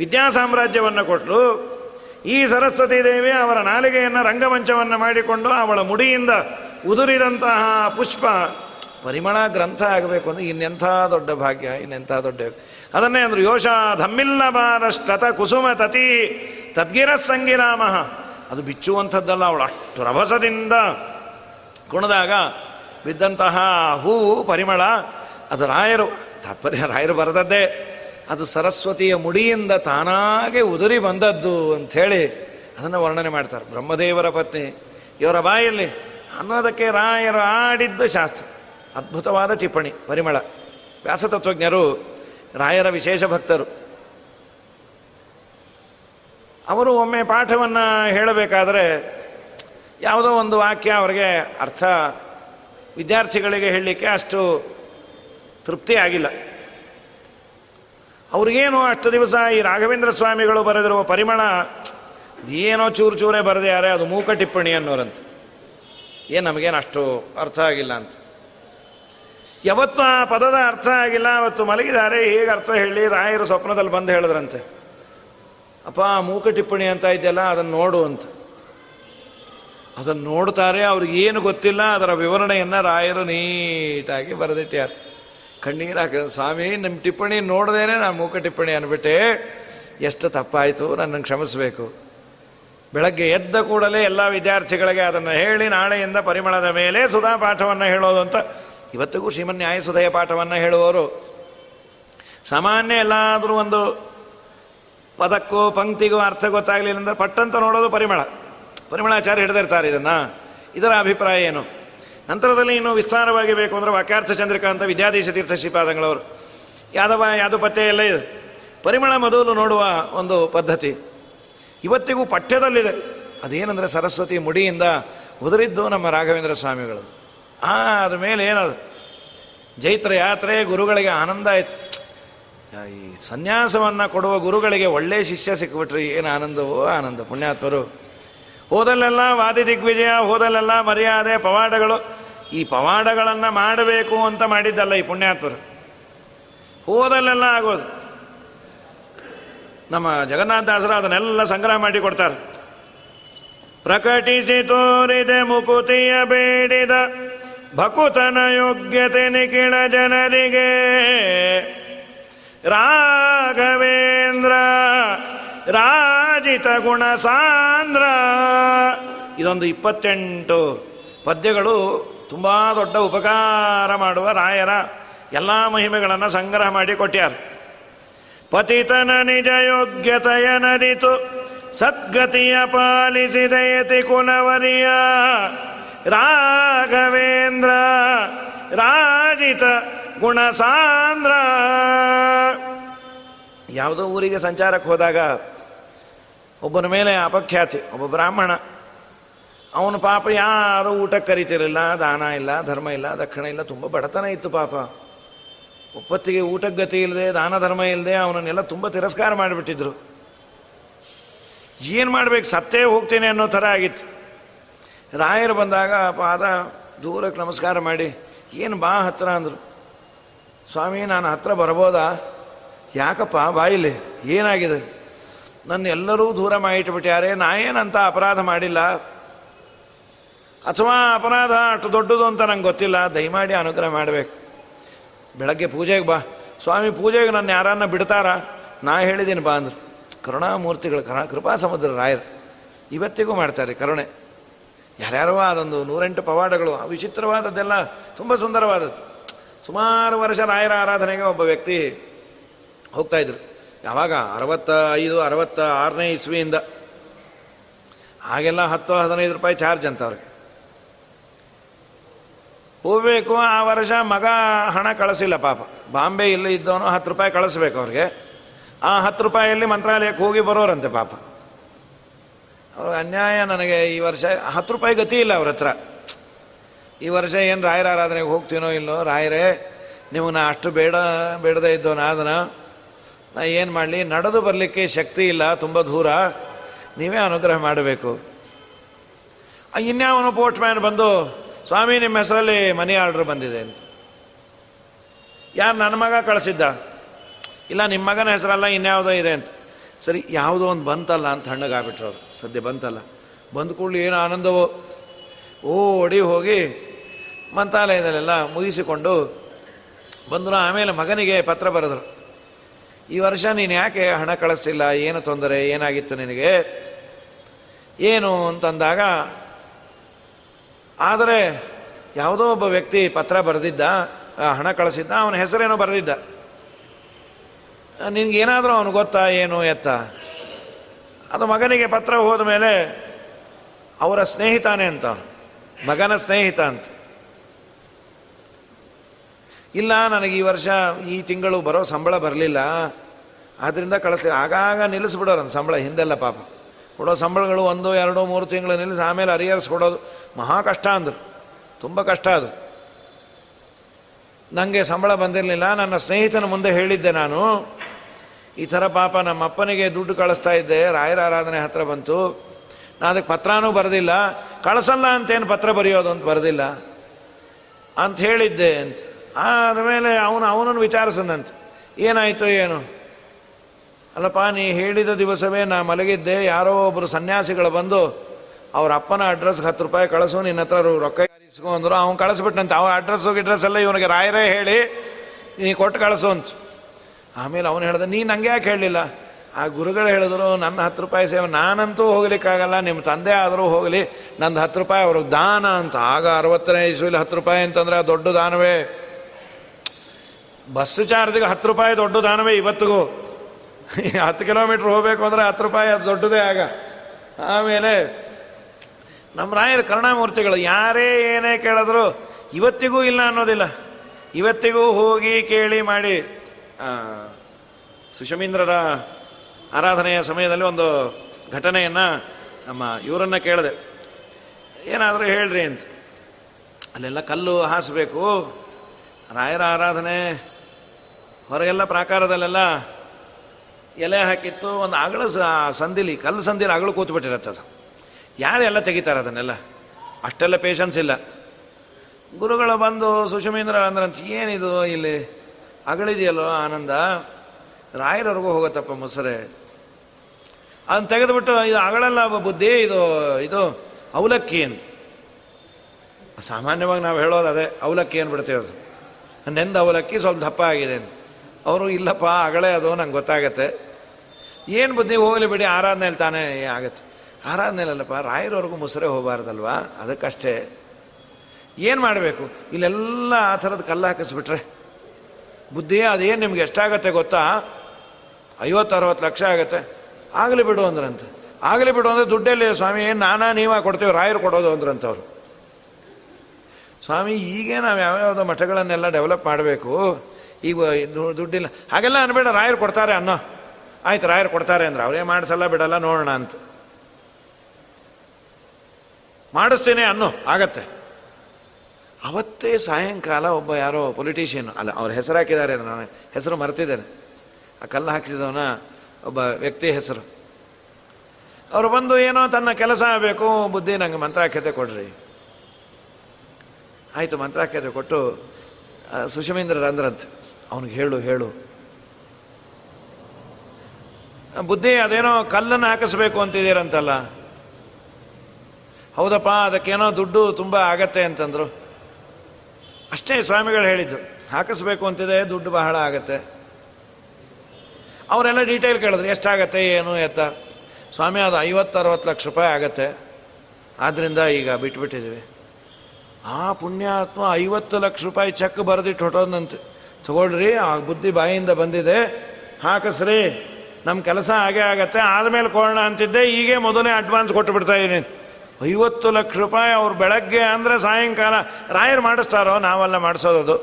Speaker 1: ವಿದ್ಯಾ ಸಾಮ್ರಾಜ್ಯವನ್ನು ಕೊಟ್ಟಲು ಈ ಸರಸ್ವತಿ ದೇವಿ ಅವರ ನಾಲಿಗೆಯನ್ನು ರಂಗಮಂಚವನ್ನು ಮಾಡಿಕೊಂಡು ಅವಳ ಮುಡಿಯಿಂದ ಉದುರಿದಂತಹ ಪುಷ್ಪ, ಪರಿಮಳ ಗ್ರಂಥ ಆಗಬೇಕು ಅಂದರೆ ಇನ್ನೆಂಥ ದೊಡ್ಡ ಭಾಗ್ಯ, ಇನ್ನೆಂಥ ದೊಡ್ಡ ಅದನ್ನೇ ಅಂದರು ಯೋಷ ಧಮ್ಮಿಲ್ಲ ಬಾರಷ್ಟತ ಕುಸುಮ ತತಿ. ತದ್ಗಿರ ಸಂಗಿರಾಮ. ಅದು ಬಿಚ್ಚುವಂಥದ್ದಲ್ಲ, ಅವಳು ಅಷ್ಟು ರಭಸದಿಂದ ಕುಣಿದಾಗ ಬಿದ್ದಂತಹ ಹೂ ಪರಿಮಳ, ಅದು ರಾಯರು, ತಾತ್ಪರ್ಯ ರಾಯರು ಬರೆದದ್ದೇ, ಅದು ಸರಸ್ವತಿಯ ಮುಡಿಯಿಂದ ತಾನಾಗೆ ಉದುರಿ ಬಂದದ್ದು ಅಂಥೇಳಿ ಅದನ್ನು ವರ್ಣನೆ ಮಾಡ್ತಾರೆ. ಬ್ರಹ್ಮದೇವರ ಪತ್ನಿ, ಇವರ ಬಾಯಲ್ಲಿ ಅನ್ನೋದಕ್ಕೆ ರಾಯರು ಆಡಿದ್ದು ಶಾಸ್ತ್ರ, ಅದ್ಭುತವಾದ ಟಿಪ್ಪಣಿ, ಪರಿಮಳ. ವ್ಯಾಸತತ್ವಜ್ಞರು ರಾಯರ ವಿಶೇಷ ಭಕ್ತರು. ಅವರು ಒಮ್ಮೆ ಪಾಠವನ್ನು ಹೇಳಬೇಕಾದರೆ ಯಾವುದೋ ಒಂದು ವಾಕ್ಯ ಅವರಿಗೆ ಅರ್ಥ ವಿದ್ಯಾರ್ಥಿಗಳಿಗೆ ಹೇಳಲಿಕ್ಕೆ ಅಷ್ಟು ತೃಪ್ತಿ ಆಗಿಲ್ಲ. ಅವ್ರಿಗೇನು ಅಷ್ಟು ದಿವಸ ಈ ರಾಘವೇಂದ್ರ ಸ್ವಾಮಿಗಳು ಬರೆದಿರುವ ಪರಿಮಳ ಏನೋ ಚೂರು ಚೂರೇ ಬರೆದಿದ್ದಾರೆ, ಅದು ಮೂಕ ಟಿಪ್ಪಣಿ ಅನ್ನೋರಂತ. ಏನು ನಮಗೇನು ಅಷ್ಟು ಅರ್ಥ ಆಗಿಲ್ಲ ಅಂತ. ಯಾವತ್ತು ಆ ಪದದ ಅರ್ಥ ಆಗಿಲ್ಲ, ಅವತ್ತು ಮಲಗಿದ್ದಾರೆ, ಹೇಗೆ ಅರ್ಥ ಹೇಳಿ ರಾಯರು ಸ್ವಪ್ನದಲ್ಲಿ ಬಂದು ಹೇಳಿದ್ರಂತೆ. ಅಪ್ಪ ಮೂಕ ಟಿಪ್ಪಣಿ ಅಂತ ಇದೆಯಲ್ಲ, ಅದನ್ನು ನೋಡು ಅಂತ. ಅದನ್ನು ನೋಡ್ತಾರೆ, ಅವ್ರಿಗೆ ಏನು ಗೊತ್ತಿಲ್ಲ, ಅದರ ವಿವರಣೆಯನ್ನು ರಾಯರು ನೀಟಾಗಿ ಬರೆದಿಟ್ಟ್ಯಾರ ಕಣ್ಣೀರು ಹಾಕಿದ ಸ್ವಾಮಿ ನಿಮ್ಮ ಟಿಪ್ಪಣಿ ನೋಡ್ದೇನೆ ನಾನು ಮೂಕ ಟಿಪ್ಪಣಿ ಅಂದ್ಬಿಟ್ಟೆ ಎಷ್ಟು ತಪ್ಪಾಯಿತು, ನನ್ನನ್ನು ಕ್ಷಮಿಸಬೇಕು. ಬೆಳಗ್ಗೆ ಎದ್ದ ಕೂಡಲೇ ಎಲ್ಲ ವಿದ್ಯಾರ್ಥಿಗಳಿಗೆ ಅದನ್ನು ಹೇಳಿ, ನಾಳೆಯಿಂದ ಪರಿಮಳದ ಮೇಲೆ ಸುಧಾ ಪಾಠವನ್ನು ಹೇಳೋದು ಅಂತ. ಇವತ್ತಿಗೂ ಶ್ರೀಮನ್ ನ್ಯಾಯಸುದಯ ಪಾಠವನ್ನು ಹೇಳುವವರು. ಸಾಮಾನ್ಯ ಎಲ್ಲಾದರೂ ಒಂದು ಪದಕ್ಕೂ ಪಂಕ್ತಿಗೂ ಅರ್ಥ ಗೊತ್ತಾಗಲಿಲ್ಲ ಅಂದ್ರೆ ಪಟ್ಟಂತ ನೋಡೋದು ಪರಿಮಳ. ಪರಿಮಳಾಚಾರ್ಯ ಹಿಡಿದಿರ್ತಾರೆ ಇದನ್ನು. ಇದರ ಅಭಿಪ್ರಾಯ ಏನು? ನಂತರದಲ್ಲಿ ಇನ್ನು ವಿಸ್ತಾರವಾಗಿ ಬೇಕು ಅಂದರೆ ವಾಕ್ಯಾರ್ಥ ಚಂದ್ರಿಕಾ ಅಂತ ವಿದ್ಯಾಧೀಶ ತೀರ್ಥ ಶ್ರೀಪಾದಂಗಳವರು. ಯಾದವ ಯಾವುದು ಪತ್ತೆ ಎಲ್ಲ ಇದೆ. ಪರಿಮಳ ಮೊದಲು ನೋಡುವ ಒಂದು ಪದ್ಧತಿ. ಇವತ್ತಿಗೂ ಪಠ್ಯದಲ್ಲಿದೆ. ಅದೇನೆಂದರೆ ಸರಸ್ವತಿ ಮುಡಿಯಿಂದ ಉದುರಿದ್ದು ನಮ್ಮ ರಾಘವೇಂದ್ರ ಸ್ವಾಮಿಗಳು ಆ ಅದ್ರ ಮೇಲೆ ಏನದು? ಜೈತ್ರ ಯಾತ್ರೆ ಗುರುಗಳಿಗೆ ಆನಂದ ಆಯ್ತು. ಈ ಸನ್ಯಾಸವನ್ನು ಕೊಡುವ ಗುರುಗಳಿಗೆ ಒಳ್ಳೆ ಶಿಷ್ಯ ಸಿಕ್ಬಿಟ್ರಿ ಏನು ಆನಂದವೋ ಆನಂದ. ಪುಣ್ಯಾತ್ಮರು, ಹೋದಲ್ಲೆಲ್ಲ ವಾದಿ ದಿಗ್ವಿಜಯ, ಹೋದಲ್ಲೆಲ್ಲ ಮರ್ಯಾದೆ, ಪವಾಡಗಳು, ಈ ಪವಾಡಗಳನ್ನು ಮಾಡಬೇಕು ಅಂತ ಮಾಡಿದ್ದಲ್ಲ ಈ ಪುಣ್ಯಾತ್ಮರು. ಹೋದಲ್ಲೆಲ್ಲ ಆಗೋದು. ನಮ್ಮ ಜಗನ್ನಾಥದಾಸರು ಅದನ್ನೆಲ್ಲ ಸಂಗ್ರಹ ಮಾಡಿ ಕೊಡ್ತಾರೆ. ಪ್ರಕಟಿಸಿ ತೋರಿದೆ ಮುಕುತಿಯ ಬೇಡಿದ ಭಕುತನ ಯೋಗ್ಯತೆ ನಿಖಿಳ ಜನರಿಗೆ. ರಾಘವೇಂದ್ರ, ರಾಜಿತ ಗುಣ ಸಾಂದ್ರ ಇದೊಂದು ಇಪ್ಪತ್ತೆಂಟು ಪದ್ಯಗಳು ತುಂಬ ದೊಡ್ಡ ಉಪಕಾರ ಮಾಡುವ ರಾಯರ ಎಲ್ಲ ಮಹಿಮೆಗಳನ್ನು ಸಂಗ್ರಹ ಮಾಡಿ ಕೊಟ್ಟ್ಯಾರ ಪತಿತನ ನಿಜ ಯೋಗ್ಯತೆಯ ನರಿತು ಸದ್ಗತಿಯ ಪಾಲಿಸಿದಯತಿ ಕುಲವರಿಯ. ರಾಘವೇಂದ್ರ, ರಾಜಿತ ಗುಣಸಾಂದ್ರ. ಯಾವುದೋ ಊರಿಗೆ ಸಂಚಾರಕ್ಕೆ ಹೋದಾಗ ಒಬ್ಬನ ಮೇಲೆ ಅಪಖ್ಯಾತಿ, ಒಬ್ಬ ಬ್ರಾಹ್ಮಣ. ಅವನು ಪಾಪ ಯಾರು ಊಟಕ್ಕೆ ಕರಿತಿರಲಿಲ್ಲ, ದಾನ ಇಲ್ಲ, ಧರ್ಮ ಇಲ್ಲ, ದಕ್ಷಿಣ ಇಲ್ಲ, ತುಂಬ ಬಡತನ ಇತ್ತು ಪಾಪ. ಒಪ್ಪತ್ತಿಗೆ ಊಟಕ್ಕೆ ಗತಿ ಇಲ್ಲದೆ, ದಾನ ಧರ್ಮ ಇಲ್ಲದೆ ಅವನನ್ನೆಲ್ಲ ತುಂಬ ತಿರಸ್ಕಾರ ಮಾಡಿಬಿಟ್ಟಿದ್ರು. ಏನು ಮಾಡ್ಬೇಕು, ಸತ್ತೇ ಹೋಗ್ತೇನೆ ಅನ್ನೋ ಥರ ಆಗಿತ್ತು. ರಾಯರು ಬಂದಾಗ ಪಾದ ದೂರಕ್ಕೆ ನಮಸ್ಕಾರ ಮಾಡಿ, ಏನು ಬಾ ಹತ್ರ ಅಂದರು. ಸ್ವಾಮಿ, ನಾನು ಹತ್ರ ಬರ್ಬೋದಾ? ಯಾಕಪ್ಪ, ಬಾಯಿಲಿ, ಏನಾಗಿದೆ? ನನ್ನ ಎಲ್ಲರೂ ದೂರ ಮಾಡಿಟ್ಬಿಟ್ಟಾರೆ ನಾ ಏನಂತ ಅಪರಾಧ ಮಾಡಿಲ್ಲ? ಅಥವಾ ಅಪರಾಧ ಅಷ್ಟು ದೊಡ್ಡದು ಅಂತ ನಂಗೆ ಗೊತ್ತಿಲ್ಲ, ದಯಮಾಡಿ ಅನುಗ್ರಹ ಮಾಡಬೇಕು. ಬೆಳಗ್ಗೆ ಪೂಜೆಗೆ ಬಾ. ಸ್ವಾಮಿ, ಪೂಜೆಗೆ ನನ್ನ ಯಾರನ್ನ ಬಿಡ್ತಾರಾ? ನಾ ಹೇಳಿದ್ದೀನಿ ಬಾ ಅಂದ್ರು. ಕರುಣಾಮೂರ್ತಿಗಳು, ಕರ ಕೃಪಾ ಸಮುದ್ರ ರಾಯರು, ಇವತ್ತಿಗೂ ಮಾಡ್ತಾರೆ ಕರುಣೆ. ಯಾರ್ಯಾರೋ ಅದೊಂದು ನೂರೆಂಟು ಪವಾಡಗಳು ವಿಚಿತ್ರವಾದದ್ದೆಲ್ಲ ತುಂಬ ಸುಂದರವಾದದ್ದು. ಸುಮಾರು ವರ್ಷ ರಾಯರ ಆರಾಧನೆಗೆ ಒಬ್ಬ ವ್ಯಕ್ತಿ ಹೋಗ್ತಾ ಇದ್ರು. ಯಾವಾಗ? ಅರವತ್ತ ಐದು ಅರವತ್ತ ಆರನೇ ಇಸ್ವಿಯಿಂದ. ಹಾಗೆಲ್ಲ ಹತ್ತು, ಹದಿನೈದು ರೂಪಾಯಿ ಚಾರ್ಜ್ ಅಂತ ಅವ್ರಿಗೆ. ಹೋಗಬೇಕು, ಆ ವರ್ಷ ಮಗ ಹಣ ಕಳಿಸಿಲ್ಲ ಪಾಪ. ಬಾಂಬೆ ಇಲ್ಲಿ ಇದ್ದವನು ಹತ್ತು ರೂಪಾಯಿ ಕಳಿಸ್ಬೇಕು ಅವ್ರಿಗೆ. ಆ ಹತ್ತು ರೂಪಾಯಿಯಲ್ಲಿ ಮಂತ್ರಾಲಯಕ್ಕೆ ಹೋಗಿ ಬರೋರಂತೆ ಪಾಪ. ಅವ್ರಿಗೆ ಅನ್ಯಾಯ ನನಗೆ ಈ ವರ್ಷ. ಹತ್ತು ರೂಪಾಯಿ ಗತಿ ಇಲ್ಲ ಅವ್ರ ಹತ್ರ. ಈ ವರ್ಷ ಏನು ರಾಯರ ಆರಾಧನೆಗೆ ಹೋಗ್ತೀನೋ ಇಲ್ಲೋ ರಾಯರೇ, ನಿಮಗೆ ನಾ ಅಷ್ಟು ಬೇಡ, ಬೇಡದೇ ಇದ್ದೋ ನಾದನ ನಾ ಏನು ಮಾಡಲಿ, ನಡೆದು ಬರಲಿಕ್ಕೆ ಶಕ್ತಿ ಇಲ್ಲ, ತುಂಬ ದೂರ. ನೀವೇ ಅನುಗ್ರಹ ಮಾಡಬೇಕು. ಇನ್ಯಾವನು ಪೋಸ್ಟ್ ಮ್ಯಾನ್ ಬಂದು, ಸ್ವಾಮಿ ನಿಮ್ಮ ಹೆಸರಲ್ಲಿ ಮನಿ ಆರ್ಡ್ರ್ ಬಂದಿದೆ ಅಂತ. ಯಾರು ನನ್ನ ಮಗ ಕಳಿಸಿದ್ದ? ಇಲ್ಲ ನಿಮ್ಮ ಮಗನ ಹೆಸರಲ್ಲ, ಇನ್ಯಾವುದೋ ಇದೆ ಅಂತ. ಸರಿ, ಯಾವುದೋ ಒಂದು ಬಂತಲ್ಲ ಅಂತ ಹಣ್ಣಗಾಗ್ಬಿಟ್ರು ಅವರು. ಸದ್ಯ ಬಂತಲ್ಲ. ಬಂದ ಕೂಡಲೇ ಏನು ಆನಂದವೋ. ಓಡಿ ಹೋಗಿ ಮಂತ್ರಾಲಯದಲ್ಲೆಲ್ಲ ಮುಗಿಸಿಕೊಂಡು ಬಂದರು. ಆಮೇಲೆ ಮಗನಿಗೆ ಪತ್ರ ಬರೆದರು. ಈ ವರ್ಷ ನೀನು ಯಾಕೆ ಹಣ ಕಳಿಸ್ತಿಲ್ಲ? ಏನು ತೊಂದರೆ? ಏನಾಗಿತ್ತು ನಿನಗೆ? ಏನು ಅಂತಂದಾಗ, ಆದರೆ ಯಾವುದೋ ಒಬ್ಬ ವ್ಯಕ್ತಿ ಪತ್ರ ಬರೆದಿದ್ದ ಹಣ ಕಳಿಸಿದ್ದ, ಅವನ ಹೆಸರೇನೋ ಬರೆದಿದ್ದ. ನಿನಗೇನಾದರೂ ಅವನು ಗೊತ್ತಾ? ಏನು ಎತ್ತ? ಅದು ಮಗನಿಗೆ ಪತ್ರ ಹೋದ ಮೇಲೆ, ಅವರ ಸ್ನೇಹಿತಾನೆ ಅಂತ ಮಗನ ಸ್ನೇಹಿತ ಅಂತ. ಇಲ್ಲ, ನನಗೆ ಈ ವರ್ಷ ಈ ತಿಂಗಳು ಬರೋ ಸಂಬಳ ಬರಲಿಲ್ಲ. ಆದ್ದರಿಂದ ಕಳಿಸ್ತೀವಿ ಆಗಾಗ ನಿಲ್ಲಿಸ್ಬಿಡೋರು ಸಂಬಳ, ಹಿಂದೆಲ್ಲ ಪಾಪ. ಕೊಡೋ ಸಂಬಳಗಳು ಒಂದು, ಎರಡು, ಮೂರು ತಿಂಗಳು ನಿಲ್ಲಿಸಿ ಆಮೇಲೆ ಅರಿಯರ್ಸ್ ಕೊಡೋದು ಮಹಾ ಕಷ್ಟ ಅಂದರು. ತುಂಬ ಕಷ್ಟ ಅದು. ನನಗೆ ಸಂಬಳ ಬಂದಿರಲಿಲ್ಲ, ನನ್ನ ಸ್ನೇಹಿತನ ಮುಂದೆ ಹೇಳಿದ್ದೆ ನಾನು. ಈ ಥರ ಪಾಪ ನಮ್ಮ ಅಪ್ಪನಿಗೆ ದುಡ್ಡು ಕಳಿಸ್ತಾ ಇದ್ದೆ, ರಾಯರ ಆರಾಧನೆ ಹತ್ರ ಬಂತು. ನಾನು ಅದಕ್ಕೆ ಪತ್ರನೂ ಬರೆದಿಲ್ಲ. ಕಳಿಸಲ್ಲ ಅಂತೇನು ಪತ್ರ ಬರೆಯೋದು ಅಂತ ಬರೆದಿಲ್ಲ. ಅಂತ ಹೇಳಿದ್ದೆ ಅಂತ. ಆದಮೇಲೆ ಅವನು ಅವನನ್ನು ವಿಚಾರಿಸಂದಂತೆ, ಏನಾಯಿತು ಏನು? ಅಲ್ಲಪ್ಪ, ನೀ ಹೇಳಿದ ದಿವಸವೇ ನಾ ಮಲಗಿದ್ದೆ, ಯಾರೋ ಒಬ್ಬರು ಸನ್ಯಾಸಿಗಳು ಬಂದು, ಅವ್ರ ಅಪ್ಪನ ಅಡ್ರೆಸ್ಗೆ ಹತ್ತು ರೂಪಾಯಿ ಕಳಿಸು, ನಿನ್ನ ಹತ್ರ ರೊಕ್ಕ ಇಸ್ಕೊ ಅಂದರು, ಅವ್ನು ಕಳಿಸ್ಬಿಟ್ಟಂತೆ ಅವ್ರ ಹೋಗಿ ಅಡ್ರೆಸ್ ಎಲ್ಲ ಇವನಿಗೆ ರಾಯರೇ ಹೇಳಿ, ನೀ ಕೊಟ್ಟು ಕಳಿಸು ಅಂತ. ಆಮೇಲೆ ಅವನು ಹೇಳ್ದೆ ನೀ ನಂಗೆ ಯಾಕೆ ಹೇಳಲಿಲ್ಲ? ಆ ಗುರುಗಳು ಹೇಳಿದ್ರು, ನನ್ನ ಹತ್ತು ರೂಪಾಯಿ ಸೇವೆ, ನಾನಂತೂ ಹೋಗ್ಲಿಕ್ಕಾಗಲ್ಲ ನಿಮ್ಮ ತಂದೆ ಆದರೂ ಹೋಗಲಿ, ನಂದು ಹತ್ತು ರೂಪಾಯಿ ಅವ್ರಿಗೆ ದಾನ ಅಂತ. ಆಗ ಅರವತ್ತನೇ ಇಸ್ವಿಲಿ ಹತ್ತು ರೂಪಾಯಿ ಅಂತಂದ್ರೆ ದೊಡ್ಡ ದಾನವೇ. ಬಸ್ ಚಾರ್ಜ್ಗೆ ಹತ್ತು ರೂಪಾಯಿ ದೊಡ್ಡ ದಾನವೇ ಇವತ್ತಿಗೂ. ಹತ್ತು ಕಿಲೋಮೀಟ್ರ್ ಹೋಗಬೇಕು ಅಂದರೆ ಹತ್ತು ರೂಪಾಯಿ ಅದು ದೊಡ್ಡದೇ ಆಗ. ಆಮೇಲೆ ನಮ್ಮ ರಾಯರ ಕರುಣಾಮೂರ್ತಿಗಳು ಯಾರೇ ಏನೇ ಕೇಳಿದ್ರು ಇವತ್ತಿಗೂ ಇಲ್ಲ ಅನ್ನೋದಿಲ್ಲ. ಇವತ್ತಿಗೂ ಹೋಗಿ ಕೇಳಿ ಮಾಡಿ. ಸುಷಮೀಂದ್ರರ ಆರಾಧನೆಯ ಸಮಯದಲ್ಲಿ ಒಂದು ಘಟನೆಯನ್ನು ನಮ್ಮ ಇವರನ್ನು ಕೇಳಿದೆ. ಏನಾದರೂ ಹೇಳ್ರಿ ಅಂತ. ಅಲ್ಲೆಲ್ಲ ಕಲ್ಲು ಹಾಸಬೇಕು. ರಾಯರ ಆರಾಧನೆ ಹೊರಗೆಲ್ಲ ಪ್ರಾಕಾರದಲ್ಲೆಲ್ಲ ಎಲೆ ಹಾಕಿತ್ತು, ಒಂದು ಅಗಳ ಸಂದಿಲಿ, ಕಲ್ಲು ಸಂದಿಲಿ ಅಗಳು ಕೂತ್ಬಿಟ್ಟಿರತ್ತೆ ಅದು. ಯಾರೆಲ್ಲ ತೆಗಿತಾರೆ ಅದನ್ನೆಲ್ಲ? ಅಷ್ಟೆಲ್ಲ ಪೇಷನ್ಸ್ ಇಲ್ಲ. ಗುರುಗಳು ಬಂದು, ಸುಷಮೀಂದ್ರ ಅಂದ್ರಂತ, ಏನಿದು ಇಲ್ಲಿ? ಅಗಳಿದೆಯಲ್ಲೋ ಆನಂದ? ರಾಯರವರೆಗೂ ಹೋಗತ್ತಪ್ಪ ಮೊಸರೆ. ಅದನ್ನ ತೆಗೆದುಬಿಟ್ಟು, ಇದು ಅಗಳಲ್ಲ ಬುದ್ಧಿ, ಇದು ಇದು ಅವಲಕ್ಕಿ ಅಂತ. ಸಾಮಾನ್ಯವಾಗಿ ನಾವು ಹೇಳೋದು ಅದೇ, ಅವಲಕ್ಕಿ ಅಂದ್ಬಿಡ್ತೇವೆ ಅದು. ನೆಂದ ಅವಲಕ್ಕಿ ಸ್ವಲ್ಪ ದಪ್ಪ ಆಗಿದೆ ಅಂತ. ಅವರು, ಇಲ್ಲಪ್ಪ ಅಗಳೇ ಅದು, ನಂಗೆ ಗೊತ್ತಾಗತ್ತೆ. ಏನು ಬುದ್ಧಿ? ಹೋಗಲಿ ಬಿಡಿ ಆರಾಧನೆಯಲ್ಲಿ ತಾನೇ. ಆಗತ್ತೆ. ಆರಾಧನೆಯಲ್ಲಪ್ಪ ರಾಯರವರೆಗೂ ಮುಸರೆ ಹೋಗಬಾರ್ದಲ್ವಾ? ಅದಕ್ಕಷ್ಟೇ. ಏನು ಮಾಡಬೇಕು? ಇಲ್ಲೆಲ್ಲ ಆ ಥರದ ಕಲ್ಲು ಹಾಕಿಸ್ಬಿಟ್ರೆ. ಬುದ್ಧಿ ಅದೇನು ನಿಮ್ಗೆ ಎಷ್ಟಾಗತ್ತೆ ಗೊತ್ತಾ? ಐವತ್ತು ಅರವತ್ತು ಲಕ್ಷ ಆಗುತ್ತೆ. ಆಗಲಿ ಬಿಡು, ಅಂದ್ರಂತೆ. ಆಗಲಿ ಬಿಡು ಅಂದರೆ ದುಡ್ಡಲ್ಲಿ, ಸ್ವಾಮಿ, ಏನು ನಾನಾ ನೀವ ಕೊಡ್ತೇವೆ, ರಾಯರು ಕೊಡೋದು ಅಂದ್ರಂತವ್ರು ಸ್ವಾಮಿ, ಈಗೇ ನಾವು ಯಾವ್ಯಾವುದೋ ಮಠಗಳನ್ನೆಲ್ಲ ಡೆವಲಪ್ ಮಾಡಬೇಕು. ಈಗ ದುಡ್ಡಿಲ್ಲ. ಹಾಗೆಲ್ಲ ಅನ್ಬೇಡ, ರಾಯರು ಕೊಡ್ತಾರೆ ಅನ್ನೋ. ಆಯ್ತು, ರಾಯರು ಕೊಡ್ತಾರೆ ಅಂದ್ರೆ. ಅವರೇ ಮಾಡಿಸಲ್ಲ, ಬಿಡಲ್ಲ, ನೋಡೋಣ ಅಂತ. ಮಾಡಿಸ್ತೇನೆ ಅನ್ನೋ, ಆಗತ್ತೆ. ಅವತ್ತೇ ಸಾಯಂಕಾಲ ಒಬ್ಬ ಯಾರೋ ಪೊಲಿಟಿಷಿಯನ್ ಅಲ್ಲ, ಅವ್ರ ಹೆಸರು ಹಾಕಿದ್ದಾರೆ ನಾನು ಹೆಸರು ಮರೆತಿದ್ದೇನೆ. ಆ ಕಲ್ಲು ಹಾಕಿಸಿದವನ ಒಬ್ಬ ವ್ಯಕ್ತಿ ಹೆಸರು. ಅವರು ಬಂದು, ಏನೋ ತನ್ನ ಕೆಲಸ ಆಗಬೇಕು, ಬುದ್ಧಿ ನಂಗೆ ಮಂತ್ರಾಖ್ಯತೆ ಕೊಡ್ರಿ. ಆಯಿತು, ಮಂತ್ರಾಖ್ಯತೆ ಕೊಟ್ಟು ಸುಷಮೀಂದ್ರ ಅಂದ್ರಂತೆ ಅವನಿಗೆ ಹೇಳು ಹೇಳು. ಬುದ್ಧಿ ಅದೇನೋ ಕಲ್ಲನ್ನು ಹಾಕಿಸ್ಬೇಕು ಅಂತಿದ್ದೀರಂತಲ್ಲ. ಹೌದಪ್ಪ, ಅದಕ್ಕೇನೋ ದುಡ್ಡು ತುಂಬ ಆಗತ್ತೆ ಅಂತಂದರು. ಅಷ್ಟೇ ಸ್ವಾಮಿಗಳು ಹೇಳಿದ್ದು, ಹಾಕಿಸ್ಬೇಕು ಅಂತಿದೆ, ದುಡ್ಡು ಬಹಳ ಆಗತ್ತೆ. ಅವರೆಲ್ಲ ಡೀಟೇಲ್ ಕೇಳಿದ್ರು, ಎಷ್ಟಾಗತ್ತೆ, ಏನು ಎತ್ತ. ಸ್ವಾಮಿ, ಅದು ಐವತ್ತು ಅರವತ್ತು ಲಕ್ಷ ರೂಪಾಯಿ ಆಗತ್ತೆ. ಆದ್ದರಿಂದ ಈಗ ಬಿಟ್ಬಿಟ್ಟಿದ್ದೀವಿ. ಆ ಪುಣ್ಯಾತ್ಮ ಐವತ್ತು ಲಕ್ಷ ರೂಪಾಯಿ ಚೆಕ್ ಬರೆದಿಟ್ಟು ಹೊಟ್ಟೋದಂತೆ ತಗೊಳ್ರಿ, ಆ ಬುದ್ಧಿ ಬಾಯಿಂದ ಬಂದಿದೆ. ಹಾಕಸ್ರಿ ನಮ್ಮ ಕೆಲಸ ಹಾಗೆ ಆಗತ್ತೆ. ಆದಮೇಲೆ ಕೊಡೋಣ ಅಂತಿದ್ದೆ, ಈಗೇ ಮೊದಲೇ ಅಡ್ವಾನ್ಸ್ ಕೊಟ್ಟು ಬಿಡ್ತಾ ಇದ್ದೀನಿ ಐವತ್ತು ಲಕ್ಷ ರೂಪಾಯಿ ಅವ್ರು ಬೆಳಗ್ಗೆ ಅಂದರೆ ಸಾಯಂಕಾಲ, ರಾಯರು ಮಾಡಿಸ್ತಾರೋ, ನಾವೆಲ್ಲ ಮಾಡಿಸೋದು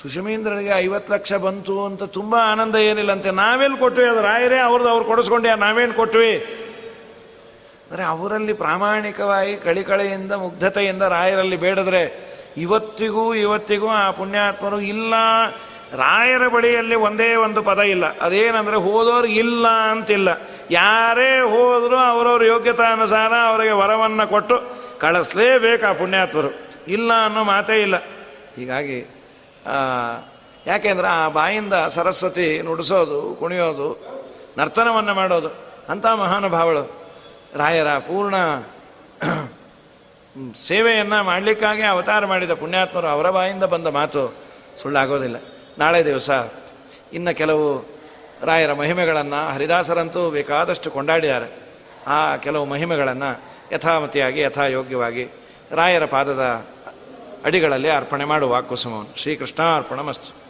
Speaker 1: ಸುಷಮೀಂದ್ರನಿಗೆ ಐವತ್ತು ಲಕ್ಷ ಬಂತು ಅಂತ ತುಂಬ ಆನಂದ ಏನಿಲ್ಲಂತೆ. ನಾವೇನು ಕೊಟ್ವಿ? ಅದು ರಾಯರೇ, ಅವ್ರದ್ದು ಅವ್ರು ಕೊಡ್ಸ್ಕೊಂಡೆ ನಾವೇನು ಕೊಟ್ವಿ? ಅಂದರೆ ಅವರಲ್ಲಿ ಪ್ರಾಮಾಣಿಕವಾಗಿ ಕಳಿಕಳೆಯಿಂದ ಮುಗ್ಧತೆಯಿಂದ ರಾಯರಲ್ಲಿ ಬೇಡದ್ರೆ ಇವತ್ತಿಗೂ ಇವತ್ತಿಗೂ ಆ ಪುಣ್ಯಾತ್ಮರು ಇಲ್ಲ. ರಾಯರ ಬಳಿಯಲ್ಲಿ ಒಂದೇ ಒಂದು ಪದ ಇಲ್ಲ. ಅದೇನಂದ್ರೆ ಹೋದವ್ರು ಇಲ್ಲ ಅಂತಿಲ್ಲ. ಯಾರೇ ಹೋದರೂ ಅವರವ್ರ ಯೋಗ್ಯತಾನುಸಾರ ಅವರಿಗೆ ವರವನ್ನು ಕೊಟ್ಟು ಕಳಿಸ್ಲೇಬೇಕು ಆ ಪುಣ್ಯಾತ್ಮರು. ಇಲ್ಲ ಅನ್ನೋ ಮಾತೇ ಇಲ್ಲ. ಹೀಗಾಗಿ ಯಾಕೆಂದ್ರೆ ಆ ಬಾಯಿಂದ ಸರಸ್ವತಿ ನುಡಿಸೋದು, ಕುಣಿಯೋದು, ನರ್ತನವನ್ನು ಮಾಡೋದು, ಅಂಥ ಮಹಾನುಭಾವಳು. ರಾಯರ ಪೂರ್ಣ ಸೇವೆಯನ್ನು ಮಾಡಲಿಕ್ಕಾಗಿ ಅವತಾರ ಮಾಡಿದ ಪುಣ್ಯಾತ್ಮರು ಅವರ ಬಾಯಿಂದ ಬಂದ ಮಾತು ಸುಳ್ಳಾಗೋದಿಲ್ಲ. ನಾಳೆ ದಿವಸ ಇನ್ನು ಕೆಲವು ರಾಯರ ಮಹಿಮೆಗಳನ್ನು ಹರಿದಾಸರಂತೂ ಬೇಕಾದಷ್ಟು ಕೊಂಡಾಡಿದ್ದಾರೆ ಆ ಕೆಲವು ಮಹಿಮೆಗಳನ್ನು ಯಥಾಮತಿಯಾಗಿ, ಯಥಾಯೋಗ್ಯವಾಗಿ ರಾಯರ ಪಾದದ ಅಡಿಗಳಲ್ಲಿ ಅರ್ಪಣೆ ಮಾಡುವ ಕುಸುಮವನ್ನು ಶ್ರೀಕೃಷ್ಣ ಅರ್ಪಣ ಮಸ್ತು